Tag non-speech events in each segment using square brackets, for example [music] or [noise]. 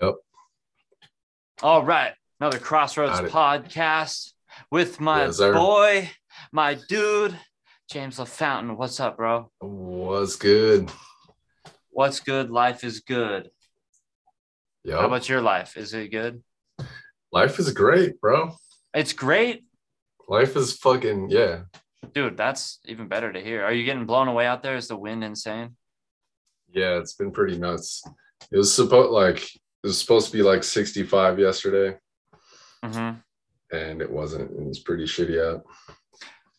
Yep. All right. Another Crossroads podcast with my Yes, boy, my dude, James LaFountain. What's up, bro? What's good. What's good? Life is good. Yep. How about your life? Is it good? Life is great, bro. It's great. Life is fucking yeah. Dude, that's even better to hear. Are you getting blown away out there? Is the wind insane? Yeah, it's been pretty nuts. It was supposed like it was supposed to be like 65 yesterday, hmm and it wasn't. It was pretty shitty out.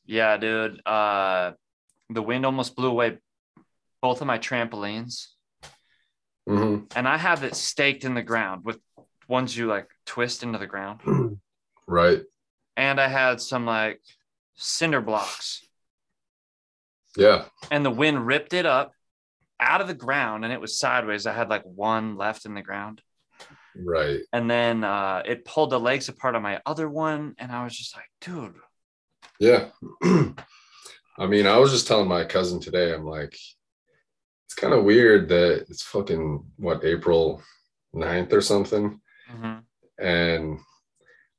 Yeah, dude. Uh, the wind almost blew away both of my trampolines. hmm and I have it staked in the ground with ones you like twist into the ground. [clears throat] Right. And I had some like cinder blocks, Yeah. and the wind ripped it up out of the ground, and it was sideways. I had like one left in the ground, Right. and then uh, it pulled the legs apart on my other one, and I was just like, dude, Yeah. [clears throat] I mean, I was just telling my cousin today, I'm like, it's kind of weird that it's fucking what, April 9th or something. mhm. And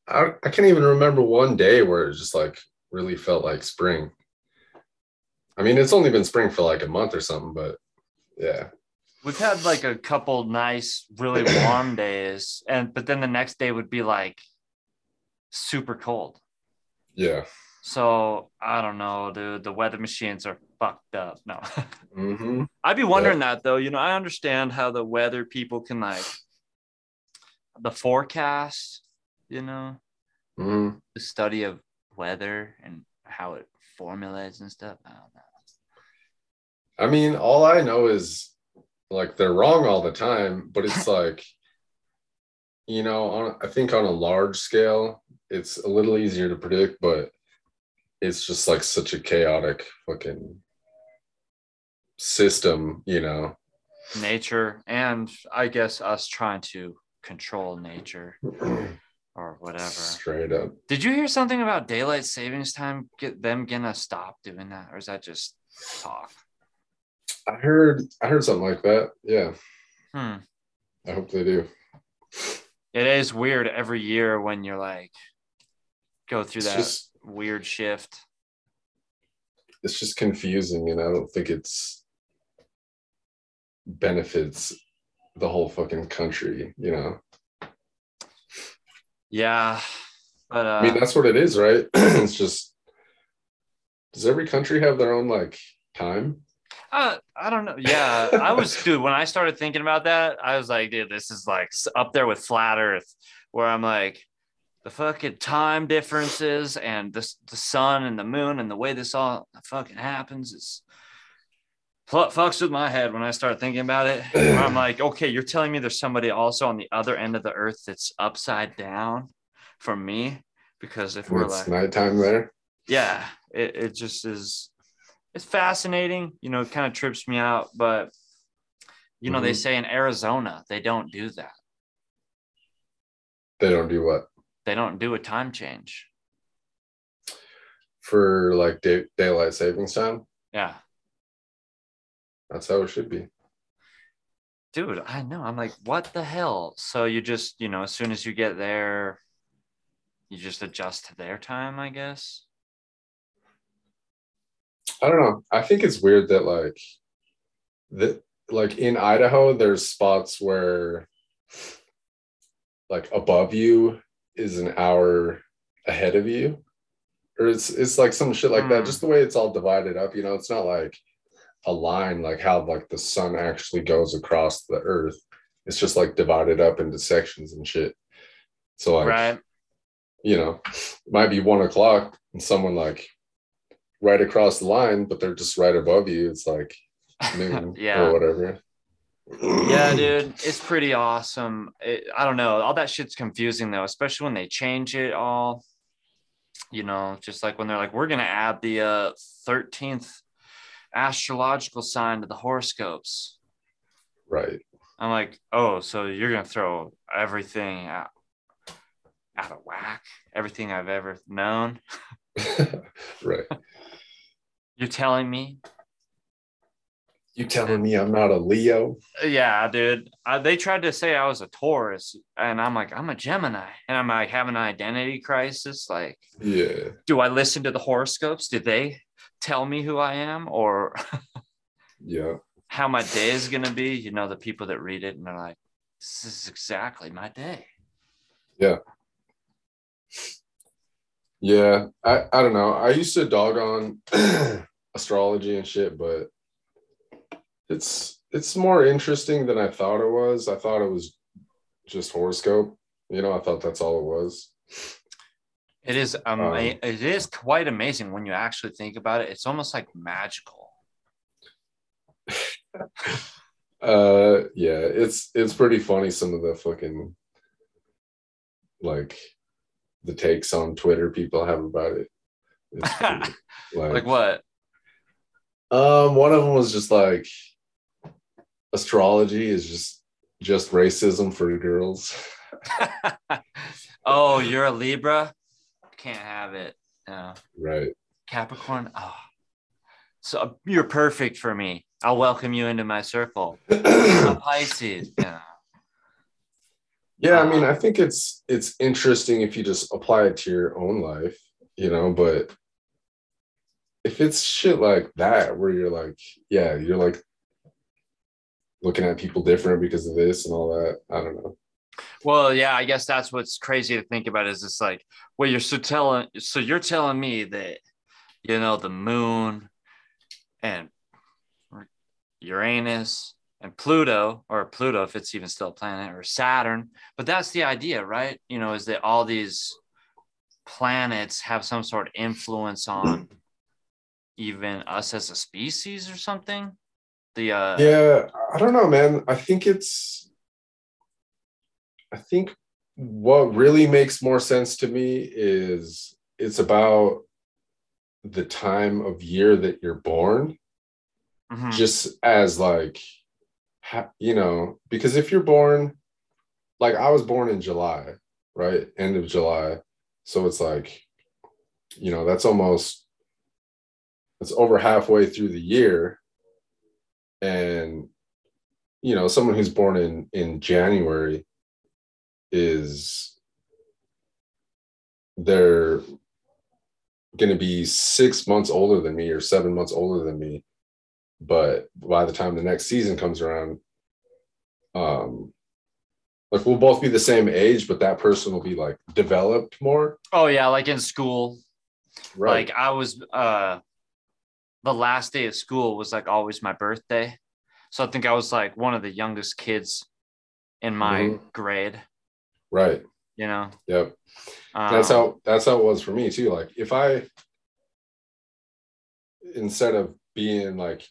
I, I can't even remember one day where it just like really felt like spring. I mean, it's only been spring for like a month or something, but yeah. We've had like a couple nice, really [clears throat] warm days, and but then the next day would be like super cold. Yeah. So I don't know, dude. The weather machines are fucked up. No. [laughs] hmm I'd be wondering that though. You know, I understand how the weather people can like the forecast, you know, hmm the study of weather and how it formulates and stuff. I don't know. I mean, all I know is like they're wrong all the time, but it's [laughs] like, you know, on, I think on a large scale, it's a little easier to predict, but it's just like such a chaotic fucking system, you know. Nature and I guess us trying to control nature [clears throat] or whatever. Straight up. Did you hear something about daylight savings time? Get them gonna stop doing that, or is that just talk? I heard I heard something like that. Yeah. Hmm. I hope they do. It is weird every year when you're like go through It's that just weird shift. it's just confusing and I don't think it's benefits the whole fucking country, you know. Yeah. But uh I mean that's what it is, right? [clears throat] it's just does every country have their own like time? Uh, I don't know. Yeah. I was [laughs] dude, when I started thinking about that, I was like, dude, this is like up there with flat earth, where I'm like, the fucking time differences and the, the sun and the moon and the way this all fucking happens is fu- fucks with my head when I start thinking about it. [clears throat] Where I'm like, okay, you're telling me there's somebody also on the other end of the earth that's upside down from me? Because if we're it's like, nighttime there. yeah, it, it just is, it's fascinating. You know, it kind of trips me out, but you know, they Mhm. say in Arizona, they don't do that. They don't do what? They don't do a time change. For like day, daylight savings time. Yeah. That's how it should be. dude i know i'm like what the hell so you just you know as soon as you get there you just adjust to their time i guess I don't know. I think it's weird that like that like in Idaho, there's spots where like above you is an hour ahead of you. Or it's it's like some shit like Hmm. that. Just the way it's all divided up, you know, it's not like a line like how like the sun actually goes across the earth. It's just like divided up into sections and shit. So like right you know, it might be one o'clock and someone like right across the line, but they're just right above you. It's like [laughs] noon Yeah. or whatever. yeah dude it's pretty awesome it, i don't know all that shit's confusing though especially when they change it all you know just like when they're like we're gonna add the uh 13th astrological sign to the horoscopes Right. i'm like oh so you're gonna throw everything out out of whack everything i've ever known [laughs] right. You're telling me? You're telling me I'm not a Leo? Yeah, dude. Uh, they tried to say I was a Taurus, and I'm like, I'm a Gemini, and I'm like having an identity crisis. Like, Yeah. do I listen to the horoscopes? Did they tell me who I am, or [laughs] Yeah. how my day is gonna be? You know, the people that read it and they're like, this is exactly my day. Yeah. I, I don't know. I used to dog on [clears throat] astrology and shit, but it's it's more interesting than I thought it was. I thought it was just horoscope. You know, I thought that's all it was. It is ama- it is quite amazing when you actually think about it. It's almost like magical. [laughs] Uh yeah, it's it's pretty funny some of the fucking like the takes on Twitter people have about it. It's [laughs] pretty, Like what? Um, one of them was just like astrology is just just racism for girls. [laughs] oh, you're a Libra? Can't have it. No. right. Capricorn? Oh. So you're perfect for me. I'll welcome you into my circle. [clears throat] I'm yeah, Pisces. Yeah. I mean, I think it's it's interesting if you just apply it to your own life, you know, but if it's shit like that where you're like, yeah, you're like looking at people different because of this and all that, I don't know. Well, yeah, I guess that's what's crazy to think about is it's like, well, you're so telling so you're telling me that you know the moon and Uranus and Pluto, or Pluto, if it's even still a planet, or Saturn. But that's the idea, right? You know, is that all these planets have some sort of influence on even us as a species or something? The uh Yeah, I don't know, man. I think it's I think what really makes more sense to me is it's about the time of year that you're born, mhm. just as like you know, because if you're born like I was born in July, right? End of July. So it's like you know, that's almost that's over halfway through the year and you know someone who's born in in january is they're going to be six months older than me or seven months older than me but by the time the next season comes around um like we'll both be the same age but that person will be like developed more oh yeah, like in school. right Like I was uh the last day of school was like always my birthday. So I think I was like one of the youngest kids in my Mhm. grade, right you know. yep Um, that's how that's how it was for me too like if i instead of being like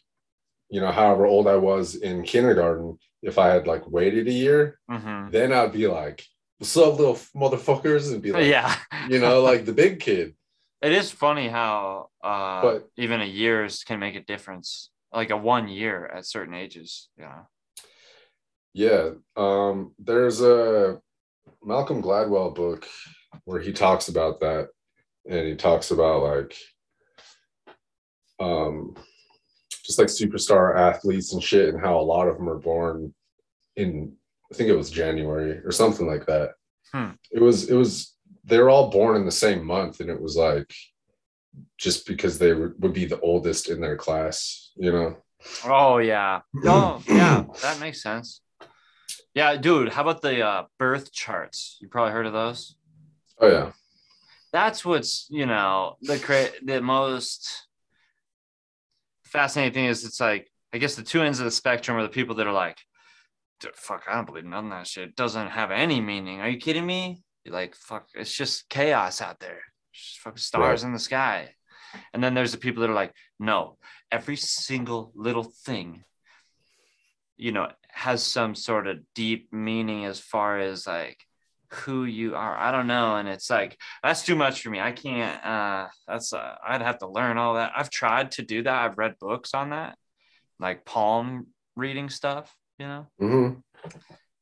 you know however old i was in kindergarten if i had like waited a year mhm. then i'd be like what's up little motherfuckers and be like yeah. you know [laughs] like the big kid It is funny how uh But- even a years can make a difference. Like a one year at certain ages. Yeah. yeah um there's a malcolm gladwell book where he talks about that and he talks about like um just like superstar athletes and shit and how a lot of them are born in i think it was january or something like that Hmm. it was it was they're all born in the same month and it was like just because they were, would be the oldest in their class you know Oh yeah. No, [clears throat] yeah, that makes sense. Yeah, dude, how about the uh birth charts? You probably heard of those? oh yeah that's what's you know the cra- the most fascinating thing is it's like I guess the two ends of the spectrum are the people that are like, fuck, I don't believe none of that shit. It doesn't have any meaning. Are you kidding me? You're like, fuck, it's just chaos out there. Just fucking stars Right. in the sky. And then there's the people that are like, no, every single little thing, you know, has some sort of deep meaning as far as like who you are. I don't know. And it's like, that's too much for me. I can't, uh, that's, uh, I'd have to learn all that. I've tried to do that. I've read books on that, like palm reading stuff, you know? hmm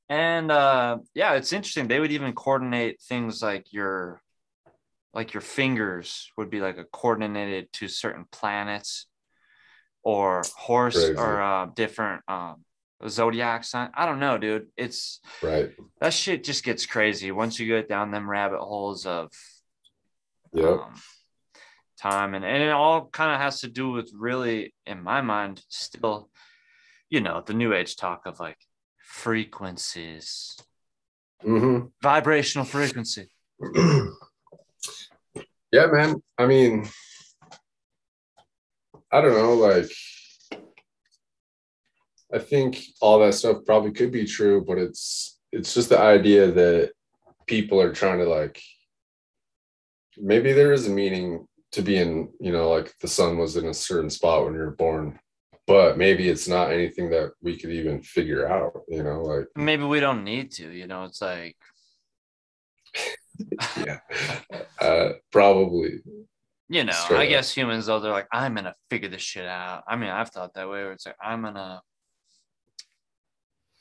And uh, yeah, it's interesting. They would even coordinate things like your, like your fingers would be like a coordinated to certain planets. or horse Crazy. or uh, different um, zodiac sign. I don't know, dude. It's Right. that shit just gets crazy once you get down them rabbit holes of Yep. um, time and, and it all kind of has to do with really in my mind still you know the new age talk of like frequencies hmm vibrational frequency [clears throat] yeah, man. I mean, I don't know. Like, I think all that stuff probably could be true, but it's it's just the idea that people are trying to like. Maybe there is a meaning to being, you know, like the sun was in a certain spot when you were born, but maybe it's not anything that we could even figure out. You know, like maybe we don't need to you know it's like [laughs] yeah, uh, probably. you know Straight i up. guess humans though they're like i'm gonna figure this shit out i mean i've thought that way where it's like i'm gonna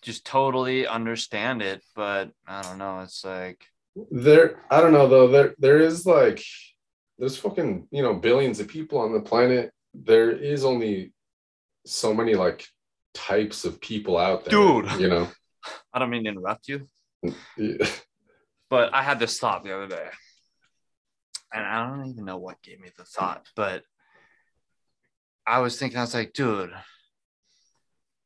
just totally understand it but i don't know it's like there i don't know though there there is like there's fucking you know billions of people on the planet there is only so many like types of people out there Dude. you know [laughs] i don't mean to interrupt you Yeah. but I had this thought the other day, and I don't even know what gave me the thought, but I was thinking, I was like, dude,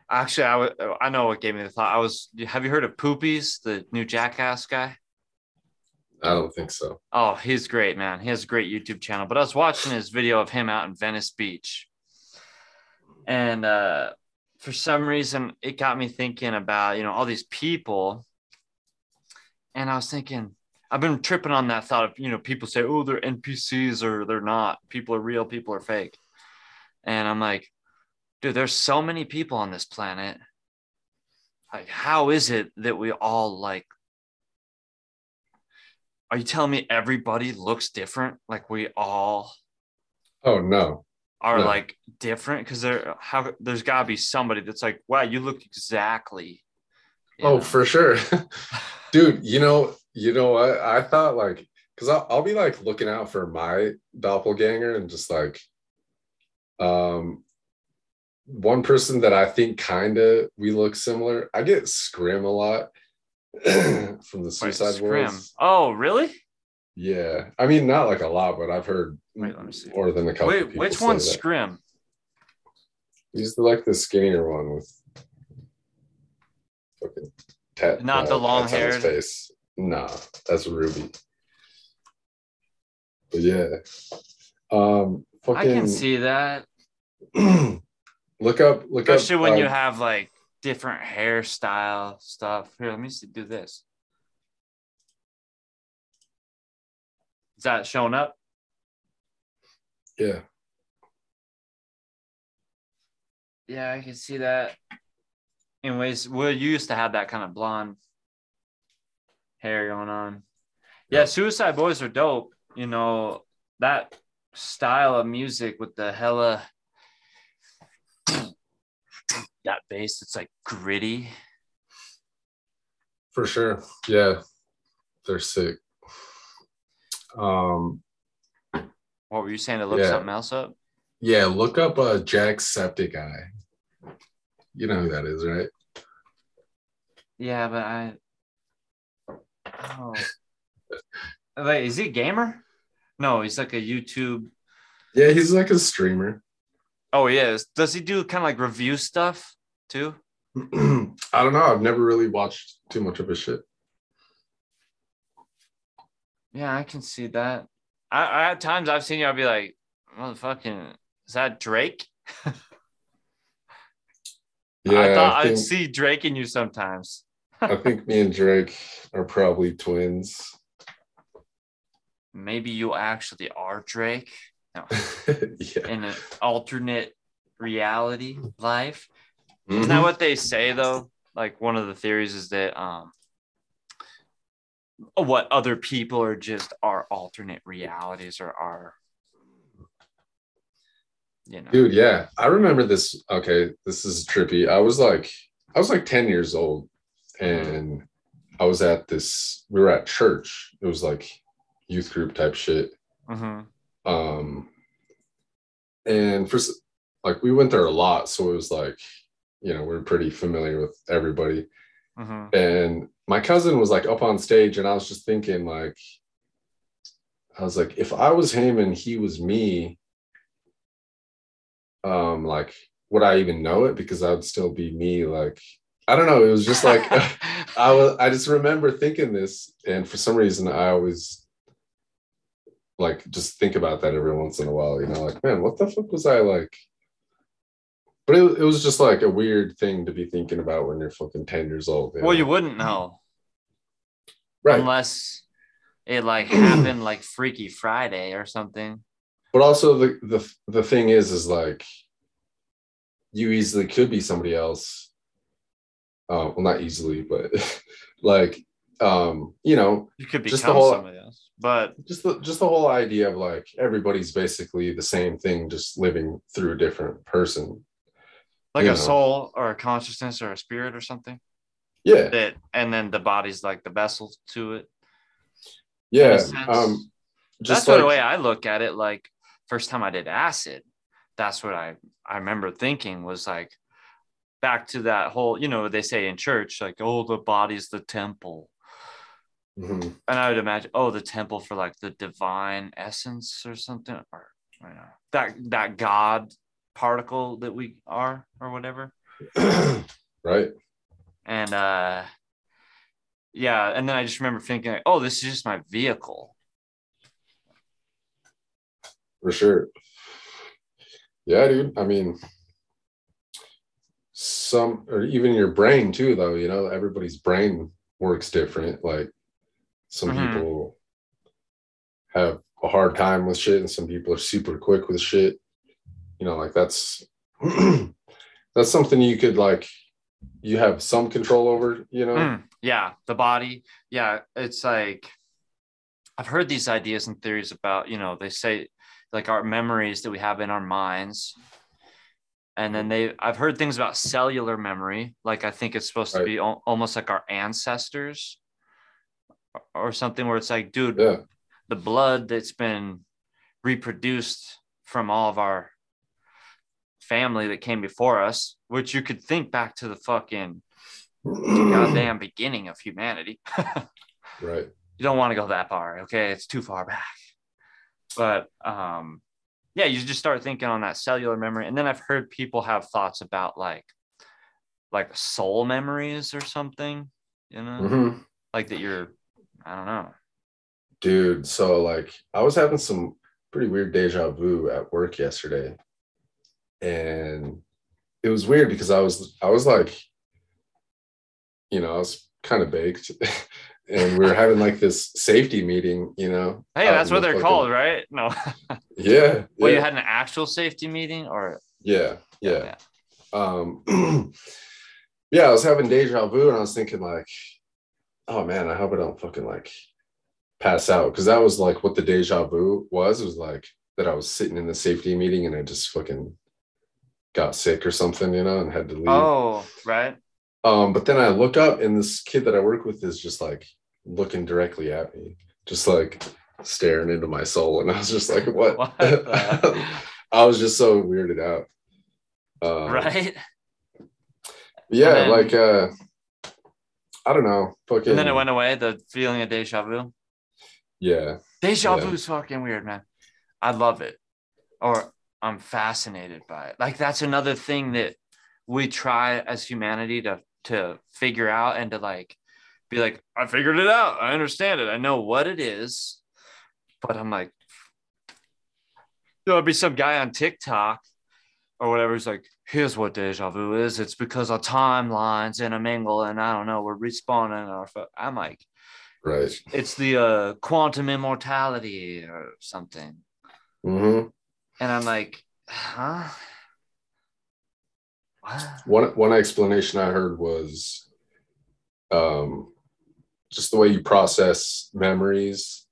actually, I wa- I know what gave me the thought. I was, have you heard of Poopies, the new Jackass guy? i don't think so Oh, he's great, man. He has a great YouTube channel. But I was watching his video of him out in Venice Beach. And uh, for some reason, it got me thinking about, you know, all these people. And I was thinking, I've been tripping on that thought of, you know, people say, oh, they're NPCs or they're not. People are real, people are fake. And I'm like, dude, there's so many people on this planet. Like, how is it that we all like are you telling me everybody looks different? Like we all oh no are No. like different? Because there how there's gotta be somebody that's like, wow, you look exactly. you oh know? for sure [laughs] dude you know you know what i thought like because I'll, I'll be like looking out for my doppelganger and just like um one person that i think kind of we look similar i get scrim a lot [clears throat] from the Wait, suicide boys Oh, really? yeah i mean not like a lot but i've heard Wait, let me see. more than a couple Wait, people which one's that. Scrim? he's the, like the skinnier one with fucking tat, Not the tats on his long-haired? face nah that's ruby but yeah um fucking I can see that. [clears throat] look up look up. Especially up when uh, you have like different hairstyle stuff. Here, let me see, do this. Is that showing up? yeah Yeah, I can see that. Anyways, we used to have that kind of blonde hair going on. Yeah, Yeah. Suicide Boys are dope. You know, that style of music with the hella that bass, it's like gritty. for sure yeah they're sick um What were you saying to look Yeah. something else up? yeah look up a uh jacksepticeye you know who that is right Yeah, but I oh. Wait, is he a gamer? No, he's like a YouTube. yeah he's like a streamer Oh, he is. Does he do kind of like review stuff too? [clears throat] I don't know. I've never really watched too much of his shit. Yeah, I can see that. I, I at times I've seen you, I'll be like, motherfucking, is that Drake? [laughs] Yeah, I thought I I'd see Drake in you sometimes. I [laughs] think me and Drake are probably twins. Maybe you actually are Drake no, [laughs] yeah. in an alternate reality life. Isn't Mhm. that what they say though? Like one of the theories is that um what other people are just our alternate realities or our you know Dude, yeah. I remember this. Okay, this is trippy. I was like, I was like 10 years old and I was at this, we were at church. It was like youth group type shit. Mhm. Um, and for like we went there a lot, so it was like, you know, we are pretty familiar with everybody. Mm-hmm. And my cousin was like up on stage, and I was just thinking, like, I was like, if I was him and he was me, um, like, would I even know it? Because I would still be me. Like, I don't know. It was just like [laughs] [laughs] I was. I just remember thinking this, and for some reason, I always like just think about that every once in a while. You know, like, man, what the fuck was I like? But it, it was just like a weird thing to be thinking about when you're fucking 10 years old. You well, you wouldn't know. Right. Unless it like happened like Freaky Friday or something. But also the the the thing is is like you easily could be somebody else. Uh, well, not easily, but [laughs] like um, you know, you could become just the whole, somebody else. But just the just the whole idea of like everybody's basically the same thing, just living through a different person like a know. soul or a consciousness or a spirit or something. Yeah. That and then the body's like the vessel to it. Yeah. Um, just that's like, the way I look at it. Like first time I did acid, that's what I I remember thinking was like back to that whole, you know, they say in church, like, oh, the body's the temple. Mm-hmm. And I would imagine, oh, the temple for like the divine essence or something, or you know, that that God particle that we are or whatever. [clears throat] right. And uh yeah, and then I just remember thinking, like, oh, this is just my vehicle. For sure. Yeah, dude. I mean, some or even your brain too, though, you know, everybody's brain works different. Like some mm-hmm. people have a hard time with shit and some people are super quick with shit. You know like that's [clears throat] that's something you could like you have some control over you know? Mm, yeah the body. Yeah it's like i've heard these ideas and theories about you know they say like our memories that we have in our minds. And then they i've heard things about cellular memory. Like i think it's supposed right. to be o- almost like our ancestors or something where it's like dude yeah. the blood that's been reproduced from all of our family that came before us, which you could think back to the fucking goddamn [clears throat] beginning of humanity. [laughs] right. You don't want to go that far. Okay. It's too far back. But um, yeah, you just start thinking on that cellular memory. And then I've heard people have thoughts about like like soul memories or something, you know, mm-hmm. like that you're, I don't know. Dude, so like I was having some pretty weird deja vu at work yesterday and it was weird because I was I was like, you know, I was kind of baked. [laughs] and we were having like this safety meeting, you know. Hey, that's what the they're fucking... called, right? No. [laughs] yeah. Well, yeah. you had an actual safety meeting or yeah, yeah. yeah. Um [clears throat] yeah, I was having deja vu and I was thinking like, oh man, I hope I don't fucking like pass out. Cause that was like what the deja vu was. It was like that I was sitting in the safety meeting and I just fucking got sick or something, you know, and had to leave. Oh, right. Um, but then I look up and this kid that I work with is just like looking directly at me, just like staring into my soul. And I was just like, what? what [laughs] I was just so weirded out. Um, right. Yeah, then, like uh I don't know. Fucking And then it went away, the feeling of deja vu. Yeah. Deja yeah. vu is fucking weird, man. I love it. Or I'm fascinated by it. Like that's another thing that we try as humanity to to figure out and to like be like, I figured it out. I understand it. I know what it is. But I'm like, there'll be some guy on TikTok or whatever. He's like, here's what deja vu is. It's because our timelines intermingle and I don't know, we're respawning our I'm like, right. It's the uh, quantum immortality or something. Mm-hmm. And I'm like, huh? One one explanation I heard was um, just the way you process memories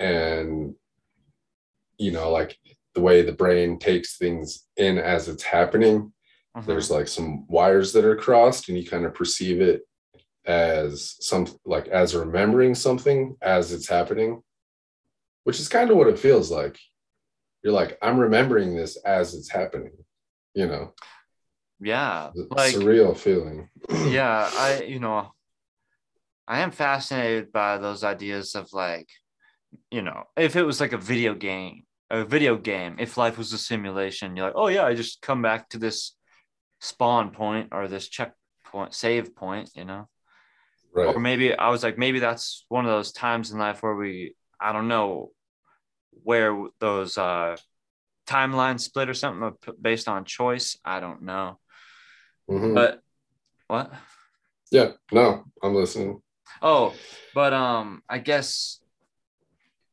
and you know like the way the brain takes things in as it's happening uh-huh. there's like some wires that are crossed and you kind of perceive it as some like as remembering something as it's happening which is kind of what it feels like you're like i'm remembering this as it's happening you know, yeah, like surreal feeling. [clears throat] yeah, I you know, I am fascinated by those ideas of like, you know, if it was like a video game, a video game, if life was a simulation, you're like, oh yeah, I just come back to this spawn point or this checkpoint, save point, you know. Right. Or maybe I was like, maybe that's one of those times in life where we, I don't know, where those uh timelines split or something based on choice. I don't know. Mhm. But what? yeah. No, I'm listening. Oh, but um, I guess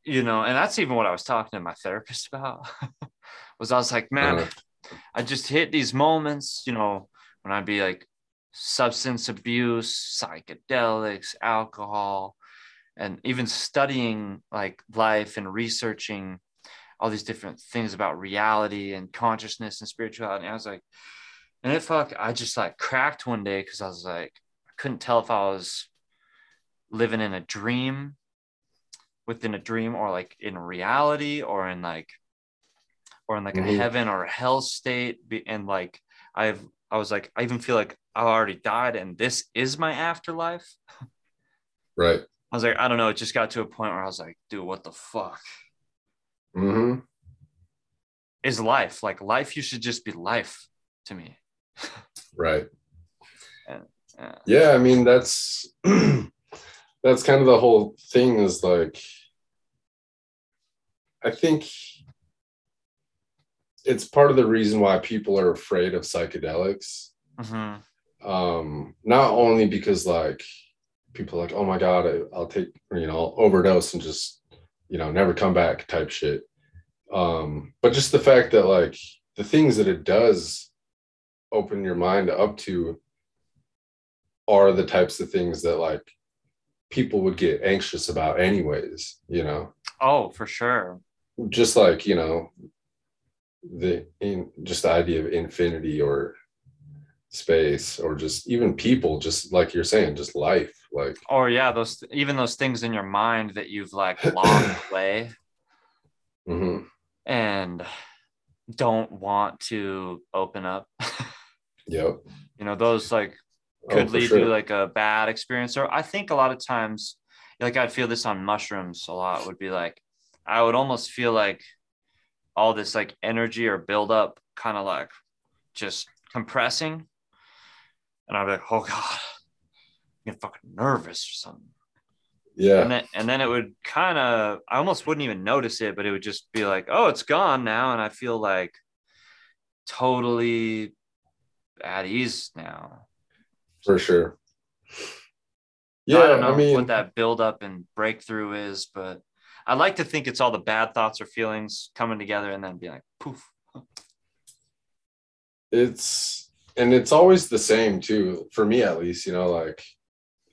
you know, and that's even what I was talking to my therapist about. [laughs] was I was like, man, Uh-huh. I just hit these moments, you know, when I'd be like substance abuse, psychedelics, alcohol, and even studying like life and researching all these different things about reality and consciousness and spirituality. I was like, and it fuck, I just like cracked one day because I was like, I couldn't tell if I was living in a dream within a dream or like in reality or in like or in like a Mhm. heaven or a hell state and like i've i was like i even feel like i already died and this is my afterlife Right. i was like i don't know it just got to a point where i was like dude what the fuck mm-hmm. is life like life you should just be life to me [laughs] Right. yeah. Yeah. I mean, that's [clears throat] that's kind of the whole thing. Is like, I think it's part of the reason why people are afraid of psychedelics. Mhm. um not only because like people are like oh my god I, i'll take you know I'll overdose and just you know never come back type shit um but just the fact that like the things that it does open your mind up to are the types of things that like people would get anxious about anyways you know? Oh for sure. Just like you know the in just the idea of infinity or space or just even people just like you're saying just life like or yeah those even those things in your mind that you've like locked [clears throat] away. Mhm, and don't want to open up. [laughs] Yep. You know those like Oh, Oh, could for lead sure. to like a bad experience. Or i think a lot of times like i'd feel this on mushrooms a lot would be like i would almost feel like all this like energy or buildup kind of like just compressing. And i'd be like oh god i'm getting fucking nervous or something. Yeah. And then and then it would kind of i almost wouldn't even notice it but it would just be like oh it's gone now and i feel like totally at ease now for sure Yeah, I don't know i, mean what that build up and breakthrough is, but I like to think it's all the bad thoughts or feelings coming together and then be like poof. it's and it's always the same too for me at least you know like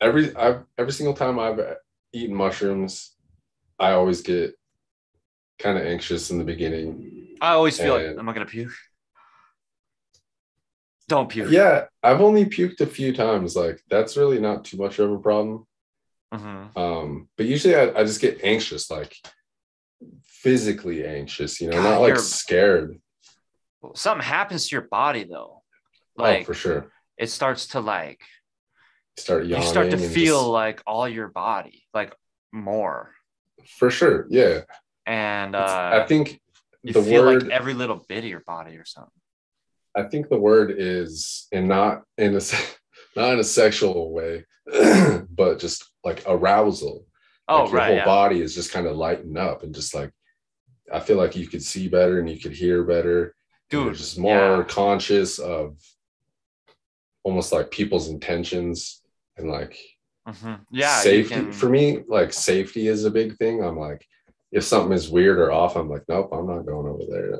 every i've every single time i've eaten mushrooms i always get kind of anxious in the beginning I always feel like I'm not gonna puke? Don't puke. yeah i've only puked a few times like that's really not too much of a problem Mhm. um but usually i, I just get anxious like physically anxious you know God, not like scared Something happens to your body though. oh Like for sure it starts to like start yawning you start to feel just- like all your body, like more. for sure yeah And uh i think you the feel word like every little bit of your body or something. I think the word is, and not in a [laughs] not in a sexual way, [clears throat] but just like arousal. Oh like your right. whole Yeah. body is just kind of lighting up and just like I feel like you could see better and you could hear better. and you're Dude, just more yeah. conscious of almost like people's intentions and like Mhm. Yeah. safety. can- For me, like safety is a big thing. I'm like, if something is weird or off, I'm like, nope, I'm not going over there.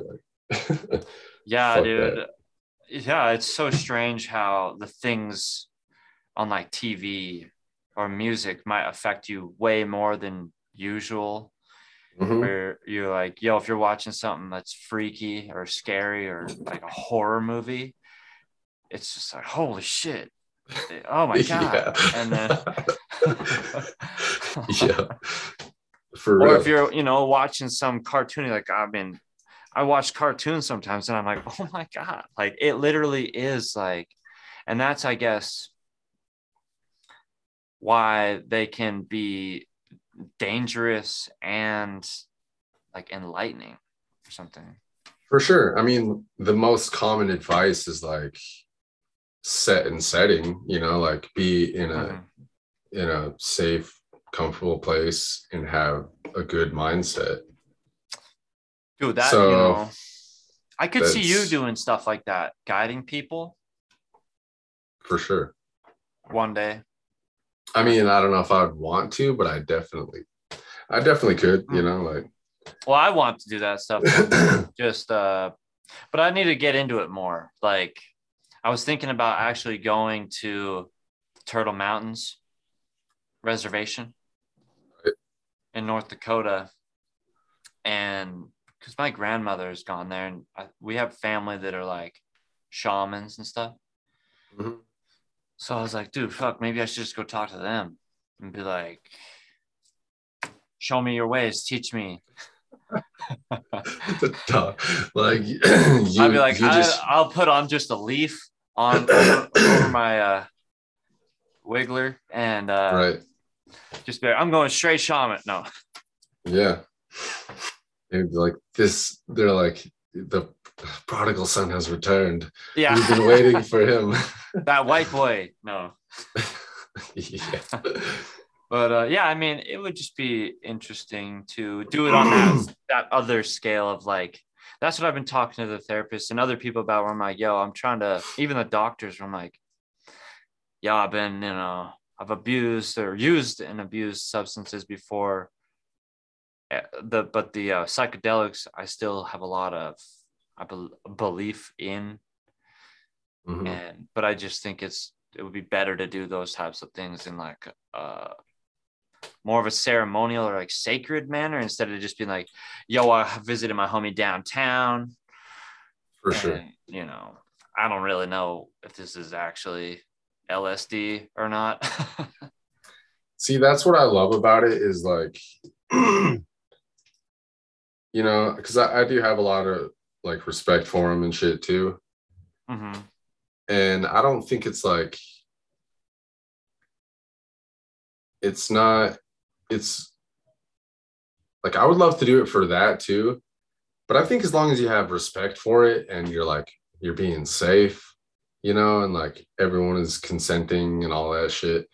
[laughs] Like, [laughs] Yeah, dude. that. Yeah, it's so strange how the things on like TV or music might affect you way more than usual. Mhm. Where you're like, yo, if you're watching something that's freaky or scary or like a horror movie, it's just like, holy shit. Oh my [laughs] God. And then, [laughs] yeah. [laughs] For or real. if you're, you know, watching some cartoon, like, I mean, I watch cartoons sometimes and I'm like, [laughs] oh my God. Like it literally is like, and that's, I guess, why they can be dangerous and like enlightening or something. For sure. I mean, the most common advice is like set and setting, you know, like be in a mm-hmm. in a safe, comfortable place and have a good mindset. Dude, that so, you know, I could see you doing stuff like that, guiding people. For sure. One day. I mean, I don't know if I would want to, but I definitely, I definitely could. You know, like. Well, I want to do that stuff. [clears throat] just, uh, but I need to get into it more. Like, I was thinking about actually going to Turtle Mountains Reservation in North Dakota, and because my grandmother's gone there, and I, we have family that are like shamans and stuff. Mm-hmm. So I was like, dude, fuck, maybe I should just go talk to them and be like, show me your ways, teach me. [laughs] like [clears throat] you, I'd be like. I, will put on just a leaf on over, over my uh, wiggler and uh, right. just be like, I'm going straight shaman. No. Yeah. Like this, they're like the prodigal son has returned. Yeah. We've been waiting for him. [laughs] that white boy. No. [laughs] yeah. [laughs] but uh, yeah, I mean, it would just be interesting to do it on that, [clears throat] that other scale of like, that's what I've been talking to the therapist and other people about where I'm like, yo, I'm trying to, even the doctors, I'm like, yeah, I've been, you know, I've abused or used and abused substances before. Eh, the but the uh, psychedelics, I still have a lot of I be- belief in. Mm-hmm. And but I just think it's it would be better to do those types of things in like uh more of a ceremonial or like sacred manner instead of just being like, yo, I visited my homie downtown. For and, sure. You know, I don't really know if this is actually LSD or not. [laughs] See, that's what I love about it is like, [clears throat] you know, because I, I do have a lot of like respect for him and shit too. Mm-hmm. And I don't think it's like it's not it's like I would love to do it for that too. But I think as long as you have respect for it and you're like you're being safe, you know, and like everyone is consenting and all that shit.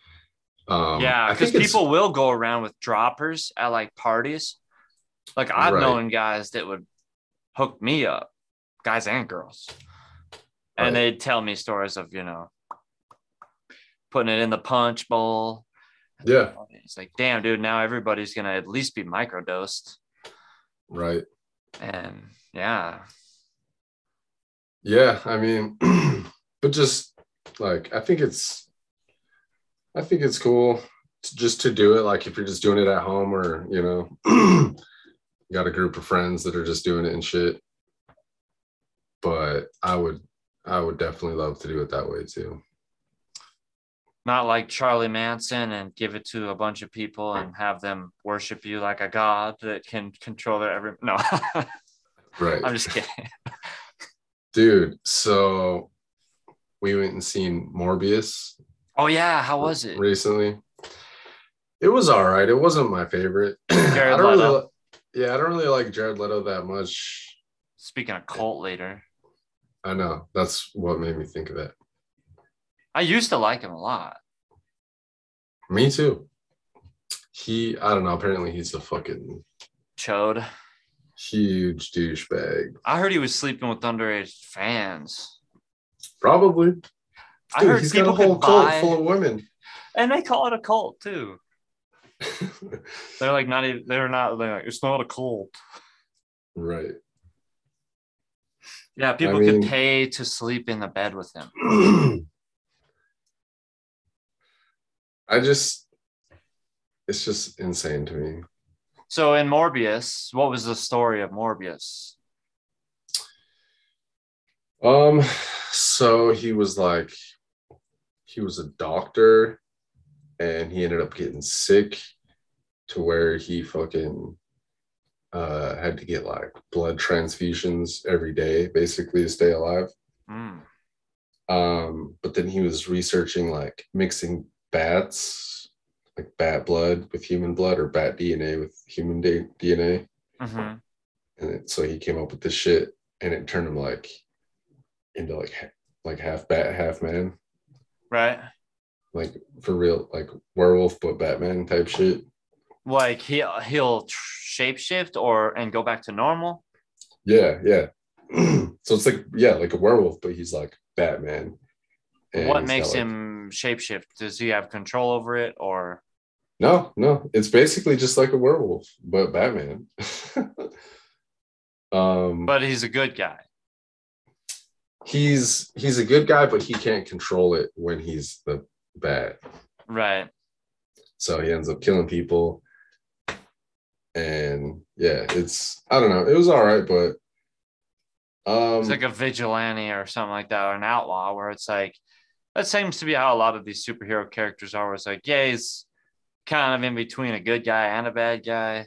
Um, yeah, because people will go around with droppers at like parties. Like I've right. known guys that would hook me up, guys and girls. Right. And they'd tell me stories of, you know, putting it in the punch bowl. Yeah. It's like, damn, dude, now everybody's going to at least be microdosed. Right. And yeah. Yeah. I mean, [clears throat] but just like, I think it's, I think it's cool to, just to do it. Like if you're just doing it at home or, you know, [clears throat] got a group of friends that are just doing it and shit. But I would I would definitely love to do it that way too. Not like Charlie Manson and give it to a bunch of people and have them worship you like a god that can control their every no. [laughs] right. I'm just kidding. [laughs] Dude, so we went and seen Morbius. Oh yeah, how was it? Recently. It was all right. It wasn't my favorite. [clears throat] I don't Leto. really yeah, I don't really like Jared Leto that much. Speaking of cult leader. I know. That's what made me think of it. I used to like him a lot. Me too. He, I don't know. Apparently, he's a fucking chode. Huge douchebag. I heard he was sleeping with underage fans. Probably. Dude, I heard he's got a whole cult buy... full of women. And they call it a cult too. They're like not even they're not they're like it's not a cult. Right. Yeah people I mean, could pay to sleep in the bed with him. [clears throat] I just it's just insane to me. So in morbius what was the story of morbius? Um so he was like he was a doctor and he ended up getting sick to where he fucking uh, had to get like blood transfusions every day, basically to stay alive. Mm. Um, but then he was researching like mixing bats, like bat blood with human blood or bat DNA with human da- DNA. hmm And it, so he came up with this shit and it turned him like into like like half bat, half man, Right. Like for real, like werewolf but Batman type shit. Like he he'll shapeshift or and go back to normal. Yeah, yeah. [clears throat] so it's like yeah, like a werewolf, but he's like Batman. And what makes got, like- him shapeshift? Does he have control over it or No, no, it's basically just like a werewolf, but Batman. [laughs] um, but he's a good guy. he's he's a good guy, but he can't control it when he's the bat. Right. So he ends up killing people. And yeah, it's I don't know. It was all right, but um It's like a vigilante or something like that, or an outlaw, where it's like that seems to be how a lot of these superhero characters are. Where it's like, yeah, he's kind of in between a good guy and a bad guy.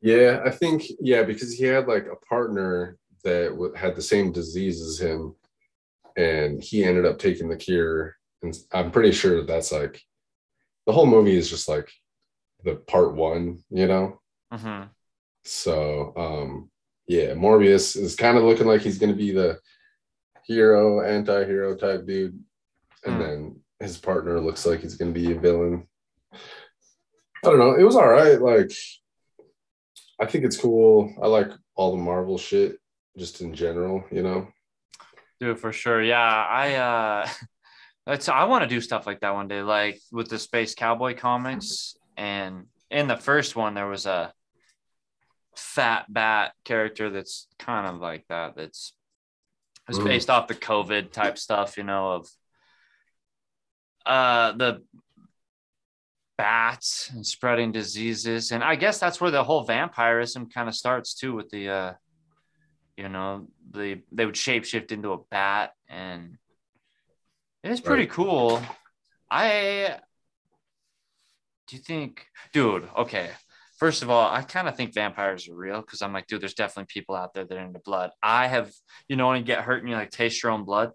yeah, I think yeah, because he had like a partner that had the same disease as him, and he ended up taking the cure. And I'm pretty sure that's like the whole movie is just like the part one, you know. hmm So um yeah, Morbius is kind of looking like he's gonna be the hero, anti-hero type dude. And Hmm. then his partner looks like he's gonna be a villain. I don't know. It was all right. Like I think it's cool. I like all the Marvel shit just in general, you know. Dude, for sure. Yeah, I uh [laughs] that's I want to do stuff like that one day, like with the Space Cowboy comics. And in the first one, there was a fat bat character that's kind of like that. That's it's based off the COVID type stuff, you know, of uh the bats and spreading diseases. And I guess that's where the whole vampirism kind of starts too, with the uh you know, the they would shapeshift into a bat and it's pretty Right. cool. I do you think, dude, okay. First of all, I kind of think vampires are real because I'm like, dude, there's definitely people out there that are into blood. I have, you know, when you get hurt and you like taste your own blood,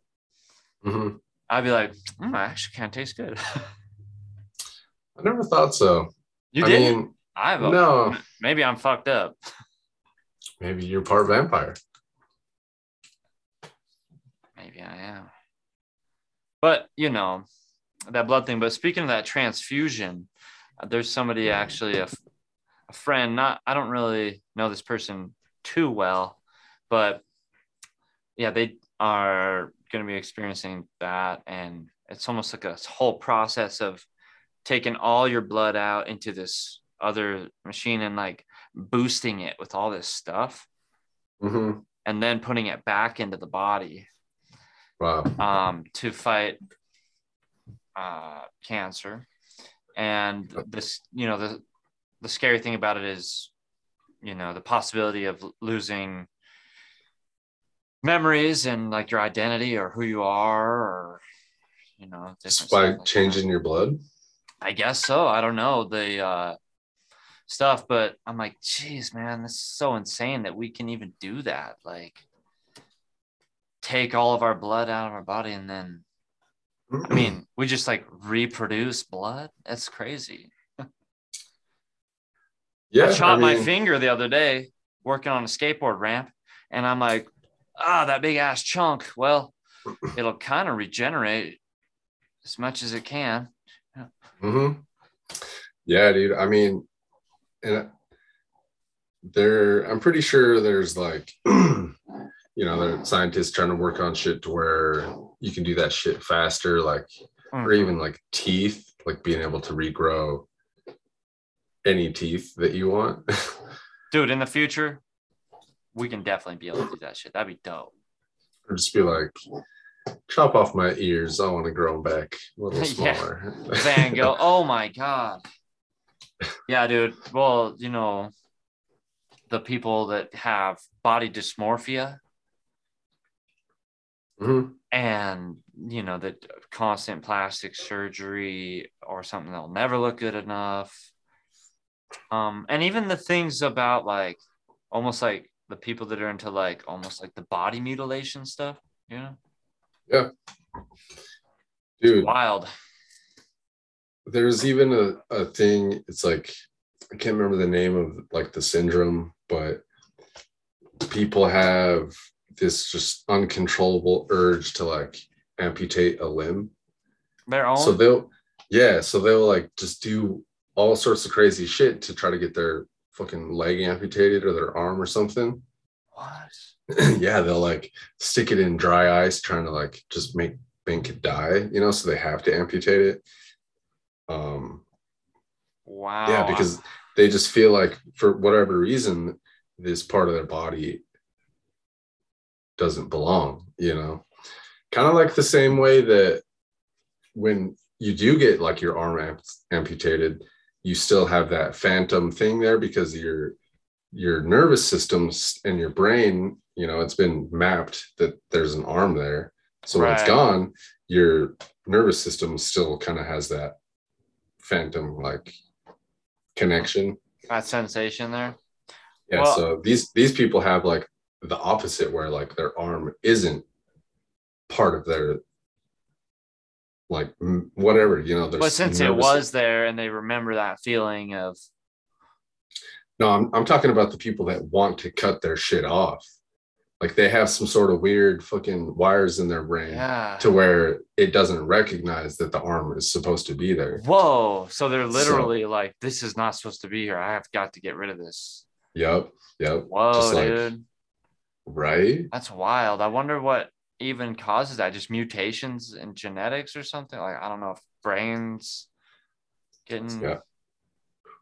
Mhm. I'd be like, mm, I actually can't taste good. [laughs] I never thought so. you I did? mean, I've no, maybe I'm fucked up. maybe you're part vampire. Maybe I am. But you know, that blood thing. But speaking of that transfusion, uh, there's somebody actually a friend. Not I don't really know this person too well, but yeah, they are going to be experiencing that, and it's almost like a whole process of taking all your blood out into this other machine and like boosting it with all this stuff Mhm. and then putting it back into the body Wow. um, to fight uh, cancer. And this, you know, the the scary thing about it is, you know, the possibility of losing memories and like your identity or who you are, or you know, Just by like that. changing your blood. I guess so. I don't know the uh, stuff, but I'm like, geez, man, this is so insane that we can even do that. Like, take all of our blood out of our body and then I mean, we just like reproduce blood. That's crazy. yeah, I chopped my mean, finger the other day working on a skateboard ramp, and I'm like, ah, that big ass chunk. Well, [clears throat] it'll kind of regenerate as much as it can. Mm-hmm. Yeah, dude. I mean, and there, I'm pretty sure there's like, [clears throat] you know, scientists trying to work on shit to where you can do that shit faster, like, or Mhm. even like teeth, like being able to regrow any teeth that you want. [laughs] Dude, in the future, we can definitely be able to do that shit. That'd be dope. or just be like, chop off my ears. I want to grow them back a little [laughs] Yeah. smaller. Van Gogh. [laughs] Oh my god. Yeah, dude. Well, you know, the people that have body dysmorphia Mhm. and you know the constant plastic surgery or something that'll never look good enough Um, and even the things about like almost like the people that are into like almost like the body mutilation stuff, you know? Yeah. Dude, Wild. there's even a, a thing, it's like I can't remember the name of like the syndrome, but people have this just uncontrollable urge to like amputate a limb. Their own. So they'll yeah, so they'll like just do all sorts of crazy shit to try to get their fucking leg amputated or their arm or something. what? [clears throat] yeah, they'll like stick it in dry ice, trying to like just make it die, you know, so they have to amputate it. Um, Wow. yeah, because they just feel like for whatever reason, this part of their body doesn't belong, you know. Kind of like the same way that when you do get like your arm amp- amputated, you still have that phantom thing there because your your nervous systems and your brain, you know, it's been mapped that there's an arm there. So when it's gone, your nervous system still kind of has that phantom like connection. that sensation there. Yeah. Well- so these these people have like the opposite where like their arm isn't part of their like whatever, you know, But since it was there and they remember that feeling of No, I'm I'm talking about the people that want to cut their shit off. Like they have some sort of weird fucking wires in their brain yeah. to where it doesn't recognize that the arm is supposed to be there. Whoa. So they're literally like, this is not supposed to be here. I have got to get rid of this. Yep. Yep. Whoa, Just like- dude. Right? That's wild. I wonder what even causes that. Just mutations in genetics or something? Like, I don't know if brains getting Yeah.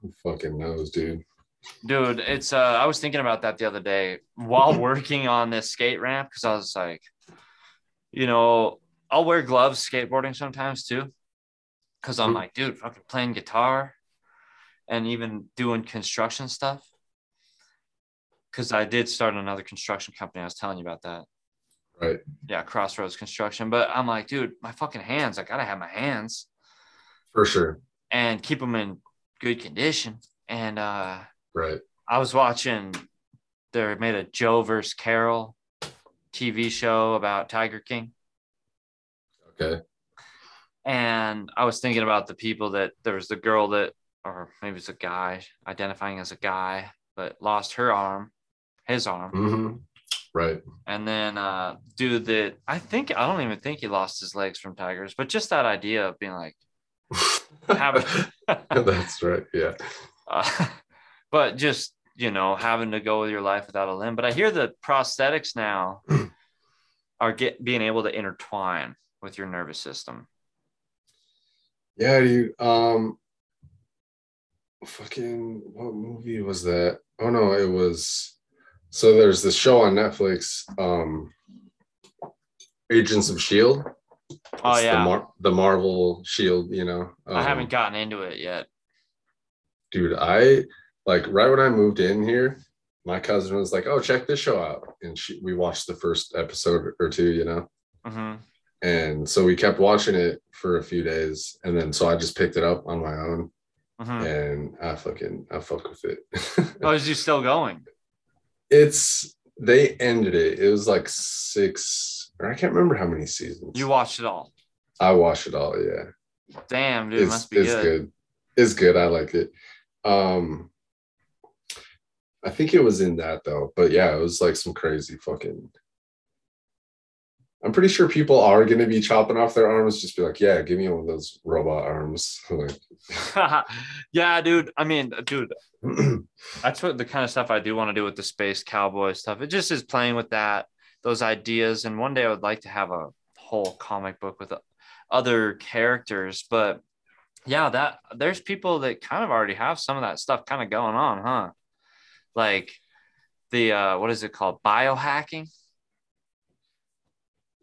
Who fucking knows, dude? dude it's uh i was thinking about that the other day while [laughs] working on this skate ramp because i was like you know i'll wear gloves skateboarding sometimes too because i'm Mhm. like dude fucking playing guitar and even doing construction stuff because i did start another construction company i was telling you about that Right. yeah crossroads construction but i'm like dude my fucking hands i gotta have my hands For sure. and keep them in good condition and uh Right. I was watching. They made a Joe versus Carole TV show about Tiger King, Okay. and I was thinking about the people that there was the girl that, or maybe it's a guy identifying as a guy, but lost her arm, his arm, hmm Right. and then uh, dude that I think I don't even think he lost his legs from tigers, but just that idea of being like, [laughs] having, [laughs] That's right. Yeah. uh, [laughs] but just you know having to go with your life without a limb. But I hear the prosthetics now [clears throat] are get being able to intertwine with your nervous system. Yeah, dude. Um fucking what movie was that? Oh no, it was so there's this show on Netflix, um Agents of Shield. Oh It's yeah, the, Mar- the Marvel Shield, you know. I Um, haven't gotten into it yet. dude, I like right when I moved in here, my cousin was like, "Oh, check this show out," and she, we watched the first episode or two, you know. hmm And so we kept watching it for a few days, and then so I just picked it up on my own, hmm and I fucking I fuck with it. [laughs] Oh, is you still going? It's they ended it. It was like six, or I can't remember how many seasons. You watched it all? I watched it all. Yeah, Damn, dude, it's must be it's good. good. It's good. I like it. Um, I think it was in that though, but yeah, it was like some crazy fucking. I'm pretty sure people are going to be chopping off their arms. Just be like, yeah, give me one of those robot arms. [laughs] Like, [laughs] yeah, dude. I mean, dude, [clears throat] that's what the kind of stuff I do want to do with the space cowboy stuff. It just is playing with that, those ideas. And one day I would like to have a whole comic book with other characters. But yeah, that there's people that kind of already have some of that stuff kind of going on, huh? Like the uh what is it called? Biohacking.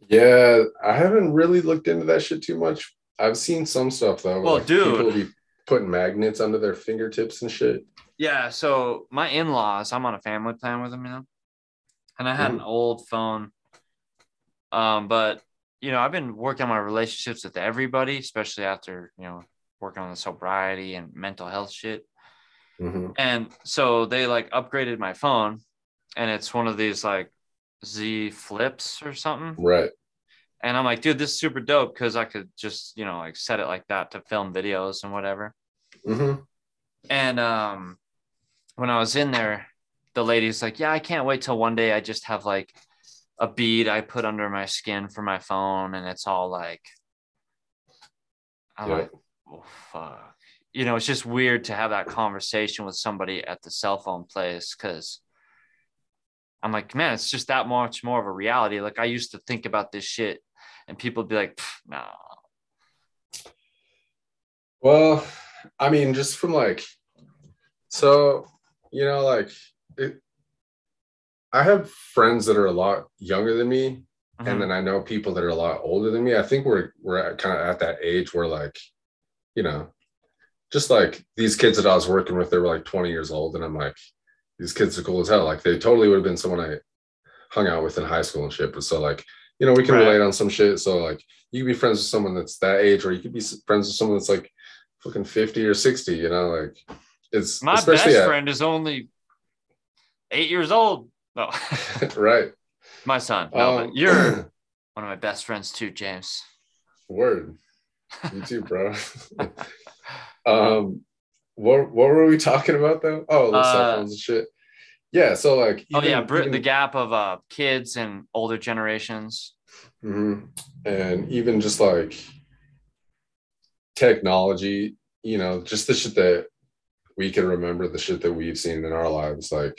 Yeah, I haven't really looked into that shit too much. I've seen some stuff though. Well, dude. people be putting magnets under their fingertips and shit. Yeah, so my in-laws, I'm on a family plan with them, you know. And I had an old phone. Um, but you know, I've been working on my relationships with everybody, especially after, you know, working on the sobriety and mental health shit. Mhm. And so they like upgraded my phone and it's one of these like Z flips or something. Right. And I'm like, dude, this is super dope because I could just, you know, like set it like that to film videos and whatever. hmm And um, when I was in there, the lady's like, "Yeah, I can't wait till one day I just have like a bead I put under my skin for my phone, and it's all like." I'm Yeah. like, oh, fuck. You know, it's just weird to have that conversation with somebody at the cell phone place because I'm like, man, it's just that much more of a reality. Like I used to think about this shit, and people would be like, "Pff, no, Well, I mean, just from like, so you know, like it. I have friends that are a lot younger than me, Mhm. and then I know people that are a lot older than me. I think we're we're kind of at that age where like, you know, just like these kids that I was working with, they were like 20 years old, and I'm like, these kids are cool as hell. Like they totally would have been someone I hung out with in high school and shit. But so like, you know, we can Right. relate on some shit. So like, you could be friends with someone that's that age, or you could be friends with someone that's like fucking 50 or 60. You know, like it's my best at- friend is only eight years old. No, [laughs] right. my son. No, Um, you're [clears throat] one of my best friends too, James. Word. You too, bro. [laughs] um, what what were we [laughs] talking about though? Oh, the cell Uh, phones and shit. Yeah. So like, oh yeah, even- Brit- even- the gap of uh kids and older generations. Mhm. and even just like technology, you know, just the shit that we can remember, the shit that we've seen in our lives, like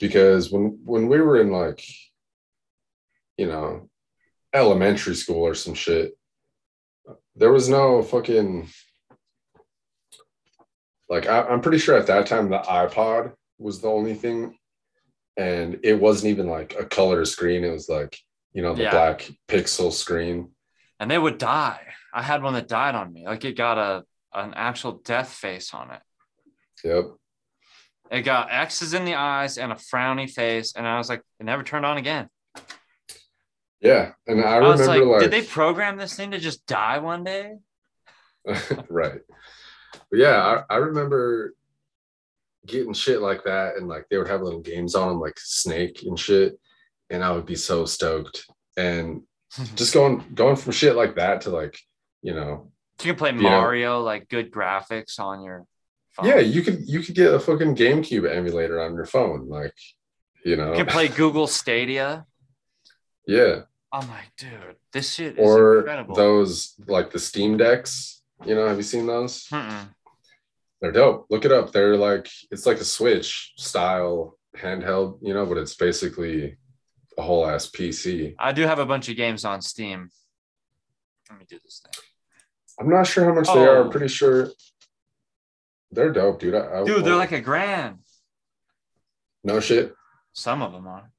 because when when we were in like, you know, elementary school or some shit, there was no fucking like I, I'm pretty sure at that time the iPod was the only thing, and it wasn't even like a color screen. It was like you know the Yeah. black pixel screen. and they would die. I had one that died on me. Like it got a an actual death face on it. Yep. It got X's in the eyes and a frowny face, and I was like, it never turned on again. Yeah, and I, I, was remember like, like, did they program this thing to just die one day? [laughs] right. But yeah, I, I remember getting shit like that, and like they would have little games on them, like Snake and shit, and I would be so stoked. And [laughs] just going going from shit like that to like, you know, you can play you know- Mario, like good graphics on your phone. yeah, you could you could get a fucking GameCube emulator on your phone, like, you know, you can play Google Stadia. yeah, oh I'm like, dude, this shit is or incredible. those like the Steam decks. You know, have you seen those? Mm-mm. They're dope. Look it up. They're like it's like a Switch style handheld, you know, but it's basically a whole ass PC. I do have a bunch of games on Steam. Let me do this thing. I'm not sure how much they are. Oh. I'm pretty sure they're dope, dude. I, I- Dude, they're like a grand. no shit. Some of them are.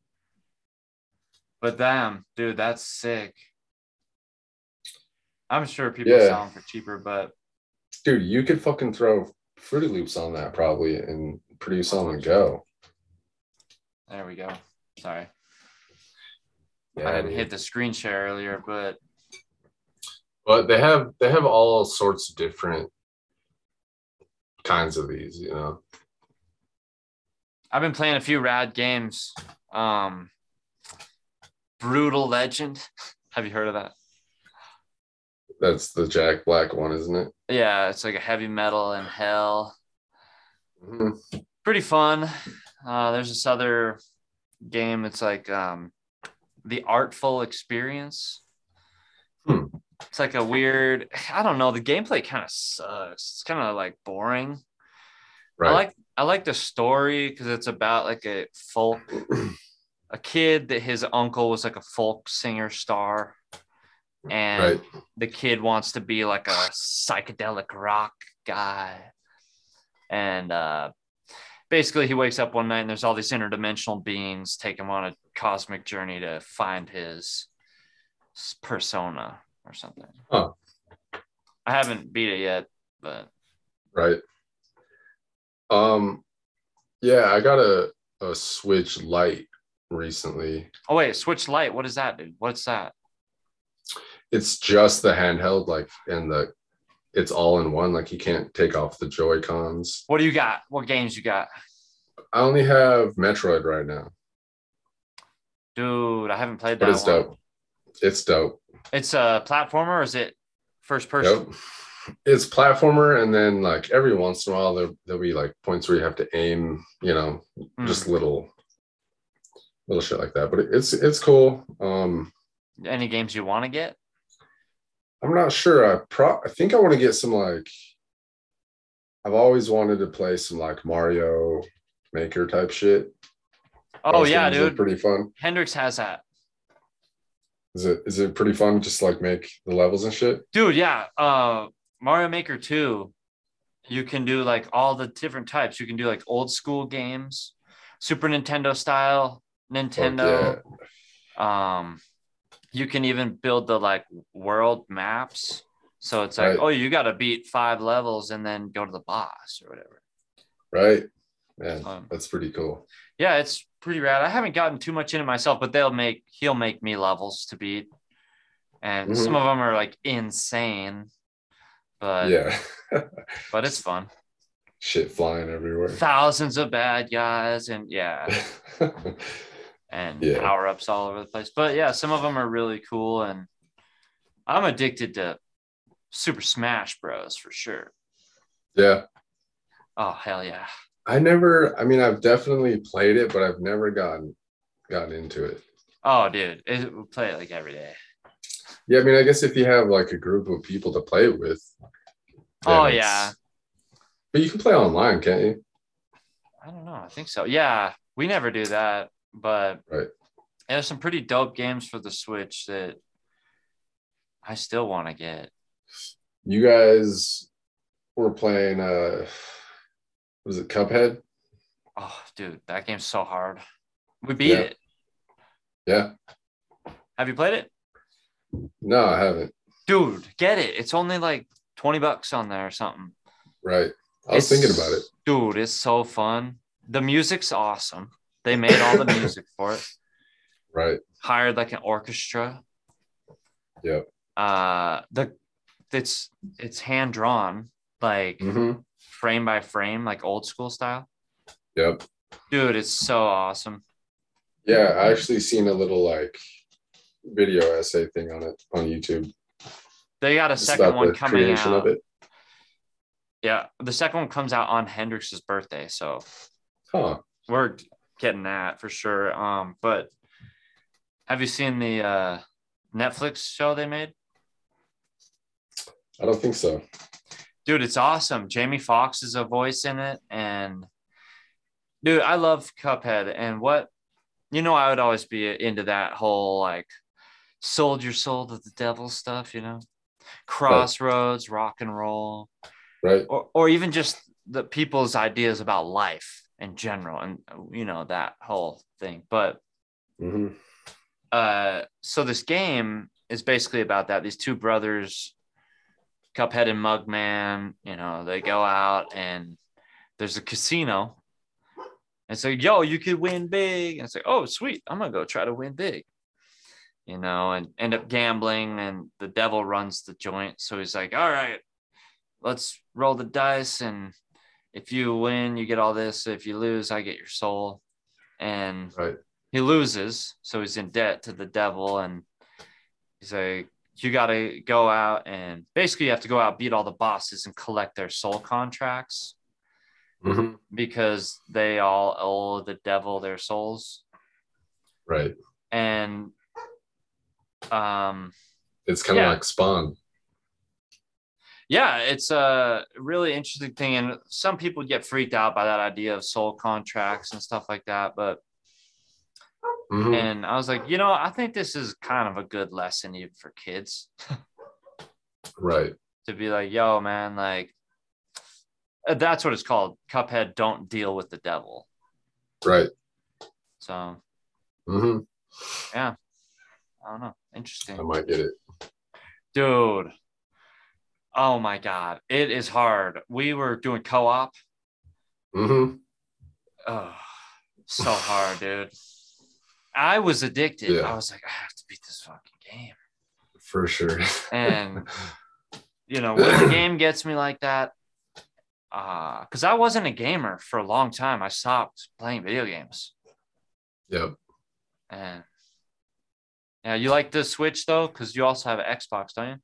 But damn, dude, that's sick. I'm sure people Yeah. sell them for cheaper, but Dude, you could fucking throw Fruity Loops on that probably and produce on the go. there we go. Sorry. Yeah, I didn't dude. hit the screen share earlier, but but they have they have all sorts of different kinds of these, you know. I've been playing a few rad games. Um Brutal Legend. [laughs] Have you heard of that? That's the Jack Black one, isn't it? Yeah, it's like a heavy metal in hell. Mhm. Pretty fun. Uh, there's this other game. It's like um, the Artful Experience. Hmm. It's like a weird. I don't know. The gameplay kind of sucks. It's kind of like boring. Right. I like I like the story because it's about like a folk, [clears throat] a kid that his uncle was like a folk singer star, and right. the kid wants to be like a psychedelic rock guy. And uh, basically, he wakes up one night and there's all these interdimensional beings take him on a cosmic journey to find his persona or something. Huh. I haven't beat it yet, but Right. Um yeah, I got a, a Switch Lite recently. oh wait, Switch Lite. What is that, dude? What's that? It's just the handheld, like and the it's all in one. Like you can't take off the Joy Cons. What do you got? What games you got? I only have Metroid right now, Dude, I haven't played but that it's one. dope. It's dope. It's a platformer or is it first person? It's platformer, and then like every once in a while there there'll be like points where you have to aim. You know, Mm. just little little shit like that. But it- it's it's cool. Um, Any games you want to get? I'm not sure. I pro I think I want to get some like I've always wanted to play some like Mario Maker type shit. Oh Those yeah, dude. pretty fun. Hendrix has that. Is it is it pretty fun just like make the levels and shit? Dude, yeah. Uh Mario Maker 2, you can do like all the different types. You can do like old school games, Super Nintendo style, Nintendo. Um you can even build the like world maps. So it's like, Right. oh, you got to beat five levels and then go to the boss or whatever. Right? Man, Um, that's pretty cool. yeah, it's pretty rad. I haven't gotten too much into myself, but they'll make he'll make me levels to beat, and Mhm. some of them are like insane, but yeah. [laughs] but it's fun. shit flying everywhere. Thousands of bad guys, and yeah, [laughs] and Yeah. power ups all over the place. But yeah, some of them are really cool, and I'm addicted to Super Smash Bros for sure. yeah. Oh hell yeah! I never I mean I've definitely played it, but I've never gotten gotten into it. Oh dude, it, we play it like every day. Yeah, I mean, I guess if you have like a group of people to play it with. Oh it's- yeah, But you can play online, can't you? I don't know. I think so. Yeah, we never do that, but Right. there's some pretty dope games for the Switch that I still want to get. You guys were playing uh was it Cuphead? Oh, dude, that game's so hard. We beat Yeah. it. Yeah. Have you played it? No, I haven't. Dude, get it. It's only like 20 bucks on there or something. Right. I was It's- thinking about it. Dude, it's so fun. The music's awesome. They made all the music for it. [laughs] Right. Hired like an orchestra. Yep. Uh the it's it's hand drawn like hmm frame by frame, like old school style. Yep. Dude, it's so awesome. Yeah, I actually seen a little like video essay thing on it on YouTube. They got a Just second one coming out. of it. Yeah, the second one comes out on Hendrix's birthday, so Huh. we're getting that for sure. Um, but have you seen the uh Netflix show they made? I don't think so. Dude, it's awesome. Jamie Foxx is a voice in it, and dude, I love Cuphead. And what you know, I would always be into that whole like sold your soul to the devil stuff, you know, crossroads, rock and roll. Right. or, or even just the people's ideas about life in general and you know that whole thing but hmm uh so this game is basically about that these two brothers cuphead and mugman you know they go out and there's a casino. And so yo you could win big. And say like oh sweet i'm gonna go try to win big you know and end up gambling and the devil runs the joint. So he's like all right let's roll the dice and if you win you get all this if you lose i get your soul and Right. he loses so he's in debt to the devil and he's like you got to go out and basically you have to go out beat all the bosses and collect their soul contracts hmm because they all owe the devil their souls Right. and um It's kind of Yeah. like Spawn. Yeah it's a really interesting thing and some people get freaked out by that idea of soul contracts and stuff like that but Mhm. and i was like you know i think this is kind of a good lesson even for kids Right. [laughs] to be like yo man like uh, that's what it's called cuphead don't deal with the devil Right. so hmm i don't know interesting I might get it. dude oh my god it is hard we were doing co-op Mm-hmm. oh so hard dude i was addicted Yeah. i was like i have to beat this fucking game For sure. and [laughs] you know, when the [clears throat] game gets me like that, uh, because I wasn't a gamer for a long time. I stopped playing video games. Yep. And yeah, you like the Switch though, because you also have an Xbox, don't you?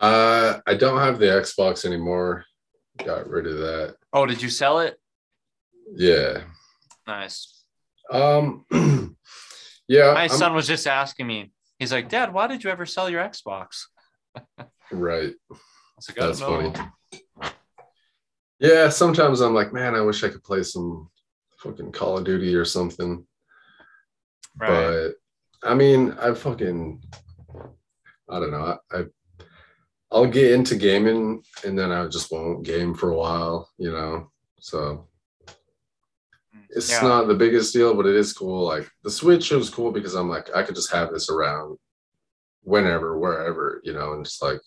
Uh, I don't have the Xbox anymore. Got rid of that. Oh, did you sell it? Yeah. Nice. Um. [clears throat] yeah. My I'm- son was just asking me. He's like, Dad, why did you ever sell your Xbox? [laughs] Right. Like, That's funny. Yeah. Sometimes I'm like, man, I wish I could play some fucking Call of Duty or something. Right. But I mean, I fucking, I don't know. I, I I'll get into gaming and then I just won't game for a while, you know. So it's Yeah. not the biggest deal, but it is cool. Like the Switch was cool because I'm like, I could just have this around whenever, wherever, you know, and just like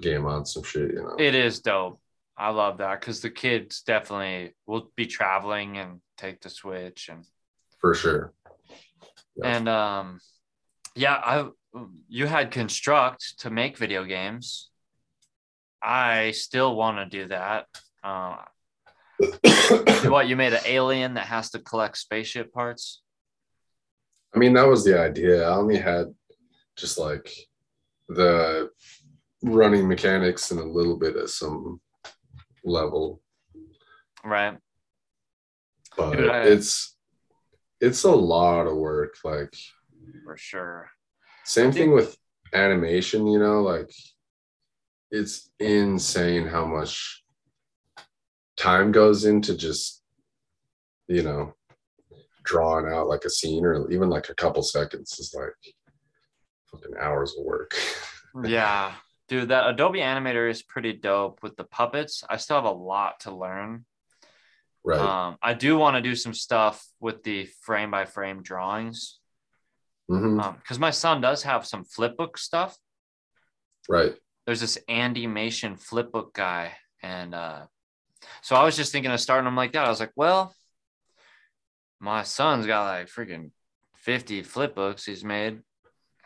game on some shit, you know. It is dope. I love that because the kids definitely will be traveling and take the Switch and for sure. Yeah. and um yeah i you had construct to make video games. I still want to do that. Uh, [coughs] what you made an alien that has to collect spaceship parts? I mean, that was the idea. I only had just like the running mechanics and a little bit of some level, right. But Dude, I- it's it's a lot of work. Like for sure same thing with animation, you know, like it's insane how much time goes into just you know drawing out like a scene or even like a couple seconds is like fucking hours of work. [laughs] yeah dude that adobe animator is pretty dope with the puppets i still have a lot to learn right. um i do want to do some stuff with the frame by frame drawings Because my son does have some flipbook stuff Right. there's this Andymation flipbook guy. And uh, so I was just thinking of starting them like that. I was like, well, my son's got like freaking 50 flipbooks he's made.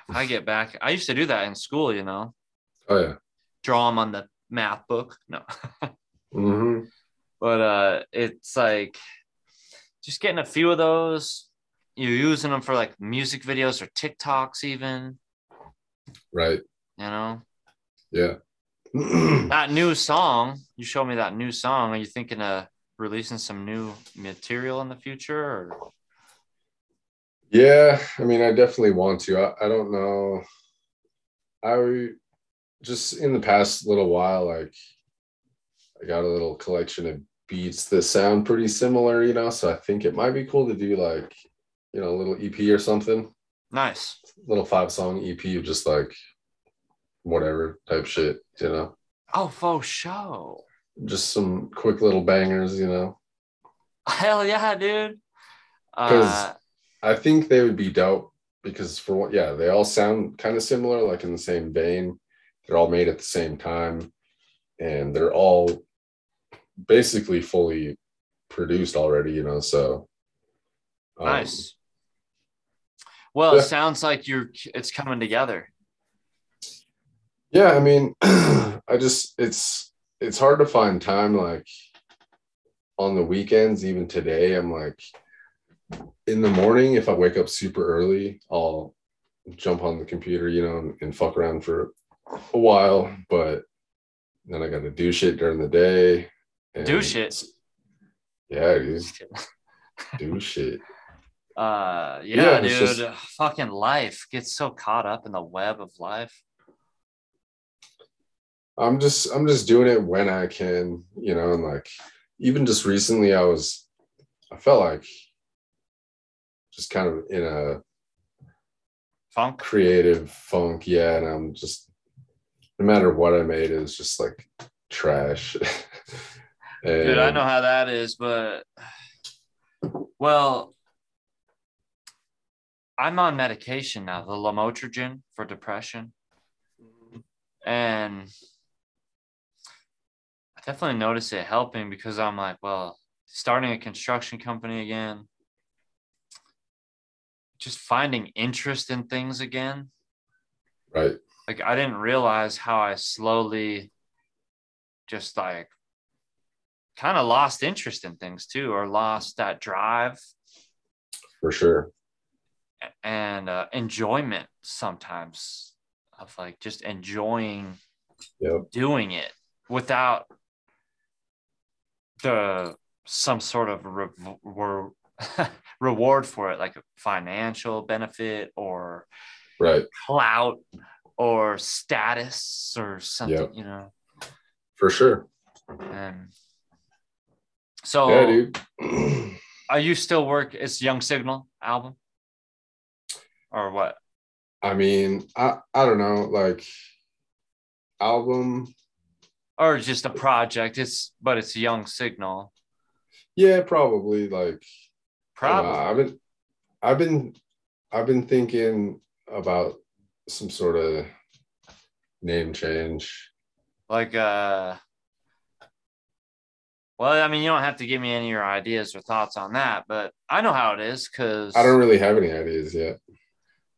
If I get back, I used to do that in school, you know, Oh yeah. draw them on the math book. [laughs] No, hmm but uh, it's like just getting a few of those. You're using them for like music videos or TikToks, even, Right. you know. Yeah. [clears throat] that new song you showed me that new song are you thinking of releasing some new material in the future or yeah. I mean, I definitely want to. I, I don't know. I just in the past little while, like I got a little collection of beats that sound pretty similar, you know. So I think it might be cool to do like, you know, a little EP or something, nice little five song EP of just like whatever type shit, you know. oh faux show Just some quick little bangers, you know. [laughs] hell yeah dude uh, Because I think they would be dope because for what, yeah, they all sound kind of similar, like in the same vein. They're all made at the same time, and they're all basically fully produced already, you know. So um, nice well yeah. it sounds like you're it's coming together Yeah, I mean, [clears throat] I just it's it's hard to find time like on the weekends. Even today, I'm like in the morning. If I wake up super early, I'll jump on the computer, you know, and, and fuck around for a while. But then I got to do shit during the day. and Do shit? Yeah, dude, [laughs] do shit. Uh yeah, Yeah, dude just- fucking life gets so caught up in the web of life I'm just I'm just doing it when I can, you know, and like even just recently I was I felt like just kind of in a funk creative funk, yeah, and I'm just no matter what I made, it was just like trash. and, [laughs] Dude, I know how that is, but well, I'm on medication now, the lamotrigine for depression, and I definitely notice it helping because I'm like, well, starting a construction company again, just finding interest in things again. Right. like I didn't realize how I slowly just like kind of lost interest in things too, or lost that drive For sure. And uh, enjoyment sometimes of like just enjoying Yep. doing it without the some sort of re- re- [laughs] reward for it like a financial benefit or Right. clout or status or something Yep. you know For sure. and so Yeah, dude. [clears throat] are you still work it's young signal album or what I mean, I I don't know, like album. or just a project it's but it's young signal Yeah, probably like I don't know, probably I've been I've been I've been thinking about some sort of name change. like uh well i mean you don't have to give me any of your ideas or thoughts on that but i know how it is because I don't really have any ideas yet.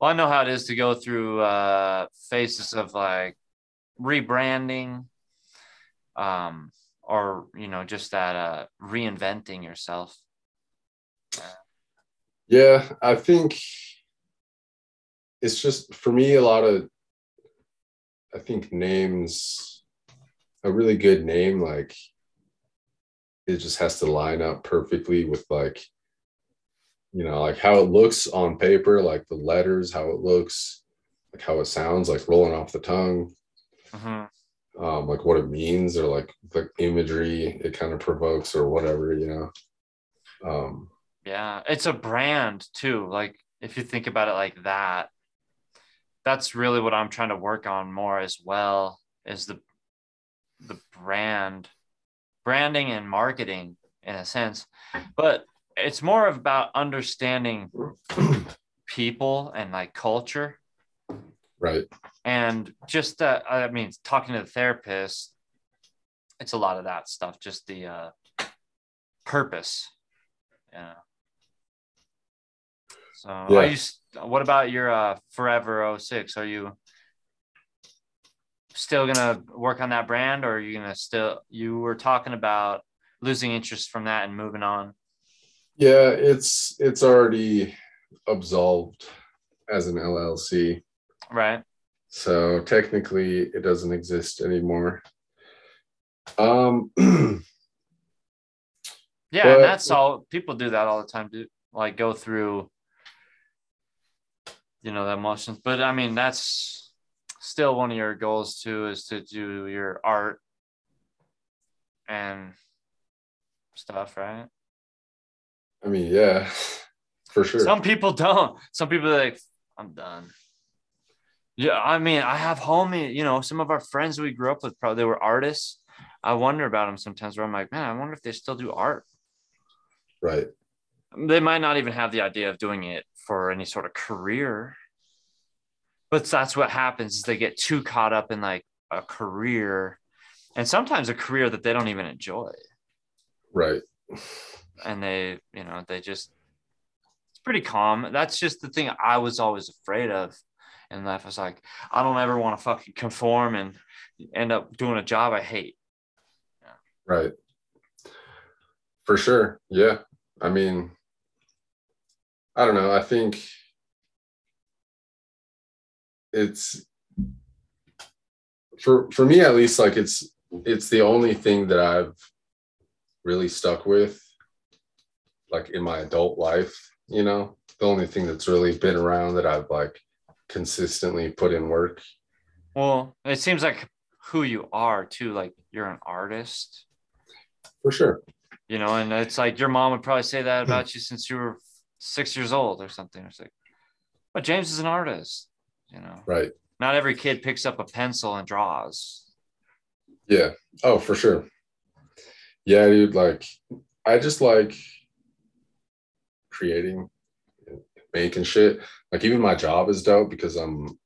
Well i know how it is to go through uh phases of like rebranding um or you know just that uh reinventing yourself. Yeah, I think it's just for me a lot of I think names a really good name like it just has to line up perfectly with like you know like how it looks on paper like the letters how it looks like how it sounds like rolling off the tongue Mhm. um like what it means or like the imagery it kind of provokes or whatever you know um Yeah, it's a brand too. Like if you think about it like that, that's really what I'm trying to work on more as well is the the brand branding and marketing in a sense. But it's more about understanding people and like culture. Right. And just that I mean talking to the therapist it's a lot of that stuff just the uh purpose. Yeah. So Yeah. are you what about your uh forever 06 are you still gonna work on that brand or are you gonna still you were talking about losing interest from that and moving on Yeah, it's it's already absolved as an LLC. right So technically it doesn't exist anymore. Um [clears throat] Yeah, But- and that's all people do that all the time, do like go through you know the emotions. But I mean that's still one of your goals too is to do your art and stuff, right? I mean, yeah, [laughs] for sure. Some people don't. Some people are like, I'm done. Yeah, I mean, I have homie, you know, some of our friends we grew up with probably they were artists. I wonder about them sometimes where I'm like, man, I wonder if they still do art. right. they might not even have the idea of doing it for any sort of career but that's what happens is they get too caught up in like a career and sometimes a career that they don't even enjoy Right. And they you know they just it's pretty calm that's just the thing i was always afraid of in life was like i don't ever want to fucking conform and end up doing a job i hate Right. For sure. Yeah. I mean, I don't know. I think it's for for me at least like it's it's the only thing that I've really stuck with like in my adult life, you know. The only thing that's really been around that I've like consistently put in work. well it seems like who you are too like you're an artist For sure. you know, and it's like your mom would probably say that hmm. about you since you were six years old or something. It's like, but James is an artist, you know. Right. Not every kid picks up a pencil and draws. Yeah. Oh, for sure. Yeah, dude. Like, I just like creating, and making shit. Like, even my job is dope because I'm,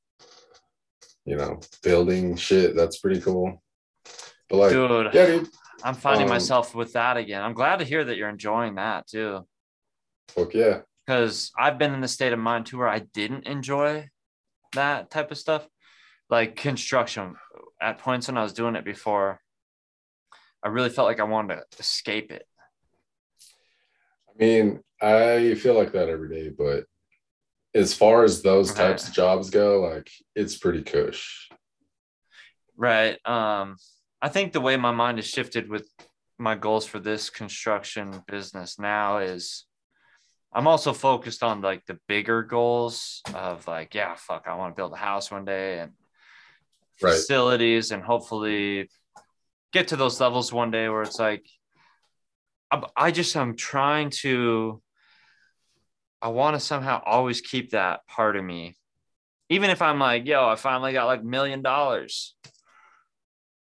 you know, building shit. That's pretty cool. But like, Dude, yeah, dude. I'm finding um, myself with that again. I'm glad to hear that you're enjoying that too. Fuck yeah. Because I've been in the state of mind too where I didn't enjoy that type of stuff. like construction at points when I was doing it before, I really felt like I wanted to escape it. I mean, I feel like that every day, but as far as those Okay. types of jobs go, like it's pretty cush. Right. Um, I think the way my mind has shifted with my goals for this construction business now is I'm also focused on like the bigger goals of like, yeah, fuck, I want to build a house one day and Right. facilities and hopefully get to those levels one day where it's like, I, I just am trying to, I want to somehow always keep that part of me. Even if I'm like, yo, I finally got like million dollars.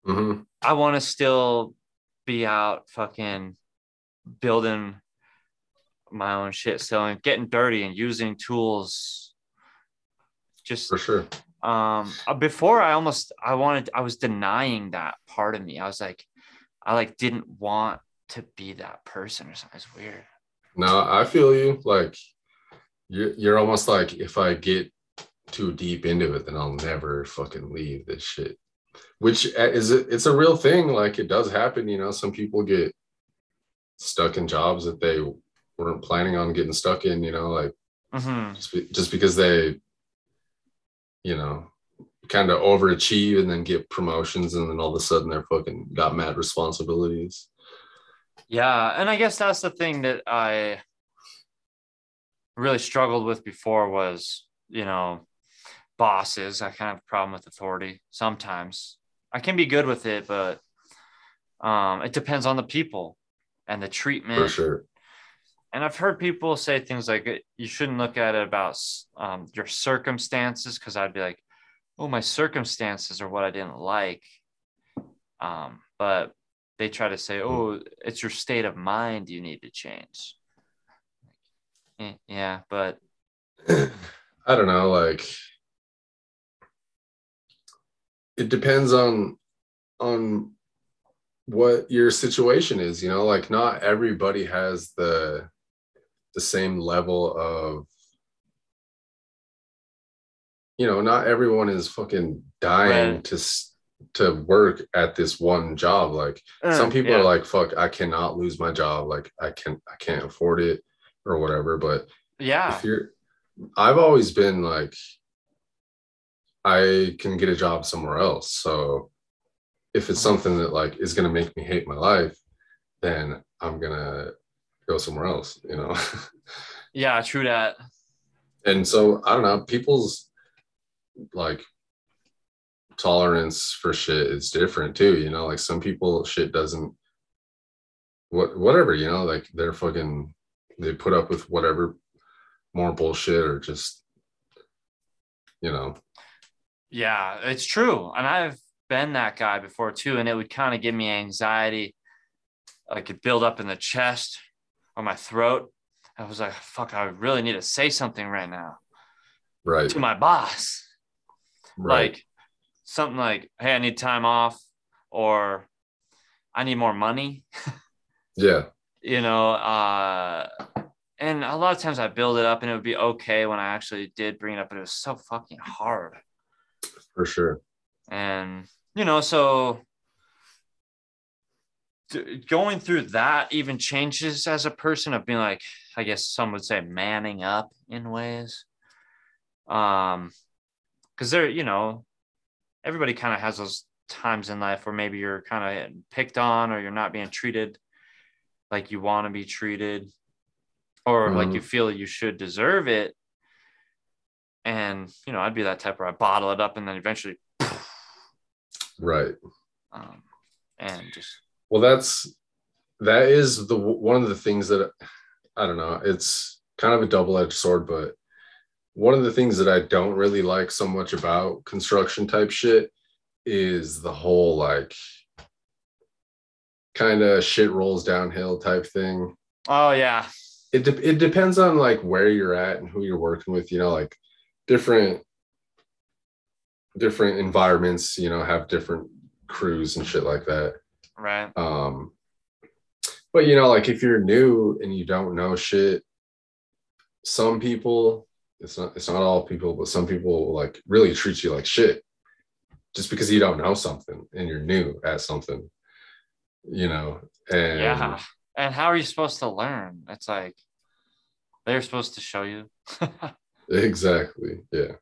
Mhm. I want to still be out fucking building my own shit, selling, getting dirty and using tools. Just For sure. um uh, before I almost I wanted I was denying that part of me. I was like, I like didn't want to be that person or something. It's weird. No, I feel you. Like you're you're almost like if I get too deep into it, then I'll never fucking leave this shit. Which uh, is it's a real thing. Like it does happen. You know, some people get stuck in jobs that they weren't planning on getting stuck in. You know, like Mhm. just, be- just because they, you know, kind of overachieve and then get promotions, and then all of a sudden they're fucking got mad responsibilities. Yeah, and I guess that's the thing that I really struggled with before was, you know, bosses. I kind of have a problem with authority sometimes. I can be good with it, but um, it depends on the people and the treatment. For sure. And I've heard people say things like "Uh, you shouldn't look at it about um, your circumstances because I'd be like, oh, my circumstances are what I didn't like. Um, but they try to say, oh, it's your state of mind you need to change. Eh, Yeah, but [clears throat] I don't know, like it depends on on what your situation is, you know, like not everybody has the the same level of you know, not everyone is fucking dying Right. to to work at this one job like some uh, people yeah. are like fuck I cannot lose my job like I can I can't afford it or whatever but yeah, if you're i've always been like i can get a job somewhere else. So if it's Mhm. something that like is going to make me hate my life then i'm going to go somewhere else you know? [laughs] Yeah, true that. and so i don't know people's like tolerance for shit is different too you know? Like some people shit doesn't what whatever you know? Like they're fucking they put up with whatever more bullshit or just you know Yeah, it's true. And I've been that guy before too. And it would kind of give me anxiety. Like it build up in the chest or my throat. I was like, fuck, I really need to say something right now right to my boss. right Like something like, hey, I need time off or I need more money. [laughs] yeah you know uh and a lot of times i build it up and it would be okay when i actually did bring it up but it was so fucking hard. For sure. And you know so going through that even changes as a person of being like i guess some would say manning up in ways. Um because they're you know everybody kind of has those times in life where maybe you're kind of picked on or you're not being treated like you want to be treated or like Mhm. you feel you should deserve it and you know i'd be that type where i bottle it up and then eventually right um, and just well that's that is the one of the things that i don't know it's kind of a double-edged sword but one of the things that i don't really like so much about construction type shit is the whole like kind of shit rolls downhill type thing. Oh yeah. It de- it depends on like where you're at and who you're working with you know like different different environments you know have different crews and shit like that. Right. Um but you know like if you're new and you don't know shit some people it's not it's not all people but some people like really treat you like shit just because you don't know something and you're new at something, you know. And yeah. And how are you supposed to learn? It's like they're supposed to show you. [laughs] exactly. Yeah.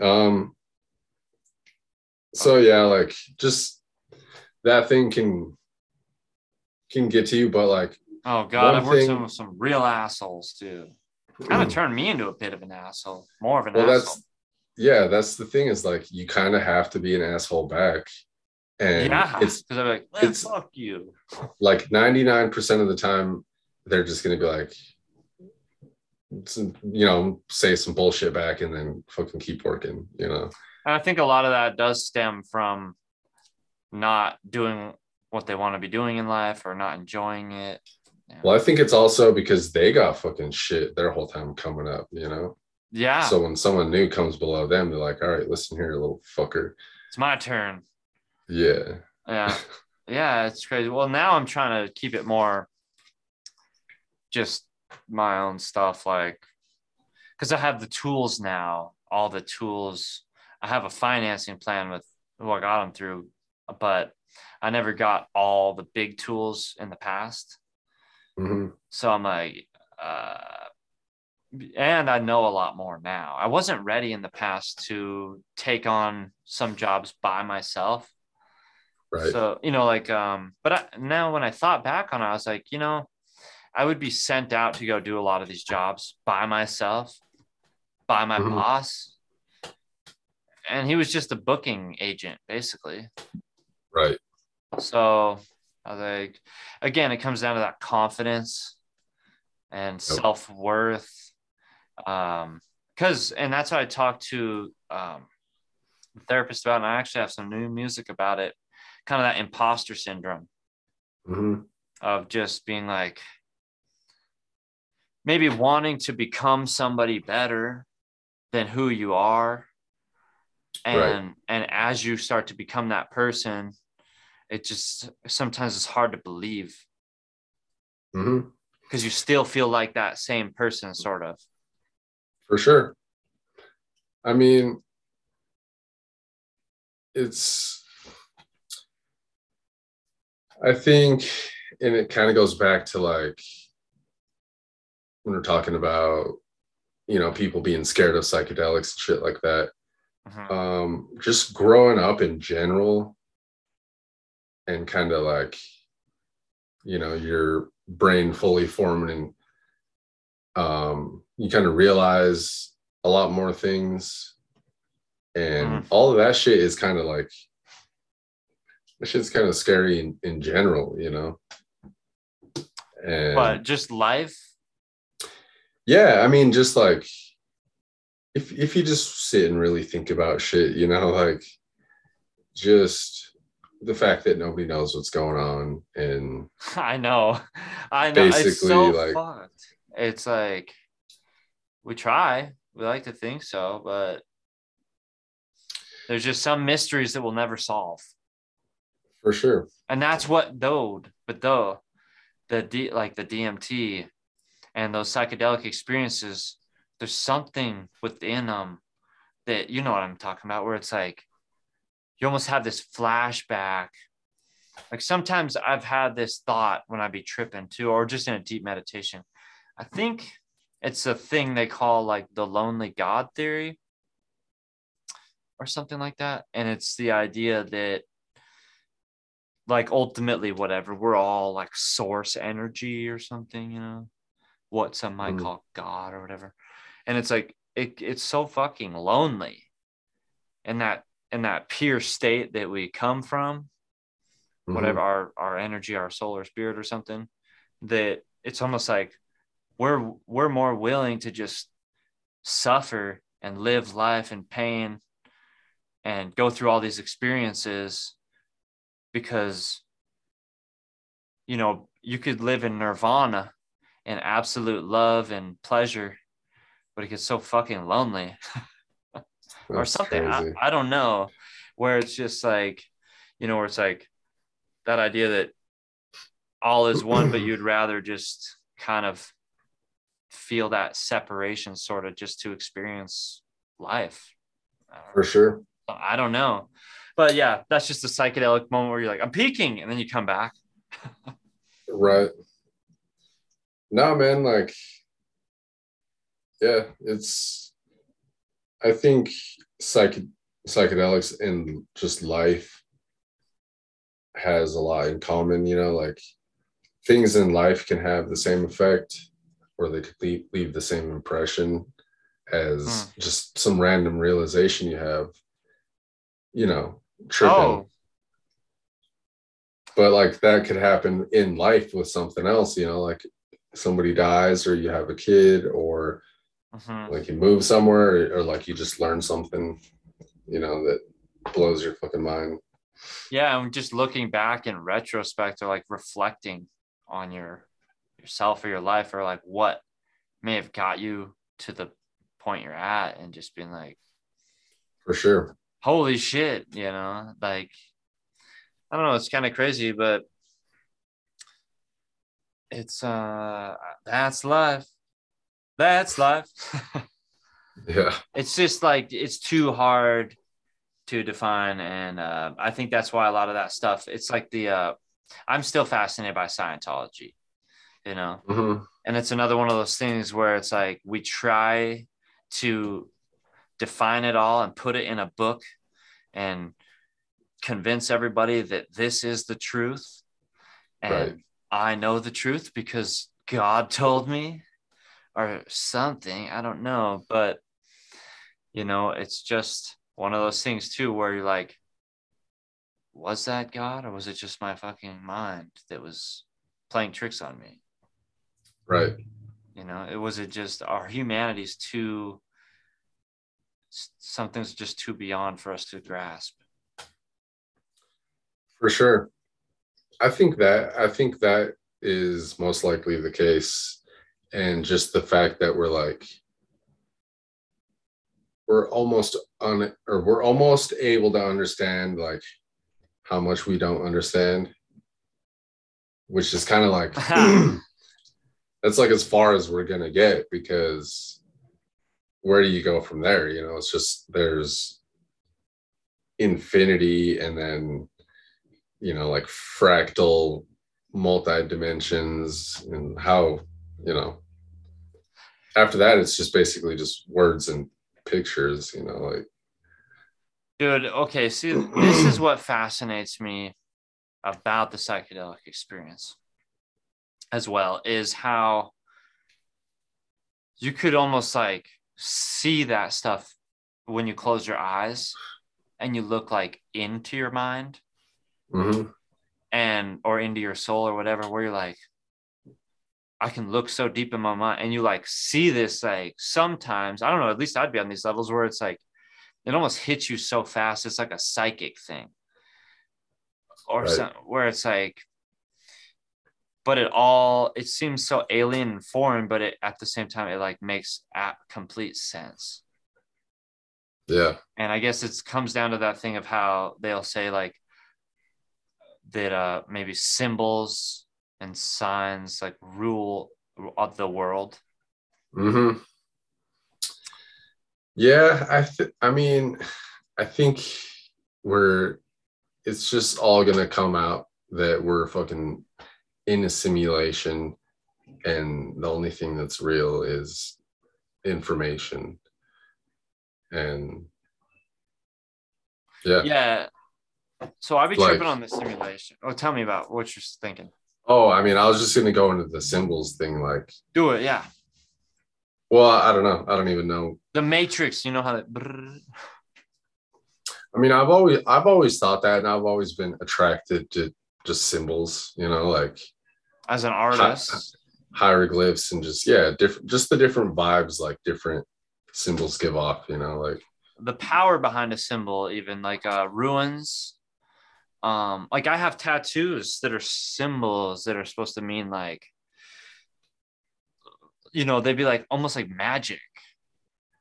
Um so yeah, like just that thing can can get to you, but like oh god, I've worked thing, with some real assholes too. Kind of turned me into a bit of an asshole, more of an well, asshole. That's, yeah, that's the thing is like you kind of have to be an asshole back. And yeah, it's because I'm like, it's fuck you. Like 99% of the time, they're just gonna be like, you know, say some bullshit back and then fucking keep working, you know. And I think a lot of that does stem from not doing what they want to be doing in life or not enjoying it. Yeah. Well, I think it's also because they got fucking shit their whole time coming up, you know? Yeah. So when someone new comes below them, they're like, all right, listen here, little fucker. It's my turn. Yeah. Yeah. [laughs] yeah, it's crazy. Well, now I'm trying to keep it more just my own stuff, like, because I have the tools now, all the tools. I have a financing plan with who I got them through, but I never got all the big tools in the past. Mm-hmm. So I'm like, uh, and I know a lot more now. I wasn't ready in the past to take on some jobs by myself. Right. So, you know, like, um, but I, now when I thought back on it, I was like, you know, I would be sent out to go do a lot of these jobs by myself, by my mm-hmm. boss. And he was just a booking agent, basically. Right. So I was like, again, it comes down to that confidence and yep. self worth um because and that's what i talked to um the therapist about and i actually have some new music about it kind of that imposter syndrome mm-hmm. of just being like maybe wanting to become somebody better than who you are and right. and as you start to become that person it just sometimes it's hard to believe because mm-hmm. you still feel like that same person sort of for sure. I mean, it's, I think, and it kind of goes back to like when we're talking about, you know, people being scared of psychedelics and shit like that. Uh-huh. Um, just growing up in general and kind of like, you know, your brain fully forming um, you kind of realize a lot more things and mm. all of that shit is kind of like that shit's kind of scary in, in general you know and but just life yeah i mean just like if if you just sit and really think about shit you know like just the fact that nobody knows what's going on and [laughs] i know i know basically it's so like fucked. it's like we try. We like to think so, but there's just some mysteries that we'll never solve. For sure. And that's what though, but though the D like the DMT and those psychedelic experiences, there's something within them that you know what I'm talking about, where it's like you almost have this flashback. Like sometimes I've had this thought when I be tripping too, or just in a deep meditation. I think it's a thing they call like the lonely god theory or something like that and it's the idea that like ultimately whatever we're all like source energy or something you know what some might mm. call god or whatever and it's like it, it's so fucking lonely in that in that pure state that we come from mm-hmm. whatever our our energy our soul or spirit or something that it's almost like we're we're more willing to just suffer and live life in pain and go through all these experiences because you know you could live in nirvana and absolute love and pleasure but it gets so fucking lonely. [laughs] Or something I, I don't know where it's just like you know where it's like that idea that all is one but you'd [clears throat] rather just kind of feel that separation sort of just to experience life. For sure. I don't know. But yeah, that's just a psychedelic moment where you're like, I'm peaking, and then you come back. [laughs] right. No, man, like, yeah, it's, I think psych psychedelics and just life has a lot in common, you know, like things in life can have the same effect or they could leave, leave the same impression as hmm. just some random realization you have, you know, tripping. Oh. But like that could happen in life with something else, you know, like somebody dies or you have a kid or mm-hmm. like you move somewhere or, or like you just learn something, you know, that blows your fucking mind. Yeah, I'm just looking back in retrospect or like reflecting on your yourself or your life or like what may have got you to the point you're at and just being like for sure holy shit you know like i don't know it's kind of crazy but it's uh that's life. That's life. [laughs] Yeah. It's just like it's too hard to define and uh, i think that's why a lot of that stuff it's like the uh i'm still fascinated by scientology you know? Mm-hmm. and it's another one of those things where it's like we try to define it all and put it in a book and convince everybody that this is the truth and right. i know the truth because god [laughs] told me or something i don't know but you know it's just one of those things too where you're like was that god or was it just my fucking mind that was playing tricks on me Right. You know, it was it just our humanity's too something's just too beyond for us to grasp. For sure. I think that I think that is most likely the case. And just the fact that we're like we're almost on or we're almost able to understand like how much we don't understand which is kind of like [laughs] [clears throat] that's like as far as we're gonna get because where do you go from there? You know, it's just there's infinity and then you know like fractal multi dimensions and how you know. After that it's just basically just words and pictures you know like. Dude okay see this is what fascinates me about the psychedelic experience as well is how you could almost like see that stuff when you close your eyes and you look like into your mind mm-hmm. and or into your soul or whatever where you're like i can look so deep in my mind and you like see this like sometimes i don't know at least i'd be on these levels where it's like it almost hits you so fast it's like a psychic thing or right. some, where it's like but it all it seems so alien and foreign but it at the same time it like makes complete sense. Yeah. And i guess it comes down to that thing of how they'll say like that uh maybe symbols and signs like rule of the world. Mm-hmm. Yeah i th- i mean i think we're it's just all gonna come out that we're fucking in a simulation and the only thing that's real is information. And yeah. Yeah. So i'd be like, tripping on the simulation. Oh tell me about what you're thinking. Oh i mean i was just gonna go into the symbols thing like do it yeah. Well i don't know. I don't even know. The matrix you know how that i mean i've always i've always thought that and i've always been attracted to just symbols you know like as an artist? hieroglyphs and just yeah different just the different vibes like different symbols give off you know like the power behind a symbol even like uh ruins. Um like i have tattoos that are symbols that are supposed to mean like you know they'd be like almost like magic.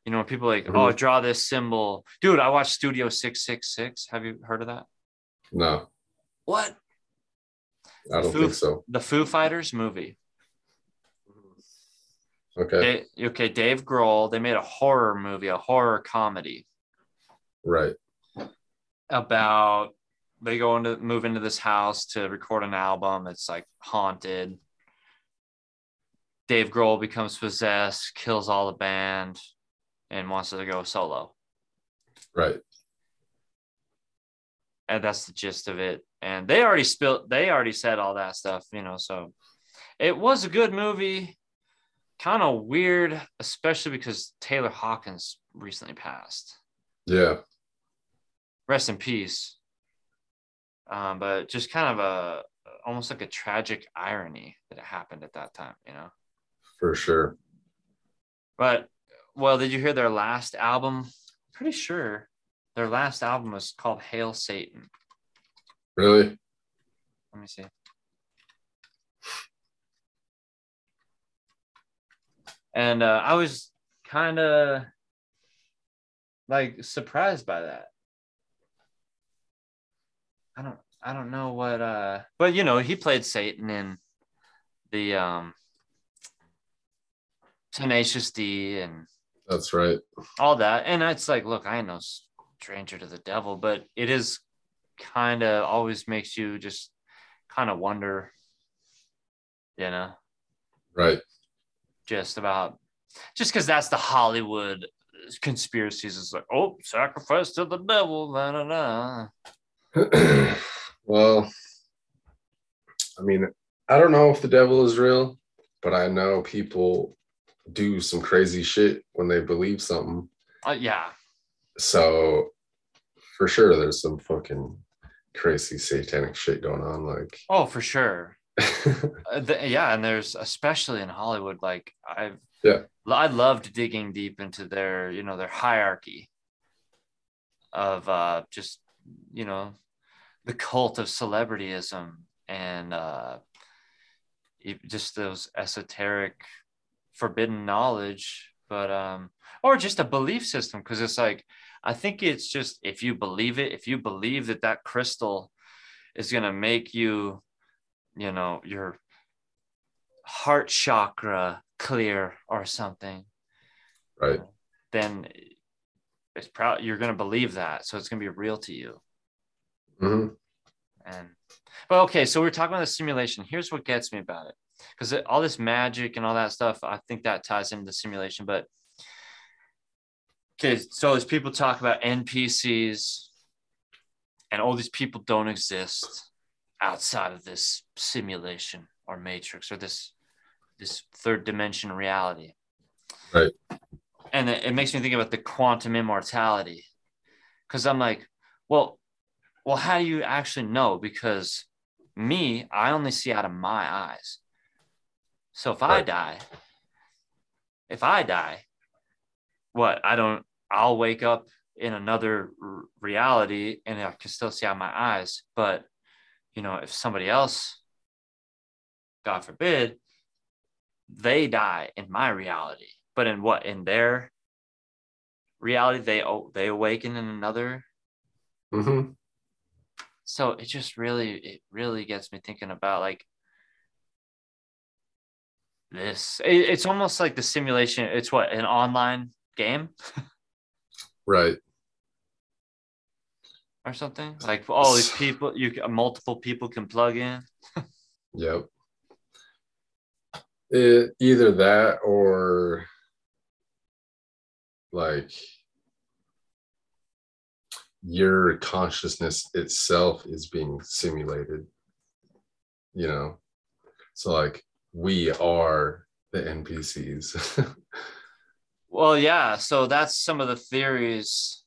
You know people like oh, mm-hmm. oh draw this symbol. Dude i watched studio 666 have you heard of that? No. What I don't Foo, think so. The Foo Fighters movie. Okay. They, okay, Dave Grohl. They made a horror movie, a horror comedy. Right. about they go into move into this house to record an album. It's like haunted. Dave Grohl becomes possessed, kills all the band, and wants to go solo. Right. And that's the gist of it. And they already spilled, they already said all that stuff, you know. So it was a good movie. Kind of weird, especially because Taylor Hawkins recently passed. Yeah. Rest in peace. Um, but just kind of a almost like a tragic irony that it happened at that time, you know. For sure. But well, did you hear their last album? Pretty sure their last album was called Hail Satan. Really? Let me see. And uh, I was kind of like surprised by that. I don't I don't know what uh but you know he played Satan in the um Tenacious D and That's right. all that. And it's like, look, I know stranger to the devil, but it is kind of always makes you just kind of wonder, you know, Right. just about just because that's the Hollywood conspiracies. It's like, oh, sacrifice to the devil. Da, da, da. well, I mean, I don't know if the devil is real, but I know people do some crazy shit when they believe something. Uh, yeah. So for sure there's some fucking crazy satanic shit going on. Like [laughs] Oh, for sure. [laughs] Uh, the, yeah, and there's especially in Hollywood, like I've Yeah. I loved digging deep into their, you know, their hierarchy of uh just, you know, the cult of celebrityism and uh just those esoteric forbidden knowledge, but um or just a belief system because it's like I think it's just if you believe it, if you believe that that crystal is going to make you you know your heart chakra clear or something right. then it's proud you're going to believe that so it's going to be real to you Mm-hmm. and but okay so we're talking about the simulation here's what gets me about it because all this magic and all that stuff i think that ties into the simulation but okay so as people talk about npcs and all these people don't exist outside of this simulation or matrix or this this third dimension reality. Right. and it, it makes me think about the quantum immortality. Because i'm like well well how do you actually know? Because me i only see out of my eyes. So if i die if i die what i don't i'll wake up in another r- reality and i can still see out my eyes. But you know if somebody else god forbid they die in my reality but in what in their reality they oh, they awaken in another? Mm-hmm. so it just really it really gets me thinking about like this. It, it's almost like the simulation it's what an online game Right. or something like all these people you multiple people can plug in Yep. It, either that or like your consciousness itself is being simulated. You know, so like we are the NPCs. [laughs] Well, yeah. So that's some of the theories.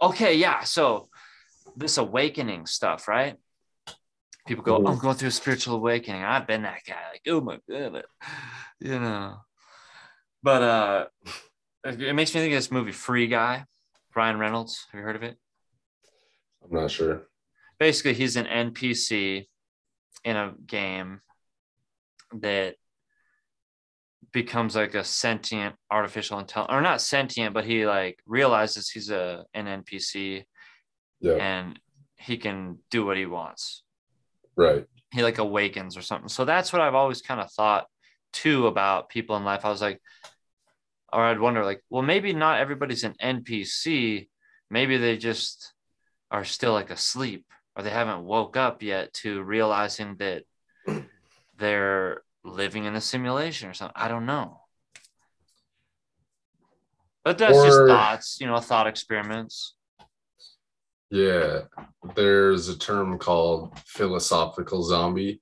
Okay, yeah. So this awakening stuff, right? People go. I'm going through a spiritual awakening. I've been that guy. Like, oh my god, you know. But uh it makes me think of this movie, Free Guy, Ryan Reynolds. Have you heard of it? I'm not sure. Basically, he's an NPC in a game that becomes like a sentient artificial intelligence or not sentient but he like realizes he's a an npc Yeah. and he can do what he wants Right. he like awakens or something so that's what i've always kind of thought too about people in life i was like or i'd wonder like well maybe not everybody's an npc maybe they just are still like asleep or they haven't woke up yet to realizing that [clears throat] they're living in a simulation or something. I don't know. But that's just thoughts, you know, thought experiments. Yeah. There's a term called philosophical zombie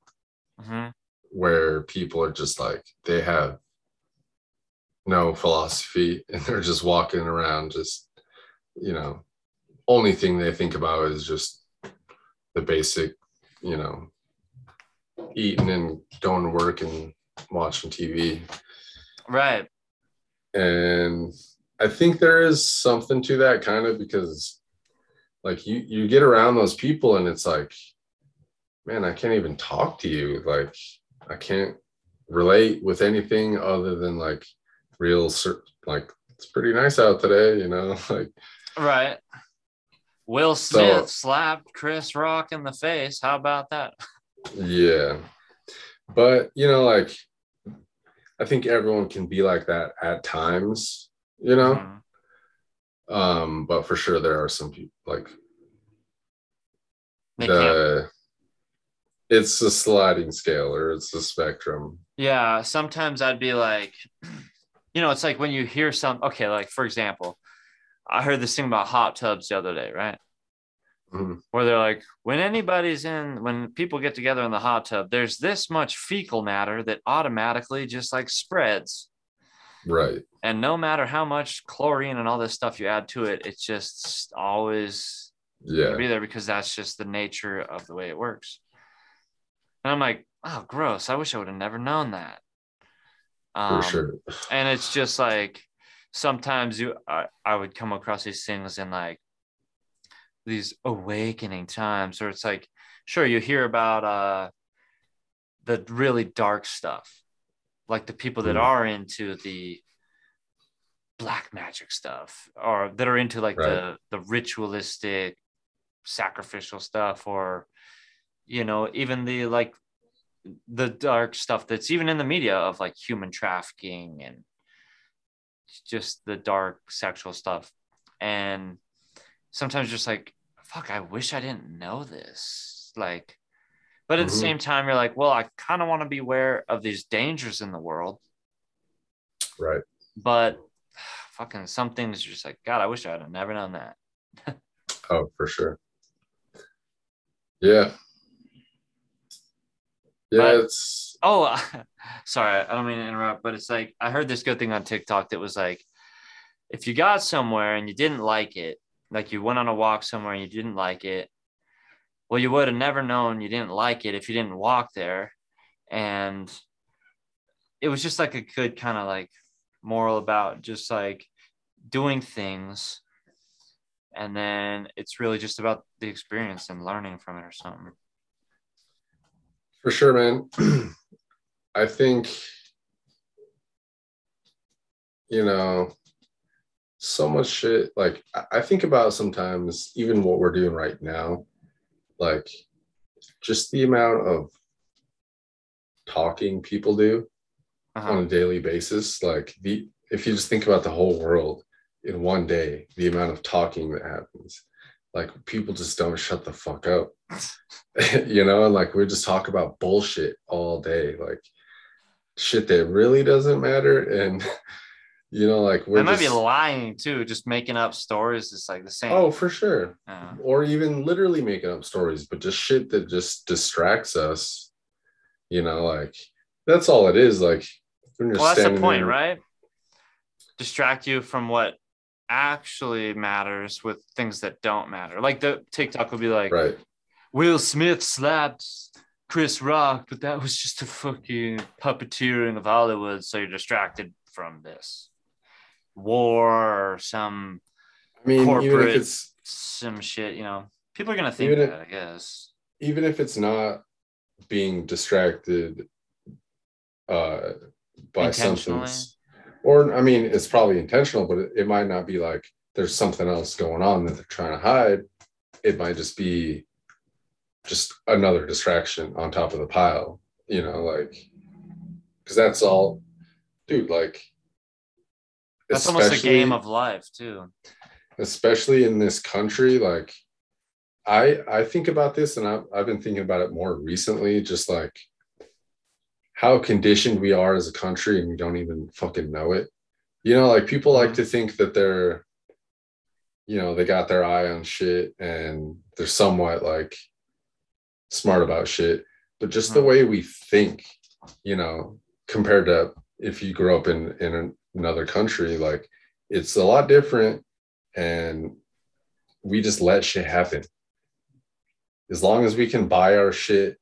hmm where people are just like they have no philosophy [laughs] and they're just walking around just you know only thing they think about is just the basic you know eating and going to work and watching tv Right. and i think there is something to that kind of because like you you get around those people and it's like man i can't even talk to you like i can't relate with anything other than like real like it's pretty nice out today you know [laughs] like Right. Will So- Smith slapped Chris Rock in the face. How about that? [laughs] yeah but you know like i think everyone can be like that at times you know Mhm. um but for sure there are some people like They can't. the it's a sliding scale or it's a spectrum Yeah, sometimes I'd be like, [clears throat] you know, it's like when you hear some, okay, like for example, I heard this thing about hot tubs the other day, right? Mhm. Where they're like, when anybody's in, when people get together in the hot tub, there's this much fecal matter that automatically just like spreads. right And no matter how much chlorine and all this stuff you add to it, it's just always yeah be there because that's just the nature of the way it works. And I'm like, oh, gross. I wish I would have never known that. for Um, sure and it's just like sometimes you I, I would come across these things in like these awakening times where it's like sure you hear about uh the really dark stuff like the people that Mm. are into the black magic stuff or that are into like the the ritualistic sacrificial stuff or you know even the like the dark stuff that's even in the media of like human trafficking and just the dark sexual stuff and sometimes just like fuck i wish i didn't know this. Like but at the Mhm. same time you're like well i kind of want to be aware of these dangers in the world. Right. But [sighs] fucking some things are just like god i wish i'd have never known that. [laughs] Oh for sure. Yeah. Yeah But- it's oh [laughs] sorry i don't mean to interrupt but it's like i heard this good thing on tiktok that was like if you got somewhere and you didn't like it like you went on a walk somewhere and you didn't like it. Well you would have never known you didn't like it if you didn't walk there. And it was just like a good kind of like moral about just like doing things. And then it's really just about the experience and learning from it or something. For sure man. [clears throat] I think you know so much shit. Like I- think about sometimes even what we're doing right now like just the amount of talking people do uh-huh. on a daily basis. Like the if you just think about the whole world in one day the amount of talking that happens like people just don't shut the fuck up. [laughs] You know and like we just talk about bullshit all day. Like shit that really doesn't matter. And [laughs] you know like we're They might be lying too, just making up stories. It's like the same. oh for sure Uh, or even literally making up stories, but just shit that just distracts us. You know, like that's all it is. Like, well, that's the point, there- right? Distract you from what actually matters with things that don't matter. Like the TikTok would be like, Right. Will Smith slapped Chris Rock, but that was just a fucking puppeteering of Hollywood. So you're distracted from this war or some I mean, even Corporate- if it's some shit. You know, people are gonna think Even if- that. I guess. even if it's not being distracted uh by something or i mean it's probably intentional but it, it might not be like there's something else going on that they're trying to hide it might just be just another distraction on top of the pile you know like because that's all dude like That's almost a game of life too. especially in this country like I I think about this, and I've I've been thinking about it more recently. Just like how conditioned we are as a country, and we don't even fucking know it. You know, like people like mm-hmm. to think that they're, you know, they got their eye on shit, and they're somewhat like smart about shit. But just the mm-hmm. way we think, you know, compared to if you grew up in in another country, like it's a lot different, and we just let shit happen. As long as we can buy our shit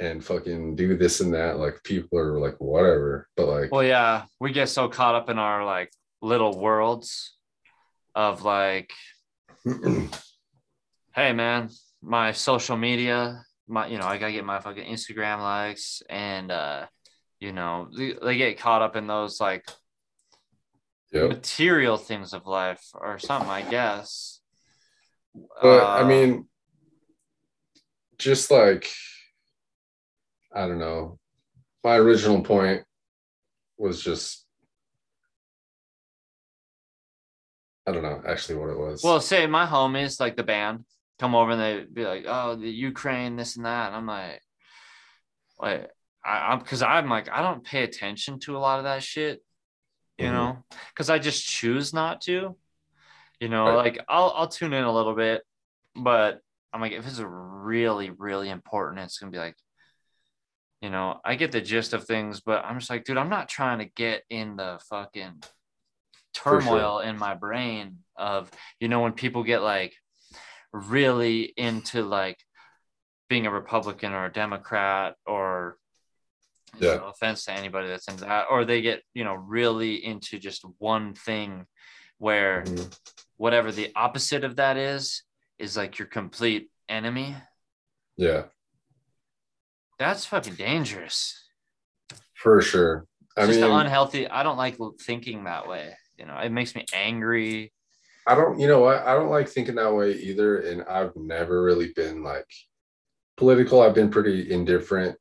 and fucking do this and that, like people are like whatever. But like, Well, yeah, we get so caught up in our like little worlds of like, [clears throat] hey man, my social media, my you know, I gotta get my fucking Instagram likes, and uh, you know, they, they get caught up in those like yeah. material things of life or something, I guess. But I Uh, mean, just like I don't know. My original point was just I don't know actually what it was. Well, say my homies, like the band, come over and they be like, "Oh, the Ukraine, this and that," and I'm like, "Wait, I, I'm," because I'm like, I don't pay attention to a lot of that shit, you Mhm. know, because I just choose not to, you know, Right. like I'll I'll tune in a little bit, but I'm like, if it's really really important, it's gonna be like, you know, I get the gist of things, but I'm just like, dude, I'm not trying to get in the fucking For sure. turmoil in my brain of you know when people get like really into like being a republican or a democrat or Yeah. no offense to anybody that's into that or they get you know really into just one thing where Mhm. whatever the opposite of that is is like your complete enemy yeah, that's fucking dangerous for sure. I just mean, unhealthy i don't like thinking that way you know it makes me angry I don't, you know what? I don't like thinking that way either. And I've never really been like political. I've been pretty indifferent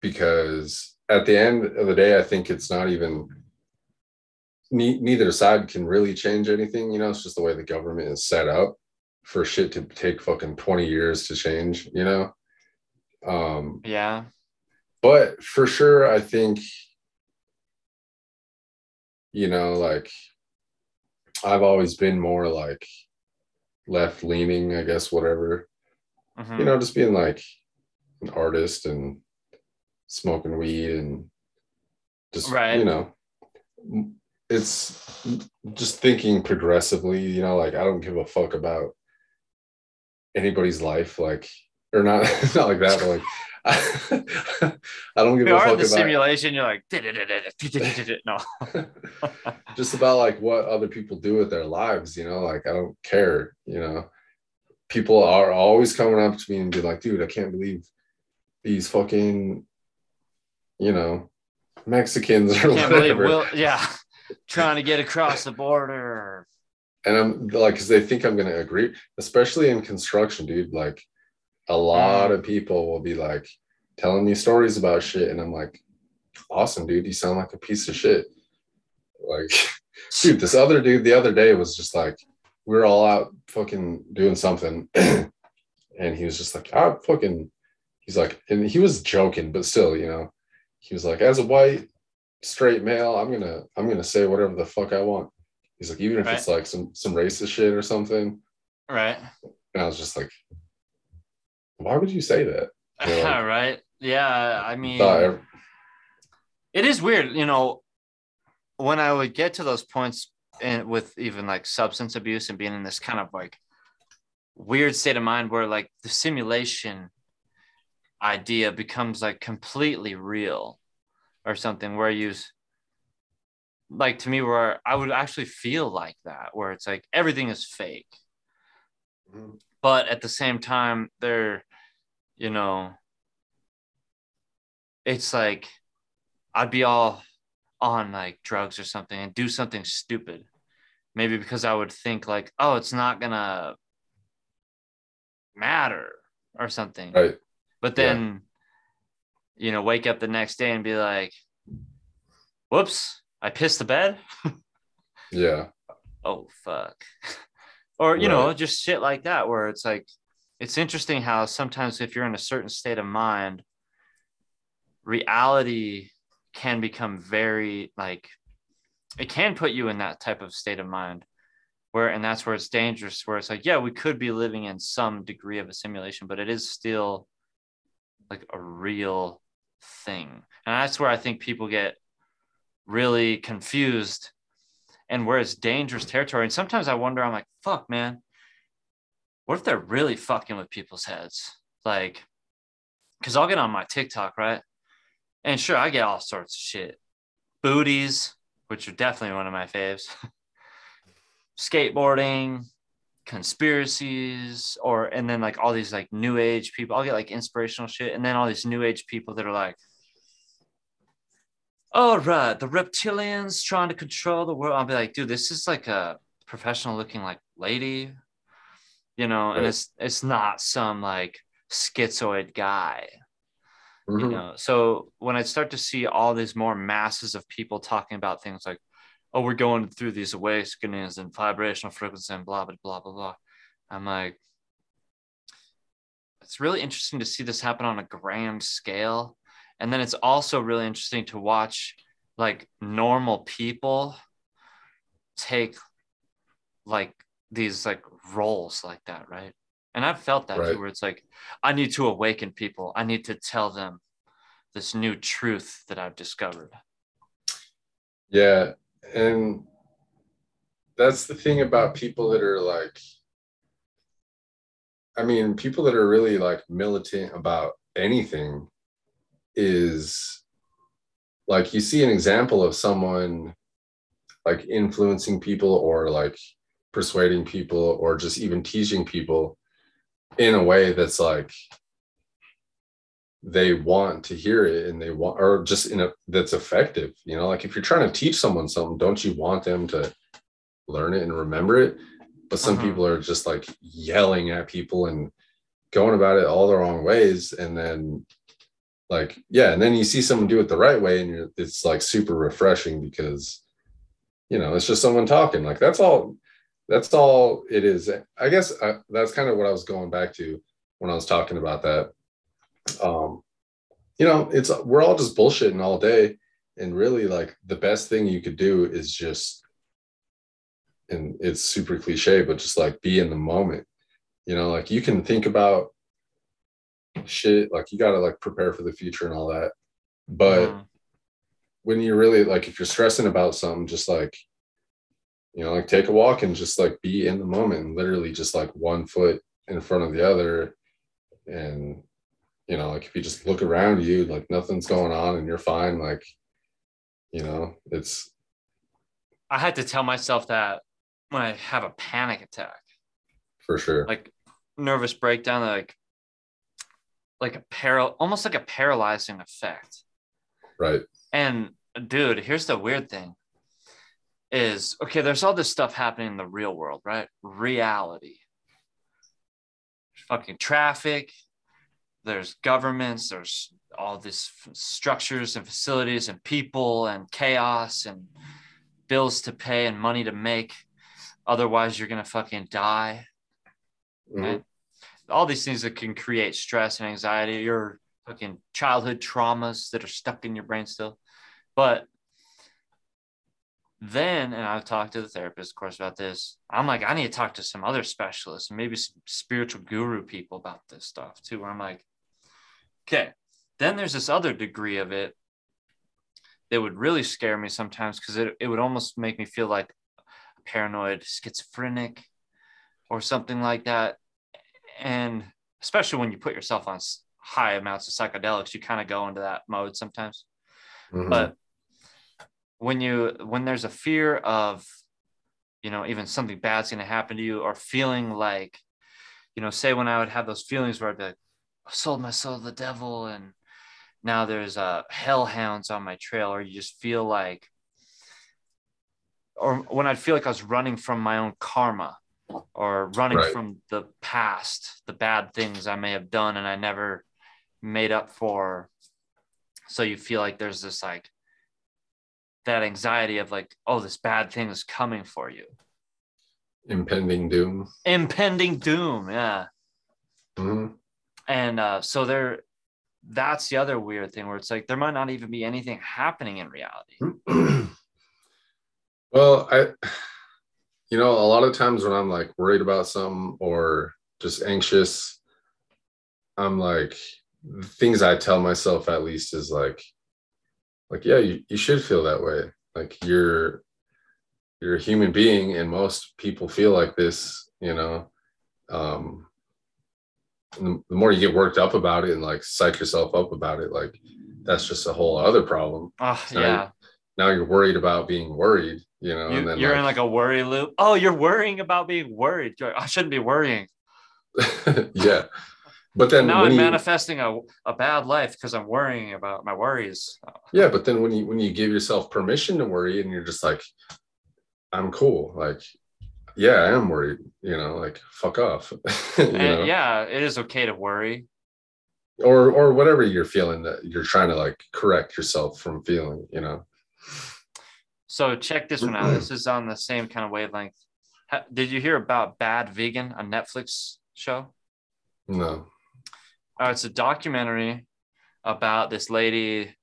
because at the end of the day, I think it's not even, ne- neither side can really change anything. You know, it's just the way the government is set up for shit to take fucking 20 years to change, you know? Um, yeah but for sure, I think, you know, like I've always been more like left leaning, I guess, whatever. Mhm. You know, just being like an artist and smoking weed and just, Right. you know, it's just thinking progressively, you know, like I don't give a fuck about anybody's life, like, or not, [laughs] not like that, but like, [laughs] I, don't give you a fuck the about simulation. You're like, no. just about like what other people do with their lives, you know, like I don't care, you know. People are always coming up to me and be like, dude, I can't believe these fucking, you know, Mexicans or whatever. Will. Yeah, trying to get across the border. and I'm like, because they think I'm gonna agree, especially in construction, dude. Like a Mm. lot of people will be like telling me stories about shit, and I'm like, awesome, dude. You sound like a piece of shit. Like, [laughs] dude, this other dude the other day was just like, we are all out fucking doing something, [clears throat] and he was just like, ah, fucking. He's like, and he was joking, but still, you know, he was like, as a white straight male, I'm gonna, I'm gonna say whatever the fuck I want. He's like, even if it's like some some racist shit or something. Right. And I was just like, why would you say that? [laughs] Yeah. right. Yeah. I mean, ev- it is weird, you know, when I would get to those points and with even like substance abuse and being in this kind of like weird state of mind where like the simulation idea becomes like completely real or something where you like to me where I would actually feel like that where it's like everything is fake. Mm-hmm. But at the same time they're you know it's like i'd be all on like drugs or something and do something stupid. Maybe because i would think like oh it's not gonna matter or something. Right. But Yeah. then you know wake up the next day and be like whoops i pissed the bed [laughs] Yeah. oh fuck [laughs] or you know just shit like that where it's like it's interesting how sometimes if you're in a certain state of mind reality can become very like it can put you in that type of state of mind where and that's where it's dangerous where it's like yeah we could be living in some degree of a simulation but it is still like a real thing. And that's where i think people get really confused and where it's dangerous territory. And sometimes i wonder i'm like fuck man. What if they're really fucking with people's heads? Like because i'll get on my tiktok right? And sure i get all sorts of shit. Booties which are definitely one of my faves. [laughs] Skateboarding conspiracies or and then like all these like new age people i'll get like inspirational shit and then all these new age people that are like all right the reptilians trying to control the world. I'll be like dude this is like a professional looking like lady you know and it's it's not some like schizoid guy you Mhm. know? So when i start to see all these more masses of people talking about things like oh we're going through these awakenings and vibrational frequency and blah blah blah blah blah. I'm like it's really interesting to see this happen on a grand scale. And then it's also really interesting to watch like normal people take like these like roles like that right? And i've felt that Right. too where it's like i need to awaken people. I need to tell them this new truth that i've discovered. Yeah. And that's the thing about people that are like, I mean, people that are really like militant about anything is like you see an example of someone like influencing people or like persuading people or just even teaching people in a way that's like they want to hear it and they want or just in a that's effective you know? Like if you're trying to teach someone something don't you want them to learn it and remember it? But some Uh-huh. people are just like yelling at people and going about it all the wrong ways and then like yeah and then you see someone do it the right way and you're, it's like super refreshing because you know it's just someone talking. Like that's all that's all it is. I guess I, that's kind of what i was going back to when i was talking about that um you know it's we're all just bullshitting all day. And really like the best thing you could do is just and it's super cliche but just like be in the moment. You know like you can think about shit like you got to like prepare for the future and all that. But Mhm. when you really like if you're stressing about something just like you know like take a walk and just like be in the moment and literally just like one foot in front of the other and you know like if you just look around you like nothing's going on and you're fine like you know it's i had to tell myself that when i have a panic attack. For sure. Like nervous breakdown like like a paral almost like a paralyzing effect. Right. And dude here's the weird thing is okay there's all this stuff happening in the real world right? Reality. Fucking traffic there's governments there's all these f- structures and facilities and people and chaos and bills to pay and money to make otherwise you're gonna fucking die Mhm. right? All these things that can create stress and anxiety, your fucking childhood traumas that are stuck in your brain still. But then, and I've talked to the therapist, of course, about this. I'm like, I need to talk to some other specialists and maybe some spiritual guru people about this stuff too. Where I'm like, okay, then there's this other degree of it that would really scare me sometimes because it, it would almost make me feel like a paranoid schizophrenic or something like that. And especially when you put yourself on high amounts of psychedelics, you kind of go into that mode sometimes. Mhm. But when you when there's a fear of, you know, even something bad's going to happen to you, or feeling like, you know, say when I would have those feelings where I'd be like, sold my soul to the devil, and now there's uh, hellhounds on my trail, or you just feel like, or when I'd feel like I was running from my own karma or running Right. from the past, the bad things I may have done and I never made up for. So you feel like there's this like that anxiety of like, oh, this bad thing is coming for you. impending doom. impending doom. Yeah. Mhm. And uh, so there, that's the other weird thing where it's like there might not even be anything happening in reality. [clears throat] well, I, you know, a lot of times when I'm like worried about something or just anxious, I'm like, things I tell myself at least is like, like, yeah, you, you should feel that way. Like you're, you're a human being and most people feel like this, you know. Um, the more you get worked up about it and like psych yourself up about it, like that's just a whole other problem. Oh, Now yeah. Now you're worried about being worried, you know, You, and then you're in like a worry loop. Oh, you're worrying about being worried. Like, I shouldn't be worrying. [laughs] yeah. But then now I'm you, manifesting a, a bad life because I'm worrying about my worries. yeah, but then when you when you give yourself permission to worry and you're just like, I'm cool, like, yeah, I am worried, you know, like fuck off, [laughs] yeah, it is okay to worry. or or whatever you're feeling that you're trying to like correct yourself from feeling, you know. So check this one out. This is on the same kind of wavelength. Did you hear about Bad Vegan, a Netflix show? No. Uh, it's a documentary about this lady.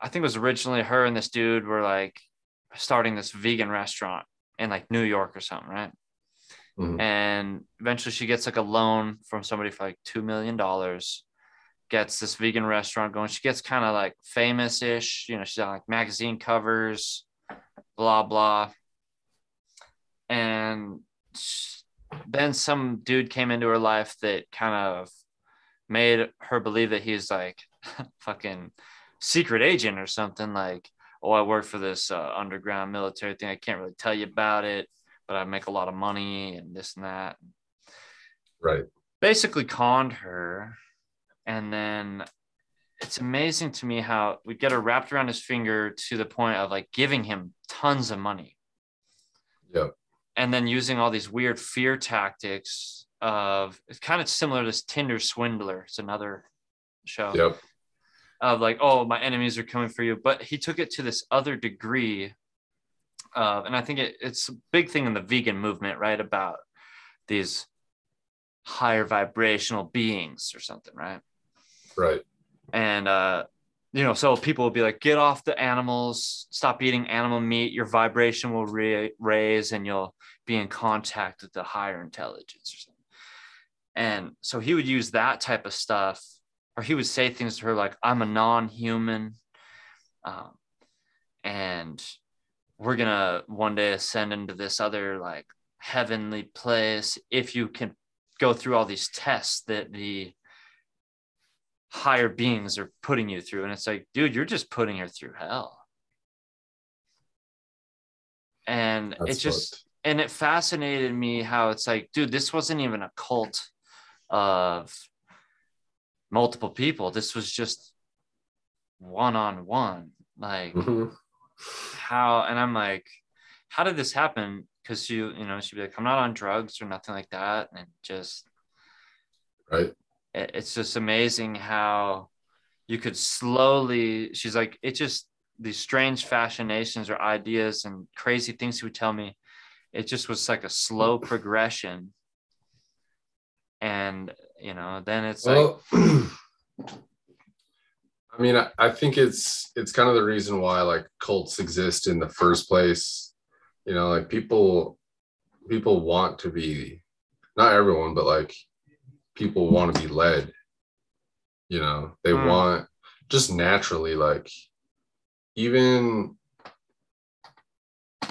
I think it was originally her and this dude were like starting this vegan restaurant in like New York or something, right? Mhm. And eventually she gets like a loan from somebody for like $2 million, gets this vegan restaurant going. She gets kind of like famous ish, you know, she's on like magazine covers, blah, blah. And then some dude came into her life that kind of made her believe that he's like [laughs] fucking secret agent or something like oh i work for this uh, underground military thing i can't really tell you about it but i make a lot of money and this and that Right. basically conned her and then it's amazing to me how we get her wrapped around his finger to the point of like giving him tons of money Yep. and then using all these weird fear tactics of it's kind of similar to this Tinder swindler. It's another show Yep. Of like, oh, my enemies are coming for you. But he took it to this other degree. Of, and I think it, it's a big thing in the vegan movement, right? About these higher vibrational beings or something, right? Right. and uh you know so people will be like get off the animals stop eating animal meat your vibration will ra- raise and you'll be in contact with the higher intelligence or something and so he would use that type of stuff or he would say things to her like i'm a non-human um, and we're gonna one day ascend into this other like heavenly place if you can go through all these tests that the higher beings are putting you through. And it's like, dude, you're just putting her through hell. And it just, fucked. and it fascinated me how it's like, dude, this wasn't even a cult of multiple people. This was just one on one. Like, Mhm. how, and I'm like, how did this happen? Because she, you know, she'd be like, I'm not on drugs or nothing like that. And just, Right. it- it's just amazing how you could slowly she's like it just these strange fascinations or ideas and crazy things he would tell me it just was like a slow progression and you know then it's like [clears throat] I mean, I, I think it's it's kind of the reason why like cults exist in the first place. You know, like people people want to be not everyone, but like people want to be led. You know, they Hmm. want just naturally like even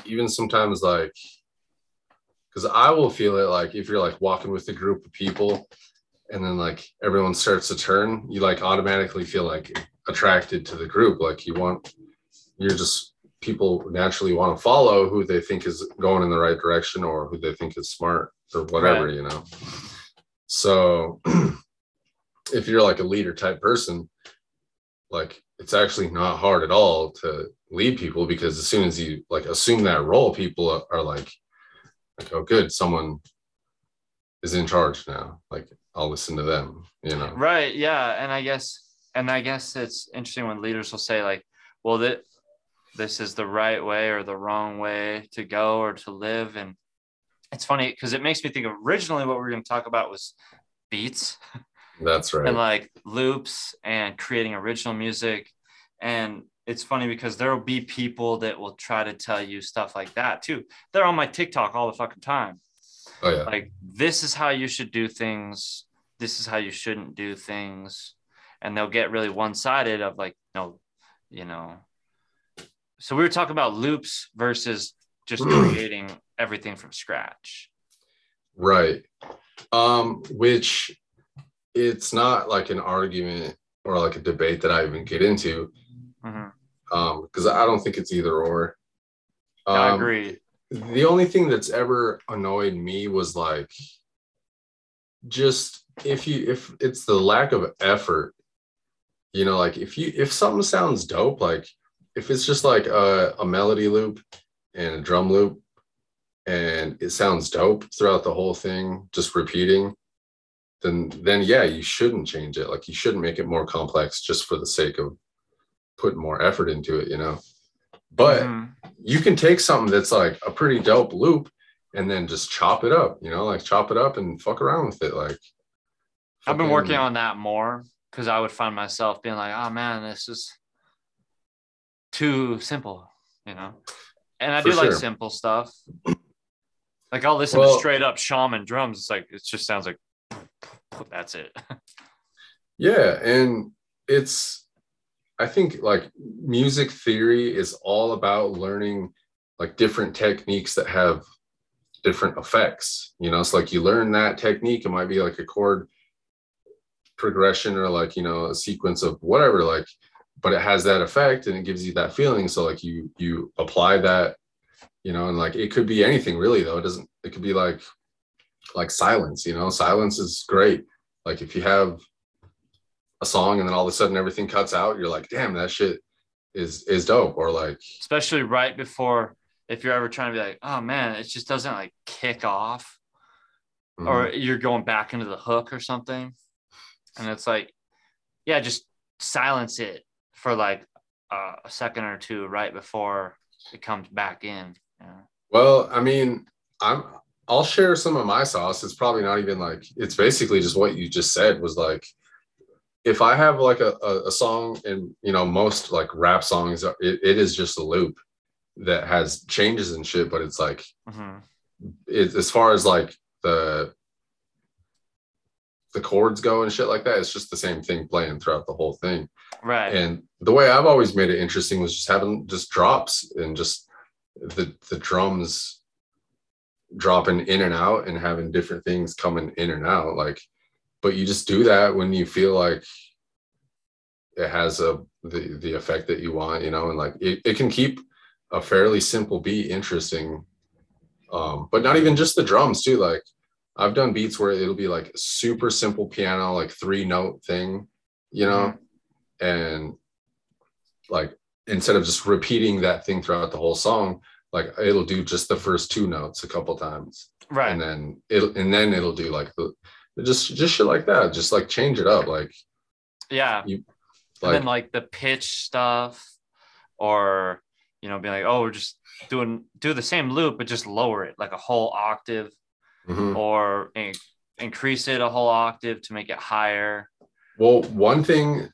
even sometimes like because I will feel it like if you're like walking with a group of people and then like everyone starts to turn, you like automatically feel like attracted to the group. Like you want, you're just people naturally want to follow who they think is going in the right direction or who they think is smart or whatever, Right. you know. So [clears throat] if you're like a leader type person, like it's actually not hard at all to lead people because as soon as you like assume that role, people are, are like, like, oh, good, someone is in charge now. Like I'll listen to them, you know. right yeah and i guess and i guess it's interesting when leaders will say like well that this is the right way or the wrong way to go or to live and it's funny because it makes me think originally what we are going to talk about was beats That's [laughs] right. and like loops and creating original music. And it's funny because there will be people that will try to tell you stuff like that too. They're on my TikTok all the fucking time. Oh yeah. Like, this is how you should do things. This is how you shouldn't do things. And they'll get really one sided of like, no, you know. So we were talking about loops versus just [clears throat] creating everything from scratch. Right. Um, which it's not like an argument or like a debate that I even get into. Mhm. Um, because I don't think it's either or. I Um, agree. The only thing that's ever annoyed me was like just if you if it's the lack of effort you know like if you if something sounds dope like if it's just like a, a melody loop and a drum loop and it sounds dope throughout the whole thing just repeating then then yeah you shouldn't change it. Like you shouldn't make it more complex just for the sake of putting more effort into it you know but Mhm. you can take something that's like a pretty dope loop and then just chop it up, you know, like chop it up and fuck around with it. Like I've been working on that more because I would find myself being like, oh man, this is too simple, you know. And I do like simple stuff. Like I'll listen Well- to straight up shaman drums. It's like it just sounds like that's it. [laughs] Yeah, and it's I think like music theory is all about learning like different techniques that have different effects. You know, it's like you learn that technique, it might be like a chord progression or like, you know, a sequence of whatever, like, but it has that effect and it gives you that feeling. So like you you apply that, you know, and like it could be anything really though. It doesn't, it could be like like silence, you know, silence is great. Like if you have a song and then all of a sudden everything cuts out, you're like, damn, that shit is is dope. Or like, Especially right before if you're ever trying to be like, oh man, it just doesn't like kick off. mhm. or you're going back into the hook or something and it's like yeah just silence it for like uh, a second or two right before it comes back in know? well, I mean, I'm I'll share some of my sauce. It's probably not even like it's basically just what you just said was like if I have like a, a, a song and you know, most like rap songs, it, it is just a loop that has changes and shit, but it's like Mhm. it, as far as like the the chords go and shit like that, it's just the same thing playing throughout the whole thing. right And the way I've always made it interesting was just having just drops and just the the drums dropping in and out and having different things coming in and out. Like, but you just do that when you feel like it has a the the effect that you want, you know, and like it, it can keep a fairly simple beat interesting. Um, but not even just the drums too. Like I've done beats where it'll be like super simple piano, like three note thing, you know, and like instead of just repeating that thing throughout the whole song, like it'll do just the first two notes a couple times, right and then it'll and then it'll do like the just just shit like that, just like change it up, like yeah. like and then like the pitch stuff or you know being like oh we're just doing do the same loop but just lower it like a whole octave mhm. or in- increase it a whole octave to make it higher. Well, one thing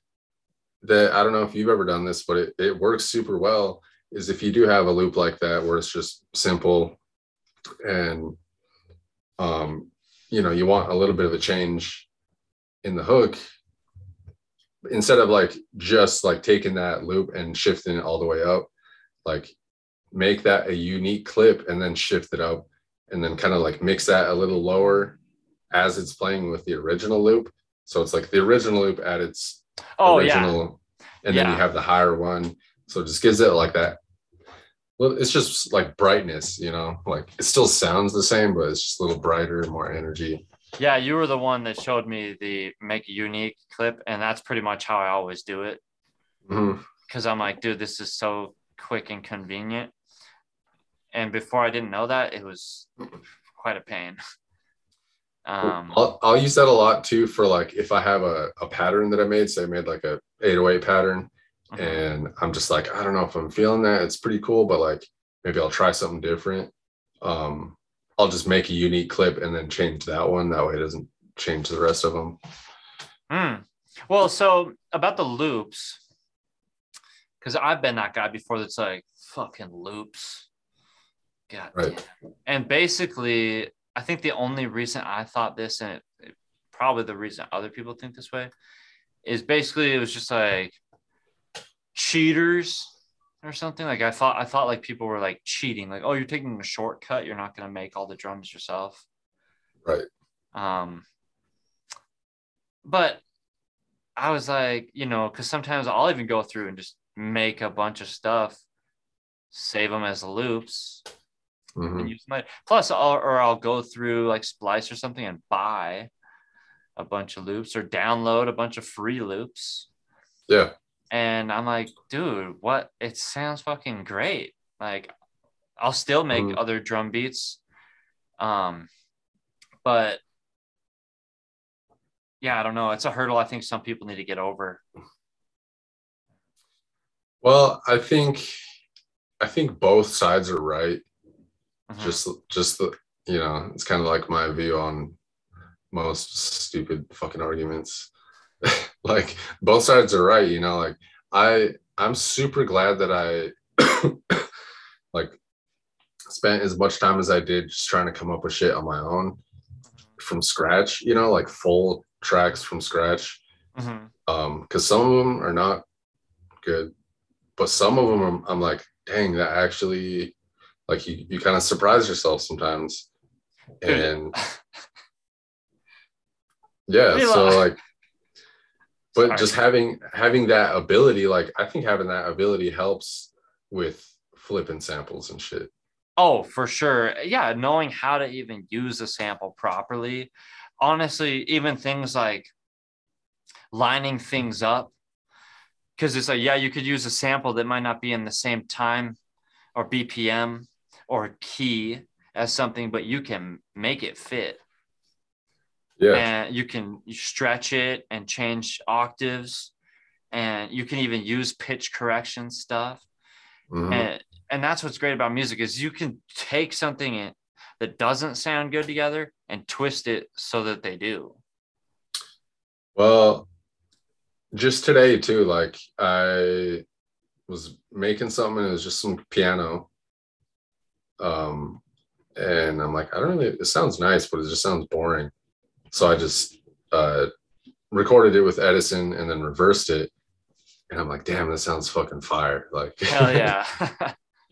that I don't know if you've ever done this, but it, it works super well is if you do have a loop like that where it's just simple and um you know you want a little bit of a change in the hook instead of like just like taking that loop and shifting it all the way up like make that a unique clip and then shift it up and then kind of like mix that a little lower as it's playing with the original loop so it's like the original loop at its oh yeah original, and then Yeah. you have the higher one. So it just gives it like that. Well, it's just like brightness, you know, like it still sounds the same, but it's just a little brighter, more energy. Yeah, you were the one that showed me the make a unique clip, and that's pretty much how I always do it. Because I'm like, dude, this is so quick and convenient. And before I didn't know that, it was quite a pain. Um, I'll, I'll use that a lot too for like if I have a, a pattern that I made, say I made like a 808 pattern, mhm. and I'm just like, I don't know if I'm feeling that. It's pretty cool, but like maybe I'll try something different. Um, I'll just make a unique clip and then change that one. That way it doesn't change the rest of them. Mm. Well, so about the loops, because I've been that guy before that's like fucking loops. God Right. damn. And basically, I think the only reason I thought this, and it, it- probably the reason other people think this way, is basically it was just like cheaters or something. Like I thought, I thought like people were like cheating, like, oh, you're taking a shortcut. You're not gonna make all the drums yourself. Right. Um, but I was like, you know, because sometimes I'll even go through and just make a bunch of stuff, save them as loops, Mhm. and use my plus, I'll, or I'll go through like Splice or something and buy a bunch of loops or download a bunch of free loops. Yeah. And I'm like, dude, what? It sounds fucking great. Like, I'll still make Mhm. other drum beats. Um, but yeah, I don't know. It's a hurdle I think some people need to get over. Well, I think I think both sides are right. Mhm. Just just the you know, it's kind of like my view on most stupid fucking arguments. [laughs] [laughs] like both sides are right, you know, like I I'm super glad that I [coughs] like spent as much time as I did just trying to come up with shit on my own from scratch, you know, like full tracks from scratch. Mhm. um because some of them are not good but some of them I'm, I'm like dang that actually like you, you kind of surprise yourself sometimes and [laughs] yeah so like but Sorry. just having having that ability like i think having that ability helps with flipping samples and shit Oh, for sure. Yeah, knowing how to even use a sample properly. Honestly, even things like lining things up. Because it's like, yeah, you could use a sample that might not be in the same time or BPM or key as something, but you can make it fit. Yeah And you can stretch it and change octaves. And you can even use pitch correction stuff Mhm. and and that's what's great about music is you can take something in- that doesn't sound good together and twist it so that they do Well, just today too, like I was making something and it was just some piano. Um, and I'm like, I don't really, it sounds nice, but it just sounds boring. So I just uh recorded it with Edison and then reversed it. And I'm like, damn, that sounds fucking fire. Like hell [laughs] yeah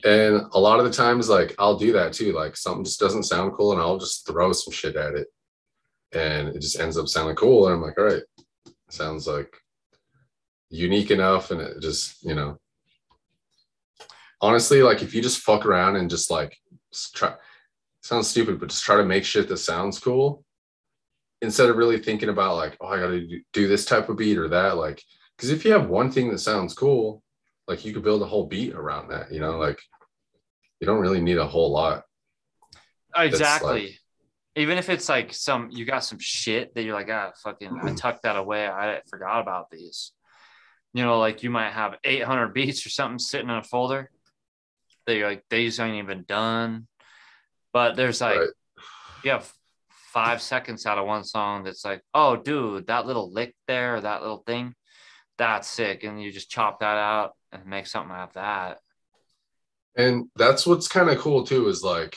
and a lot of the times, like I'll do that too. Like something just doesn't sound cool, and I'll just throw some shit at it, and it just ends up sounding cool. And I'm like, all right, sounds like unique enough, and it just you know, honestly, like if you just fuck around and just like try, sounds stupid, but just try to make shit that sounds cool instead of really thinking about like, oh, I got to do this type of beat or that. Like, because if you have one thing that sounds cool, like you could build a whole beat around that, you know, like you don't really need a whole lot. exactly even if it's like some you got some shit that you're like ah fucking i [clears throat] tucked that away i forgot about these you know like you might have 800 beats or something sitting in a folder that you're like these ain't even done but there's like Right. you have five seconds out of one song that's like, oh, dude, that little lick there, or that little thing, that's sick. And you just chop that out and make something out of that. And that's what's kind of cool too is like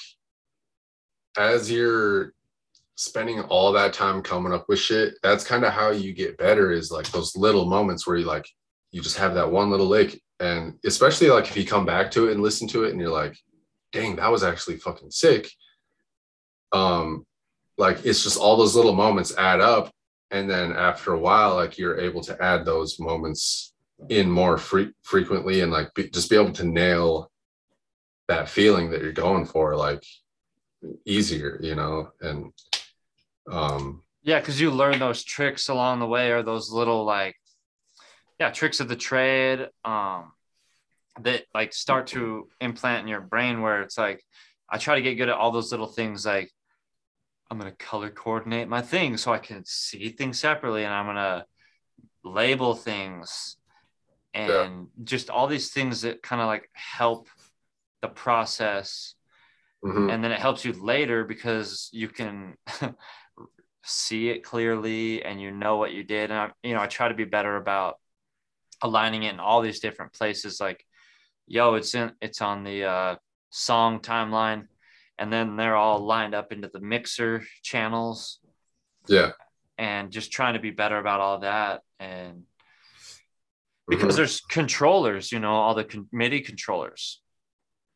as you're spending all that time coming up with shit, that's kind of how you get better is like those little moments where you like you just have that one little lick. And especially like if you come back to it and listen to it and you're like, dang, that was actually fucking sick. Um, like it's just all those little moments add up. And then after a while, like you're able to add those moments in more fre- frequently and like be, just be able to nail that feeling that you're going for like easier you know and um Yeah, because you learn those tricks along the way, or those little like, yeah, tricks of the trade, um, that like start to implant in your brain. Where it's like, I try to get good at all those little things. Like, I'm gonna color coordinate my things so I can see things separately, and I'm gonna label things, and Yeah. just all these things that kind of like help the process. Mhm. and then it helps you later because you can [laughs] see it clearly and you know what you did. And I, you know i try to be better about aligning it in all these different places. Like yo it's in it's on the uh, song timeline and then they're all lined up into the mixer channels Yeah. and just trying to be better about all that and because Mhm. there's controllers you know all the con- midi controllers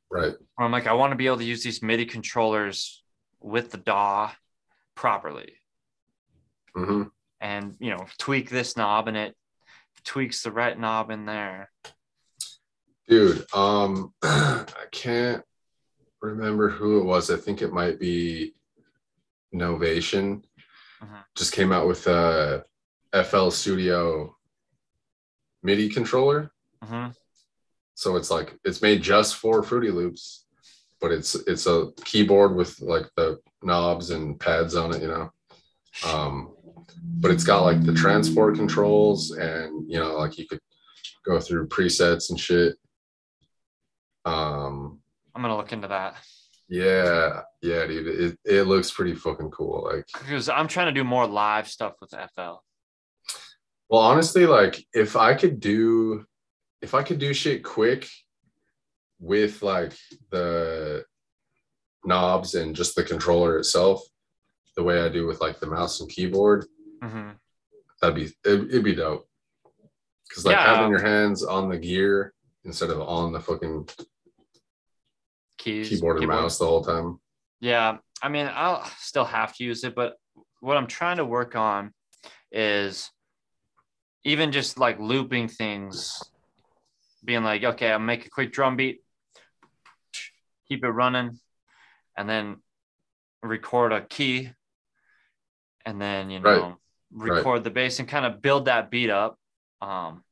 Right. where I'm like, I want to be able to use these MIDI controllers with the DAW properly hmm and, you know, tweak this knob and it tweaks the right knob in there. Dude, um, [clears throat] I can't remember who it was. I think it might be Novation. Mhm. Just came out with a FL Studio MIDI controller. hmm So it's like it's made just for Fruity Loops, but it's it's a keyboard with like the knobs and pads on it, you know. Um, but it's got like the transport controls and you know, like you could go through presets and shit. Um, I'm to look into that yeah, yeah, dude. It, it looks pretty fucking cool. Like, because I'm trying to do more live stuff with FL. well, honestly, like if I could do if I could do shit quick with like the knobs and just the controller itself, the way I do with like the mouse and keyboard, hmm that'd be it, it'd be dope. Cause like Yeah. having your hands on the gear instead of on the fucking Keys, keyboard and mouse the whole time. Yeah. I mean, I'll still have to use it, but what I'm trying to work on is even just like looping things, being like, okay, I'll make a quick drum beat, keep it running, and then record a key, and then, you Right. know, record the bass and kind of build that beat up um,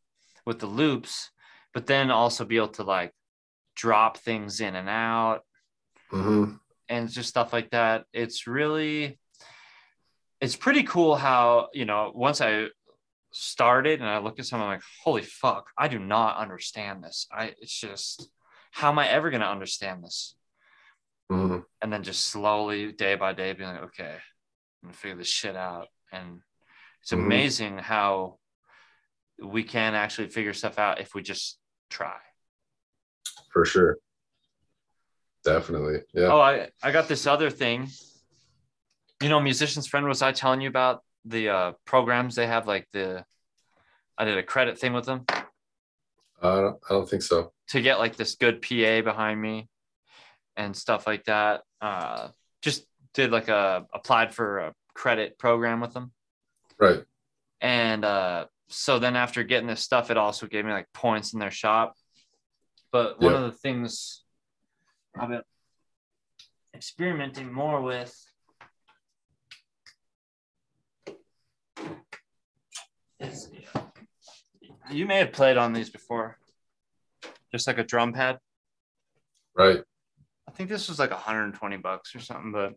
with the loops, but then also be able to like drop things in and out hmm and just stuff like that. It's really, it's pretty cool how, you know, once I started and I look at something I'm like, holy fuck, I do not understand this. I, it's just, how am I ever going to understand this? hmm And then just slowly, day by day, being like, okay, I'm going to figure this shit out. And it's Mhm. amazing how we can actually figure stuff out if we just try. For sure. Definitely. Yeah. Oh, I, I got this other thing. You know, musician's friend, was I telling you about the uh, programs they have? Like the, I did a credit thing with them I don't, I don't think so. to get like this good PA behind me and stuff like that. Uh, just did like a applied for a credit program with them. Right. And uh, so then after getting this stuff, it also gave me like points in their shop. But one Yeah. of the things I've been experimenting more with is you may have played on these before, just like a drum pad. Right. I think this was like 120 bucks or something, but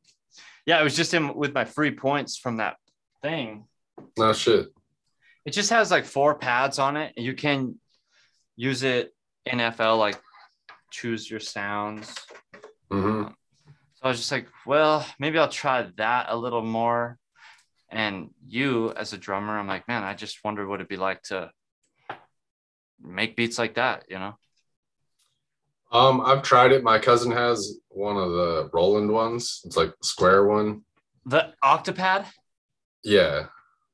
yeah, it was just in with my free points from that thing. No shit. It just has like four pads on it. You can use it in FL, like choose your sounds. hmm So I was just like, well, maybe I'll try that a little more. And you, as a drummer, I'm like, man, I just wonder what it'd be like to make beats like that, you know? Um, I've tried it. My cousin has one of the Roland ones. It's like the square one. The Octopad? Yeah,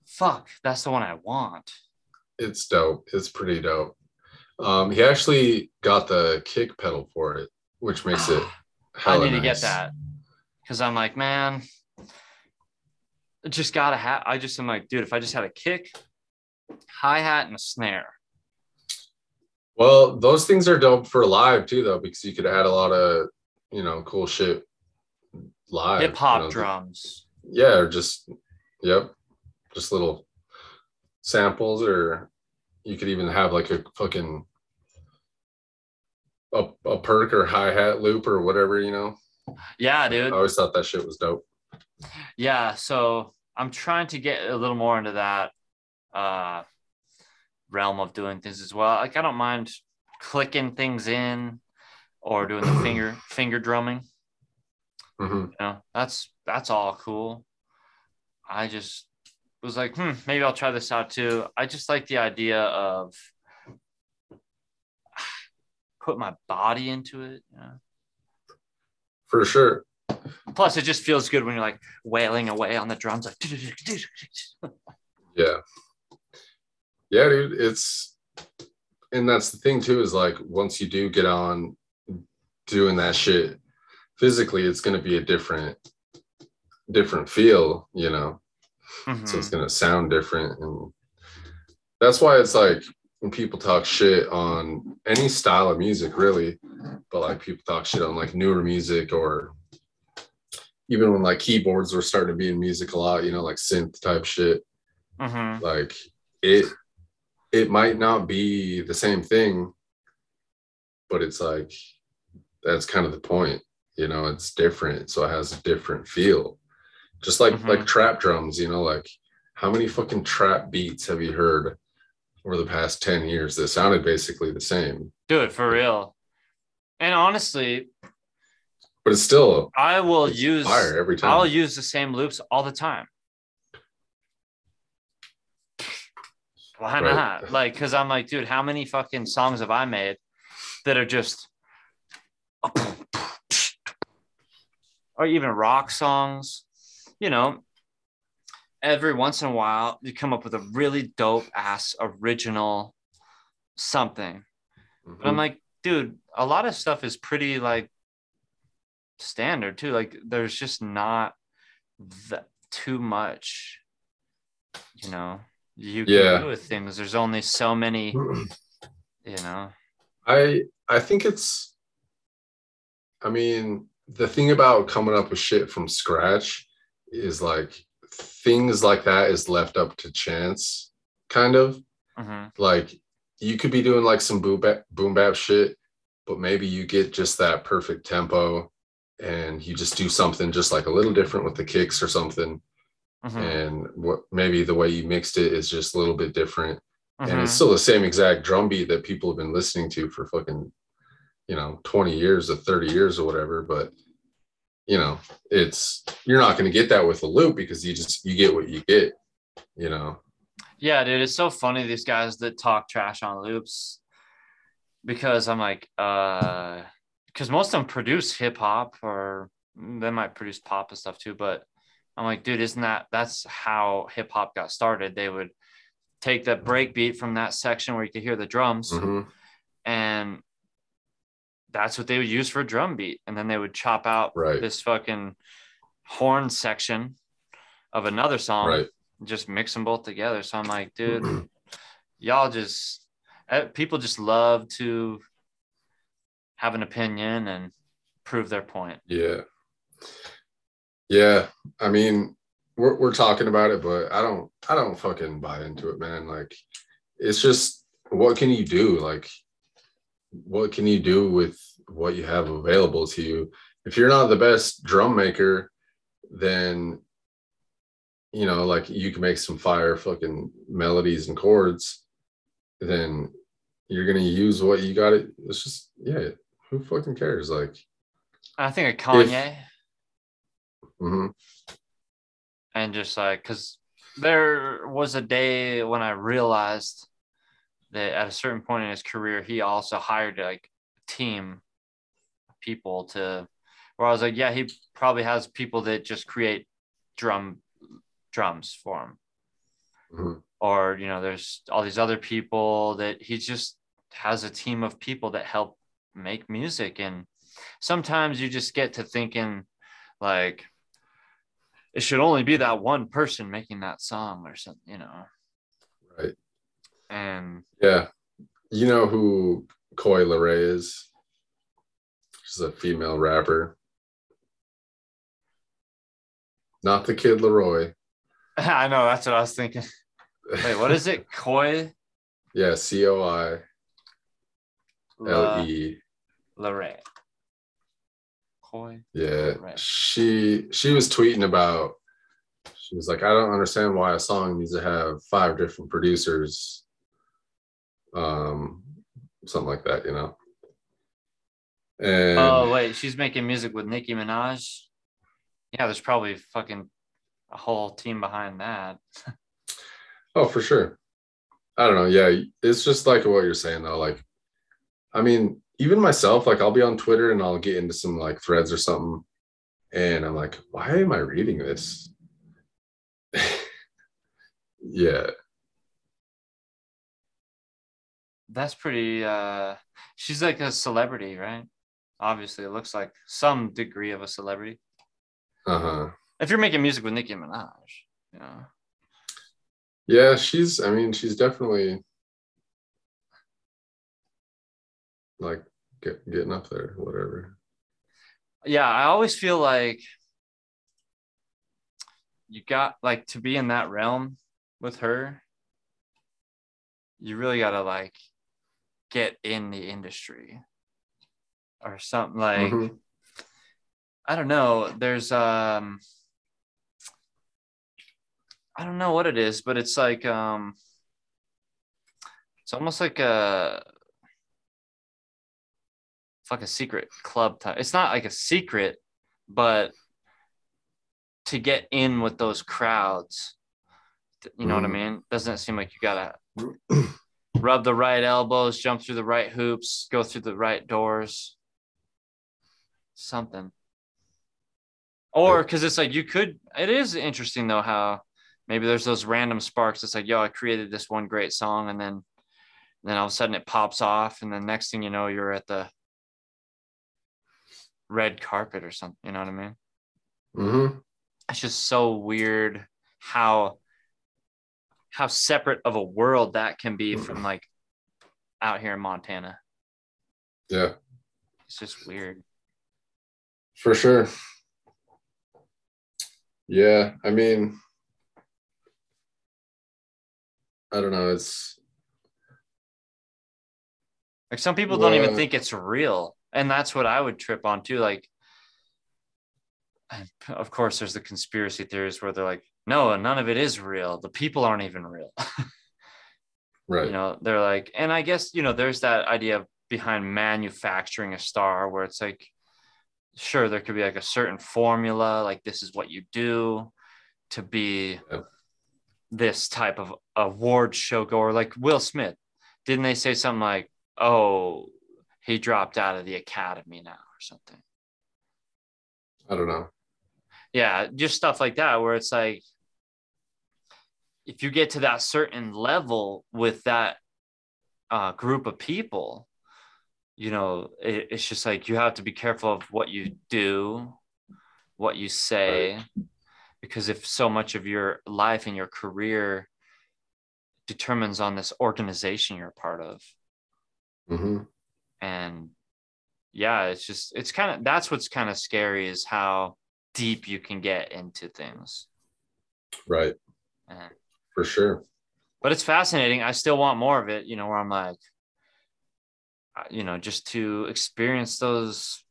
Fuck, that's the one I want. it's dope. It's pretty dope. Um, he actually got the kick pedal for it, which makes it. I hella need to get that because I'm like, man, I just gotta have. I just am like, dude, if I just had a kick, hi hat, and a snare. Well, those things are dope for live too, though, because you could add a lot of you know cool shit live. Hip hop you know, drums. Yeah, or just yep, just little samples, or you could even have like a fucking a, a perc or hi hat loop or whatever. You know, Yeah, dude. I always thought that shit was dope. Yeah. So I'm trying to get a little more into that uh, realm of doing things as well. Like I don't mind clicking things in or doing the finger [clears throat] finger drumming. Mhm. You know, that's that's all cool. I just was like, hmm, maybe I'll try this out too. I just like the idea of [sighs] put my body into it. You know? For sure. Plus, it just feels good when you're like wailing away on the drums, like. [laughs] Yeah. Yeah, dude. It's and that's the thing too, is like once you do get on doing that shit physically, it's gonna be a different different feel, you know. So it's Mhm. gonna sound different. And that's why it's like when people talk shit on any style of music, really, but like people talk shit on like newer music or even when like keyboards were starting to be in music a lot, you know, like synth type shit Mhm. like it it might not be the same thing but it's like that's kind of the point you know it's different so it has a different feel just like Mhm. like trap drums you know like how many fucking trap beats have you heard over the past 10 years that sounded basically the same Dude, for real. And honestly, but it's still I will use fire every time I'll use the same loops all the time. Why Right. not? Like, cause I'm like, dude, how many fucking songs have I made that are just or even rock songs? You know, every once in a while you come up with a really dope ass original something. But I'm Mhm. like, dude, a lot of stuff is pretty like standard too. Like there's just not that too much, you know, you can Yeah. do with things. There's only so many, [clears throat] you know. I I think it's I mean, the thing about coming up with shit from scratch is like things like that is left up to chance, kind of. Mhm. Like you could be doing like some boom bap, boom bap shit, but maybe you get just that perfect tempo and you just do something just like a little different with the kicks or something. Mhm. And what maybe the way you mixed it is just a little bit different and it's Mhm. still the same exact drum beat that people have been listening to for fucking you know 20 years or 30 years or whatever but you know it's you're not going to get that with a loop because you just you get what you get you know Yeah, dude, it's so funny these guys that talk trash on loops because I'm like, uh, because most of them produce hip hop or they might produce pop and stuff too. But I'm like, dude, isn't that that's how hip hop got started? They would take the break beat from that section where you could hear the drums Mhm. and that's what they would use for a drum beat. And then they would chop out Right. this fucking horn section of another song right just mix them both together. So I'm like, dude, [clears throat] y'all just eh, people just love to have an opinion and prove their point. yeah yeah i mean we're, we're talking about it but i don't i don't fucking buy into it man like it's just what can you do like what can you do with what you have available to you? If you're not the best drum maker then you know like you can make some fire fucking melodies and chords then you're gonna use what you got it it's just yeah who fucking cares? Like I think of Kanye. mhm, and just like because there was a day when I realized that at a certain point in his career he also hired like a team of people to where I was like, yeah, he probably has people that just create drum drums for him. mhm. or you know there's all these other people that he just has a team of people that help make music and sometimes you just get to thinking like it should only be that one person making that song or something you know right and yeah. You know who Coi Leray is? She's a female rapper. Not the kid LAROI [laughs] i know that's what i was thinking. Wait what is it? [laughs] Koi? Yeah c-o-i La, l-e Lorraine. koi Yeah, she she was tweeting about. She was like, I don't understand why a song needs to have five different producers, um, something like that, you know. And oh wait she's making music with nicki minaj yeah, there's probably fucking a whole team behind that. [laughs] Oh, for sure. I don't know. Yeah, it's just like what you're saying though. Like, I mean, even myself, like I'll be on Twitter and I'll get into some like threads or something, and I'm like, why am I reading this? [laughs] yeah. That's pretty uh she's like a celebrity, right? Obviously, it looks like some degree of a celebrity. Uh-huh. If you're making music with Nicki Minaj, you know. Yeah, she's I mean, she's definitely like get, getting up there, whatever. Yeah, I always feel like you got like to be in that realm with her, you really gotta like get in the industry or something like Mhm. I don't know. There's um I don't know what it is, but it's like um it's almost like a it's like a secret club type. It's not like a secret, but to get in with those crowds, you know what I Mhm. mean? Doesn't it seem like you gotta [clears throat] rub the right elbows, jump through the right hoops, go through the right doors, something. Or because it's like you could, it is interesting though how maybe there's those random sparks. It's like, yo, I created this one great song, and then then all of a sudden it pops off, and then next thing you know, you're at the red carpet or something. You know what I mean? Mm-hmm. It's just so weird how how separate of a world that can be from mm-hmm. like out here in Montana. Yeah, It's just weird. for sure. Yeah, I mean, I don't know. It's Like some people don't even think it's real. And that's what I would trip on too. Like, [sighs] of course, there's the conspiracy theories where they're like, no, none of it is real. The people aren't even real. [laughs] right. you know, they're like, and I guess, you know, there's that idea behind manufacturing a star where it's like, sure, there could be like a certain formula, like this is what you do to be Yep. this type of award show goer, like Will Smith. Didn't they say something like, oh, he dropped out of the academy now or something? I don't know. yeah just stuff like that where it's like if you get to that certain level with that uh, group of people you know it, it's just like you have to be careful of what you do what you say because if so much of your life and your career determines on this organization you're a part of. Hmm and yeah it's just it's kind of that's what's kind of scary is how deep you can get into things. Right. and For sure. but it's fascinating. I still want more of it, you know, where I'm like, uh, you know, just to experience those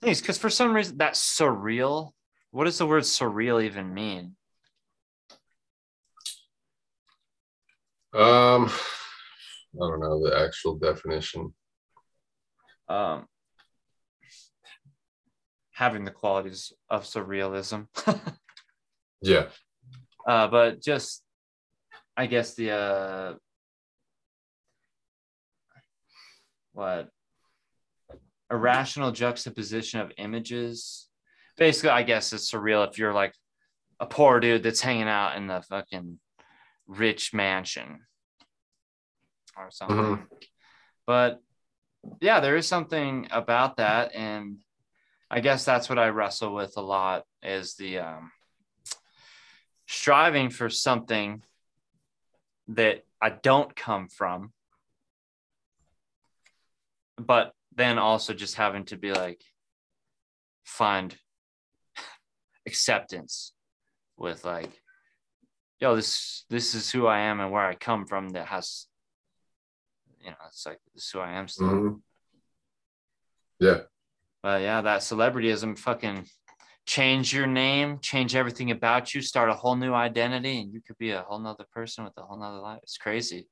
things. Because for some reason, that surreal. What does the word surreal even mean? Um, I don't know the actual definition. Um, having the qualities of surrealism. [laughs] Yeah. uh, but just, I guess the, uh, what? Irrational juxtaposition of images. Basically, I guess it's surreal if you're like a poor dude that's hanging out in the fucking rich mansion or something. Mhm. But yeah, there is something about that. And I guess that's what I wrestle with a lot is the um, striving for something that I don't come from, but then also just having to be like, find [laughs] acceptance with like, yo, this this is who I am and where I come from that has, you know, it's like this is who I am still. Mhm. Yeah. But yeah, that celebrityism fucking change your name, change everything about you, start a whole new identity, and you could be a whole nother person with a whole nother life. It's crazy.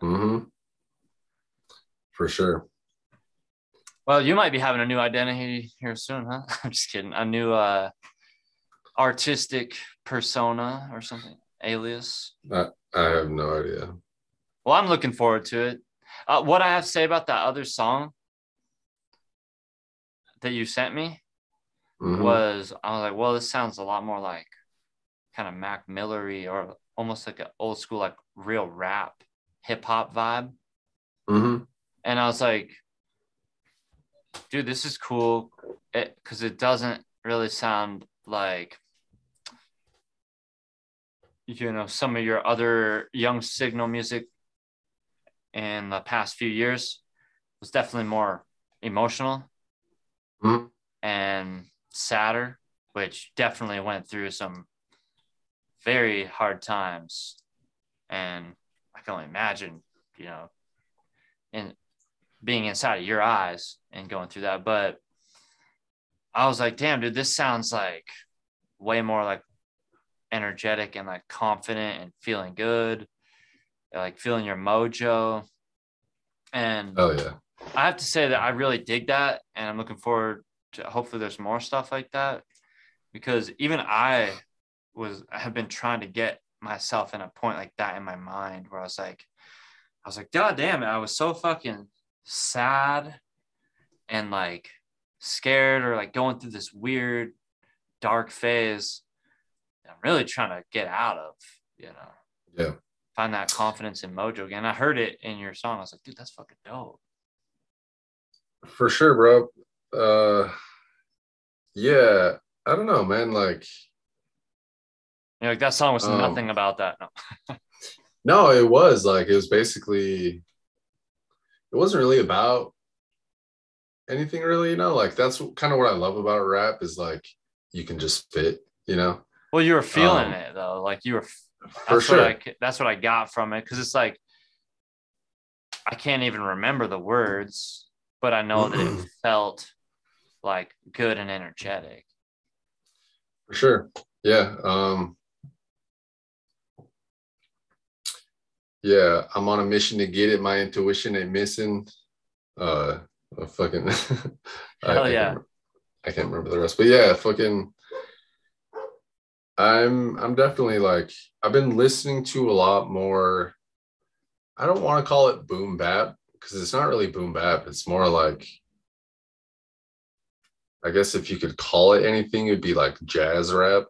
hmm For sure. Well, you might be having a new identity here soon, huh? [laughs] I'm just kidding. A new uh artistic persona or something alias I, I have no idea. well i'm looking forward to it uh, what i have to say about that other song that you sent me Mhm. was i was like well this sounds a lot more like kind of mac millery or almost like an old school like real rap hip-hop vibe Mhm. and I was like, dude, this is cool It, because it, doesn't really sound like, you know, some of your other young signal music in the past few years was definitely more emotional Mhm. and sadder, which definitely went through some very hard times. And I can only imagine, you know, and being inside of your eyes and going through that. But I was like, damn, dude, this sounds like way more like energetic and like confident and feeling good, like feeling your mojo. And Oh yeah. I have to say that I really dig that, and I'm looking forward hopefully there's more stuff like that because even I was have been trying to get myself in a point like that in my mind where I was like, I was like, God damn it, I was so fucking sad and like scared or like going through this weird dark phase. I'm really trying to get out of, you know. Yeah. Find that confidence in mojo again. I heard it in your song. I was like, dude, that's fucking dope. For sure, bro. Uh yeah. I don't know, man. Like You know, like that song was Um, nothing about that. No. [laughs] No, it was like it was basically it wasn't really about anything really, you know, like that's kind of what I love about rap is like you can just fit, you know. Well, you were feeling Um, it though. Like you were For that's sure. what I that's what I got from it because it's like I can't even remember the words, but I know that it [clears throat] felt like good and energetic. For sure. Yeah. Um Yeah, I'm on a mission to get it. My intuition ain't missing. Uh a fucking [laughs] I, Hell I yeah. can't, I can't remember the rest. But yeah, fucking I'm I'm definitely like I've been listening to a lot more. I don't want to call it boom bap because it's not really boom bap. It's more like I guess if you could call it anything, it'd be like jazz rap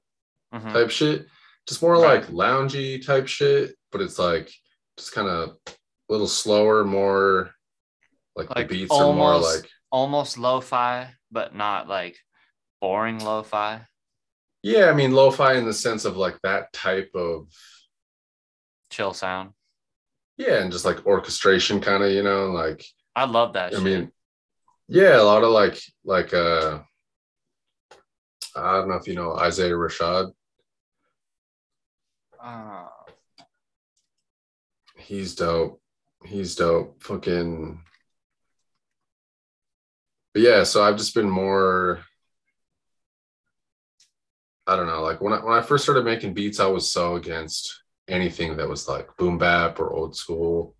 Mhm. type shit. Just more Right. like loungy type shit, but it's like just kind of a little slower, more like, Like the beats are more almost- like Almost lo-fi, but not like boring lo-fi. yeah, I mean lo-fi in the sense of like that type of Chill sound. yeah, and just like orchestration kind of, you know, like I love that I shit. mean, yeah, a lot of like like uh I don't know if you know Isaiah Rashad. Uh, He's dope. He's dope. Fucking. But yeah, so I've just been more. I don't know. Like when I when I first started making beats, I was so against anything that was like boom bap or old school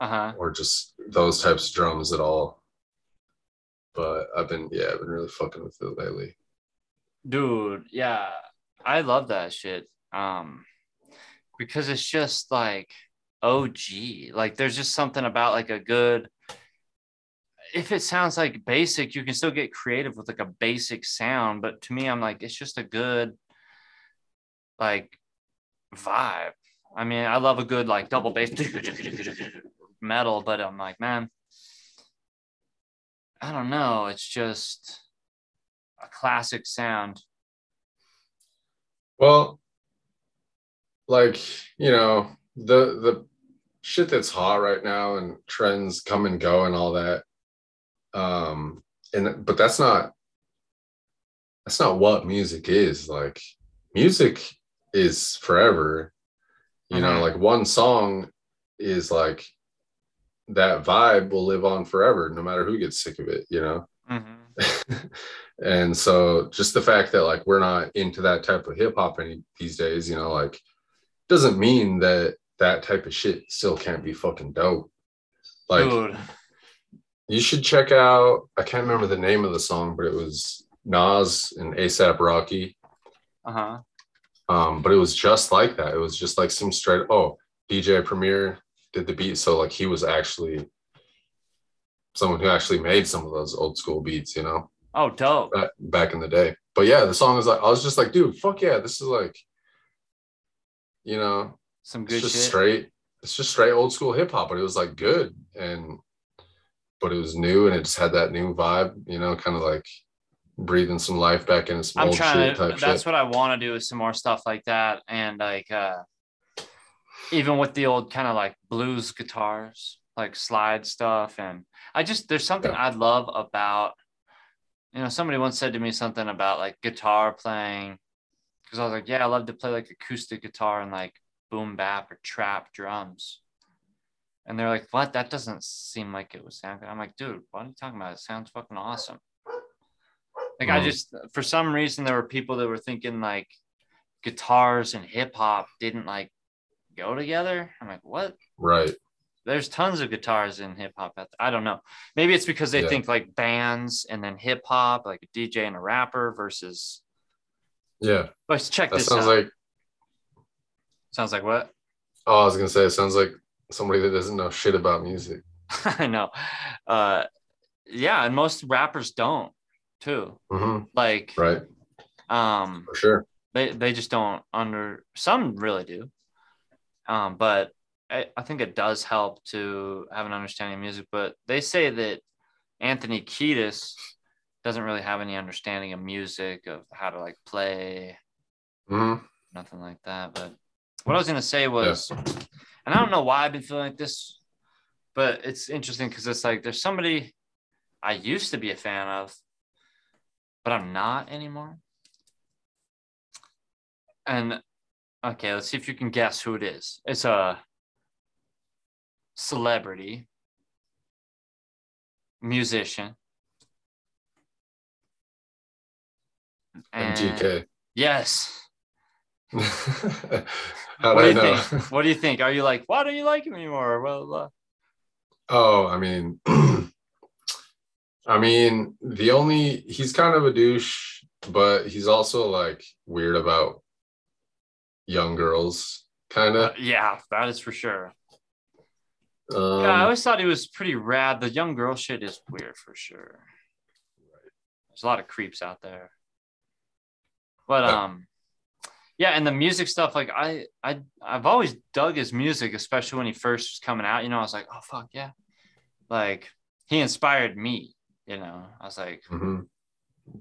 uh-huh. or just those types of drums at all. But I've been yeah, I've been really fucking with it lately. dude yeah i love that shit um because it's just like og like there's just something about like a good if it sounds like basic you can still get creative with like a basic sound but to me i'm like it's just a good like vibe i mean i love a good like double bass [laughs] metal but i'm like man i don't know it's just a classic sound Well, like, you know, the the shit that's hot right now and trends come and go and all that. Um and but that's not that's not what music is. Like music is forever. You know, Mhm. like one song is like that vibe will live on forever no matter who gets sick of it, you know. Mhm. [laughs] and so just the fact that like we're not into that type of hip hop any these days, you know, like doesn't mean that that type of shit still can't be fucking dope. Like Dude, you should check out I can't remember the name of the song, but it was Nas and ASAP Rocky. Uh-huh. Um, but it was just like that. It was just like some straight. Oh, DJ Premier did the beat, so like he was actually someone who actually made some of those old school beats, you know, Oh, dope. back, back in the day. But yeah, the song is like I was just like, dude, fuck yeah, this is like, you know, Some it's good just shit. straight. It's just straight old school hip hop, but it was like good and, but it was new and it just had that new vibe, you know, kind of like breathing some life back into some I'm old trying shit to. type That's shit. what I want to do with some more stuff like that, and like uh even with the old kind of like blues guitars, like slide stuff, and I just there's something Yeah. I love about. You know, somebody once said to me something about like guitar playing, because I was like, yeah, I love to play like acoustic guitar and like boom bap or trap drums. And they're like, what? That doesn't seem like it would sound good. I'm like, dude, what are you talking about? It sounds fucking awesome. Like I Mhm. just for some reason there were people that were thinking like guitars and hip hop didn't like go together. I'm like, what? Right. There's tons of guitars in hip hop. I don't know. Maybe it's because they Yeah. think like bands and then hip hop, like a DJ and a rapper versus. Yeah. Let's check That this sounds out. like sounds like what? oh, I was gonna say it sounds like somebody that doesn't know shit about music. [laughs] I know. Uh, yeah, and most rappers don't too. hmm Like, Right. um, For sure. they they just don't under some really do um but I, I think it does help to have an understanding of music but they say that anthony kiedis doesn't really have any understanding of music of how to like play hmm nothing like that but what i was going to say was and i don't know why i've been feeling like this but it's interesting because it's like there's somebody i used to be a fan of but i'm not anymore. And okay, let's see if you can guess who it is. It's a celebrity, musician. and- MGK. Yes. [laughs] What do you know? think? What do you think? Are you like, why don't you like him anymore? Well, uh, Oh, I mean, [clears throat] I mean, the only he's kind of a douche, but he's also like weird about young girls, kind uh, of. yeah, that is for sure. Um, yeah, I always thought he was pretty rad. The young girl shit is weird for sure. There's a lot of creeps out there. But Yeah. um yeah, and the music stuff, like I I I've always dug his music, especially when he first was coming out. You know, I was like, oh fuck yeah. Like he inspired me, you know. I was like, mhm.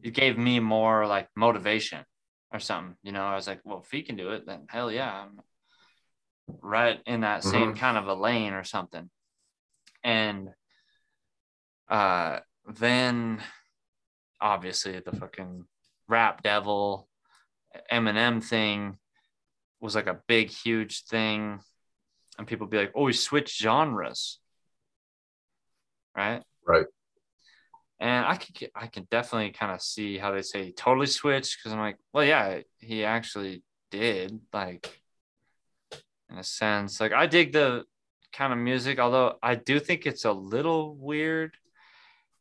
it gave me more like motivation or something. You know, I was like, well, if he can do it, then hell yeah, I'm right in that same kind of a lane or something. And uh then obviously the fucking rap devil Eminem thing was like a big, huge thing. And people be like, oh, he switched genres. Right. Right. And I get, I can definitely kind of see how they say he totally switched because I'm like, well, yeah, he actually did. Like, in a sense, like I dig the kind of music, although I do think it's a little weird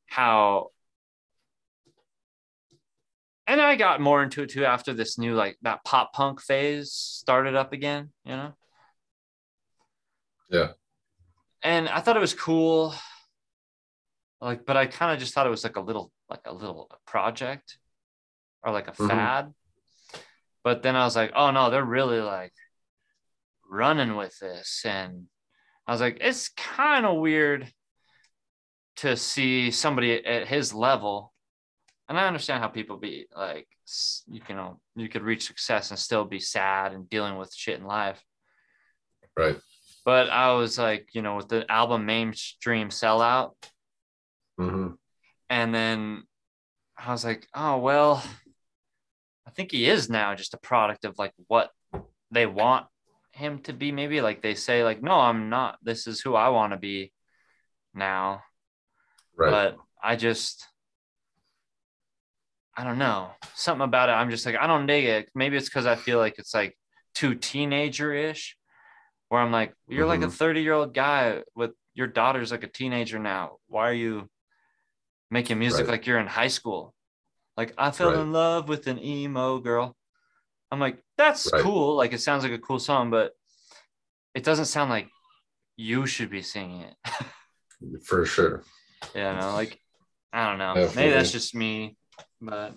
how. And I got more into it too after this new like that pop punk phase started up again, you know. Yeah. And I thought it was cool like but i kind of just thought it was like a little like a little project or like a Mhm. fad but then i was like oh no they're really like running with this and i was like it's kind of weird to see somebody at his level and i understand how people be like you can know you could reach success and still be sad and dealing with shit in life Right. but i was like you know with the album mainstream sellout hmm And then I was like, oh, well, I think he is now just a product of like what they want him to be. Maybe like they say, like, no, I'm not. This is who I want to be now. Right. But I just, I don't know. Something about it. I'm just like, I don't dig it. Maybe it's because I feel like it's like too teenager ish, where I'm like, you're like a Mhm. 30 year old guy with your daughter's like a teenager now. Why are you making music Right. like you're in high school? Like, I fell Right. in love with an emo girl. I'm like, that's Right. cool. Like it sounds like a cool song, but it doesn't sound like you should be singing it. [laughs] For sure. yeah, no, like I don't know. Maybe that's just me, but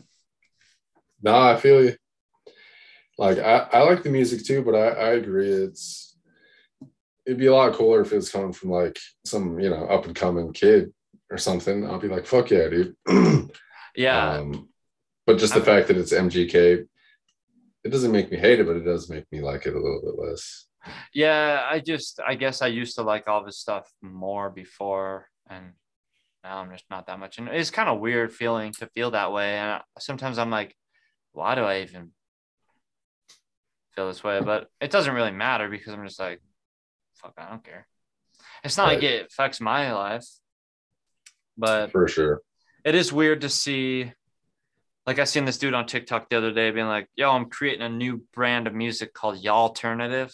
No, I feel you. Like I, I like the music too, but I, I agree. It's it'd be a lot cooler if it's coming from like some, you know, up and coming kid or something. I'll be like, fuck yeah, dude. [clears throat] yeah, Um, but just the I'm- fact that it's MGK, it doesn't make me hate it, but it does make me like it a little bit less. yeah. I just, I guess I used to like all this stuff more before, and now I'm just not that much. And it's kind of weird feeling to feel that way. And I- sometimes I'm like, why do I even feel this way? But it doesn't really matter because I'm just like, fuck, I don't care. It's not like it affects my life, but For sure. it is weird to see like I seen this dude on TikTok the other day being like, yo, I'm creating a new brand of music called Y'all Alternative.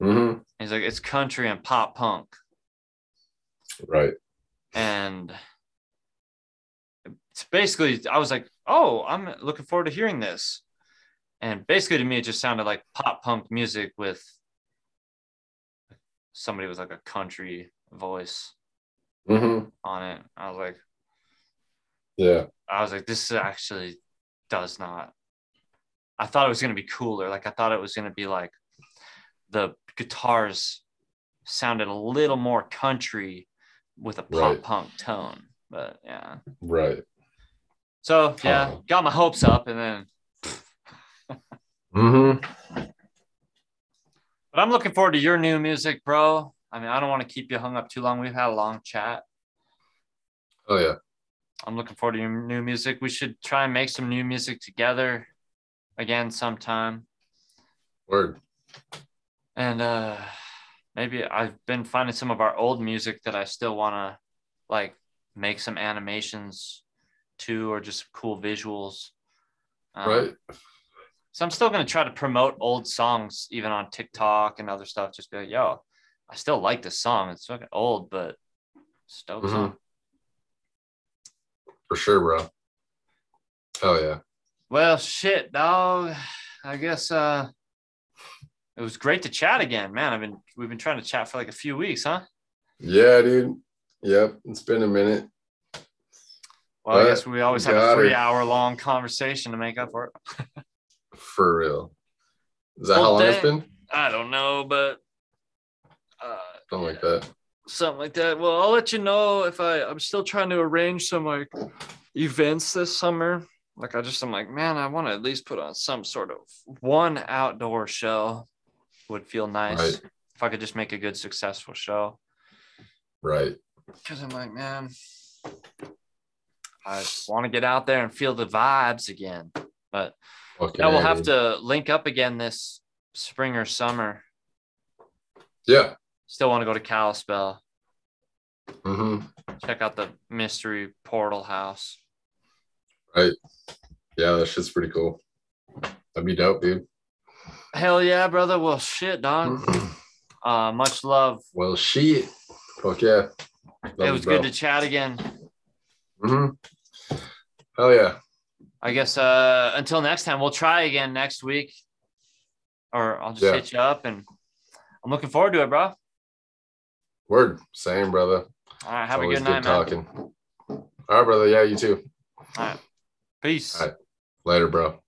hmm He's like, it's country and pop punk. Right. And it's basically, I was like, oh, I'm looking forward to hearing this. And basically, to me, it just sounded like pop punk music with somebody with like a country voice hmm on it. I was like, Yeah. I was like, this actually does not. I thought it was going to be cooler. Like, I thought it was going to be like the guitars sounded a little more country with a pop Right. punk tone. But yeah. Right. So, yeah, Huh. got my hopes up. And then, mm-hmm. but I'm looking forward to your new music, bro. I mean, I don't want to keep you hung up too long. We've had a long chat. Oh yeah. I'm looking forward to your new music. We should try and make some new music together again sometime. Word. and uh maybe i've been finding some of our old music that i still want to like make some animations to or just cool visuals Um, Right. so i'm still going to try to promote old songs even on tiktok and other stuff just be like yo i still like the song it's fucking old but stoked Mhm. song. For sure, bro. Hell yeah. well shit dog i guess uh it was great to chat again man i've been we've been trying to chat for like a few weeks huh Yeah, dude. Yep. It's been a minute. Well, I guess we always have a three hour long conversation to make up for it. For real. Is that how long it's been? I don't know, but Something like that. something like that. Well, I'll let you know if I. I'm still trying to arrange some like events this summer. Like I just, I'm like, man, I want to at least put on some sort of one outdoor show. Would feel nice Right. if I could just make a good, successful show. Right. Because I'm like, man, I want to get out there and feel the vibes again. But Fucking Yeah, we'll have to link up again this spring or summer. Yeah. Still want to go to Kalispell, hmm check out the mystery portal house. Right. Yeah, that shit's pretty cool. That'd be dope, dude. Hell yeah, brother. Well, shit, dog. Uh, much love. well, shit. Fuck yeah. it was good to chat again. hmm Hell yeah. I guess uh, until next time, we'll try again next week, or I'll just Yeah. hit you up, and I'm looking forward to it, bro. All Word. Same, brother. right, have a good night, man. talking. All right, brother. Yeah, you too. All right. Peace. All right. Later, bro.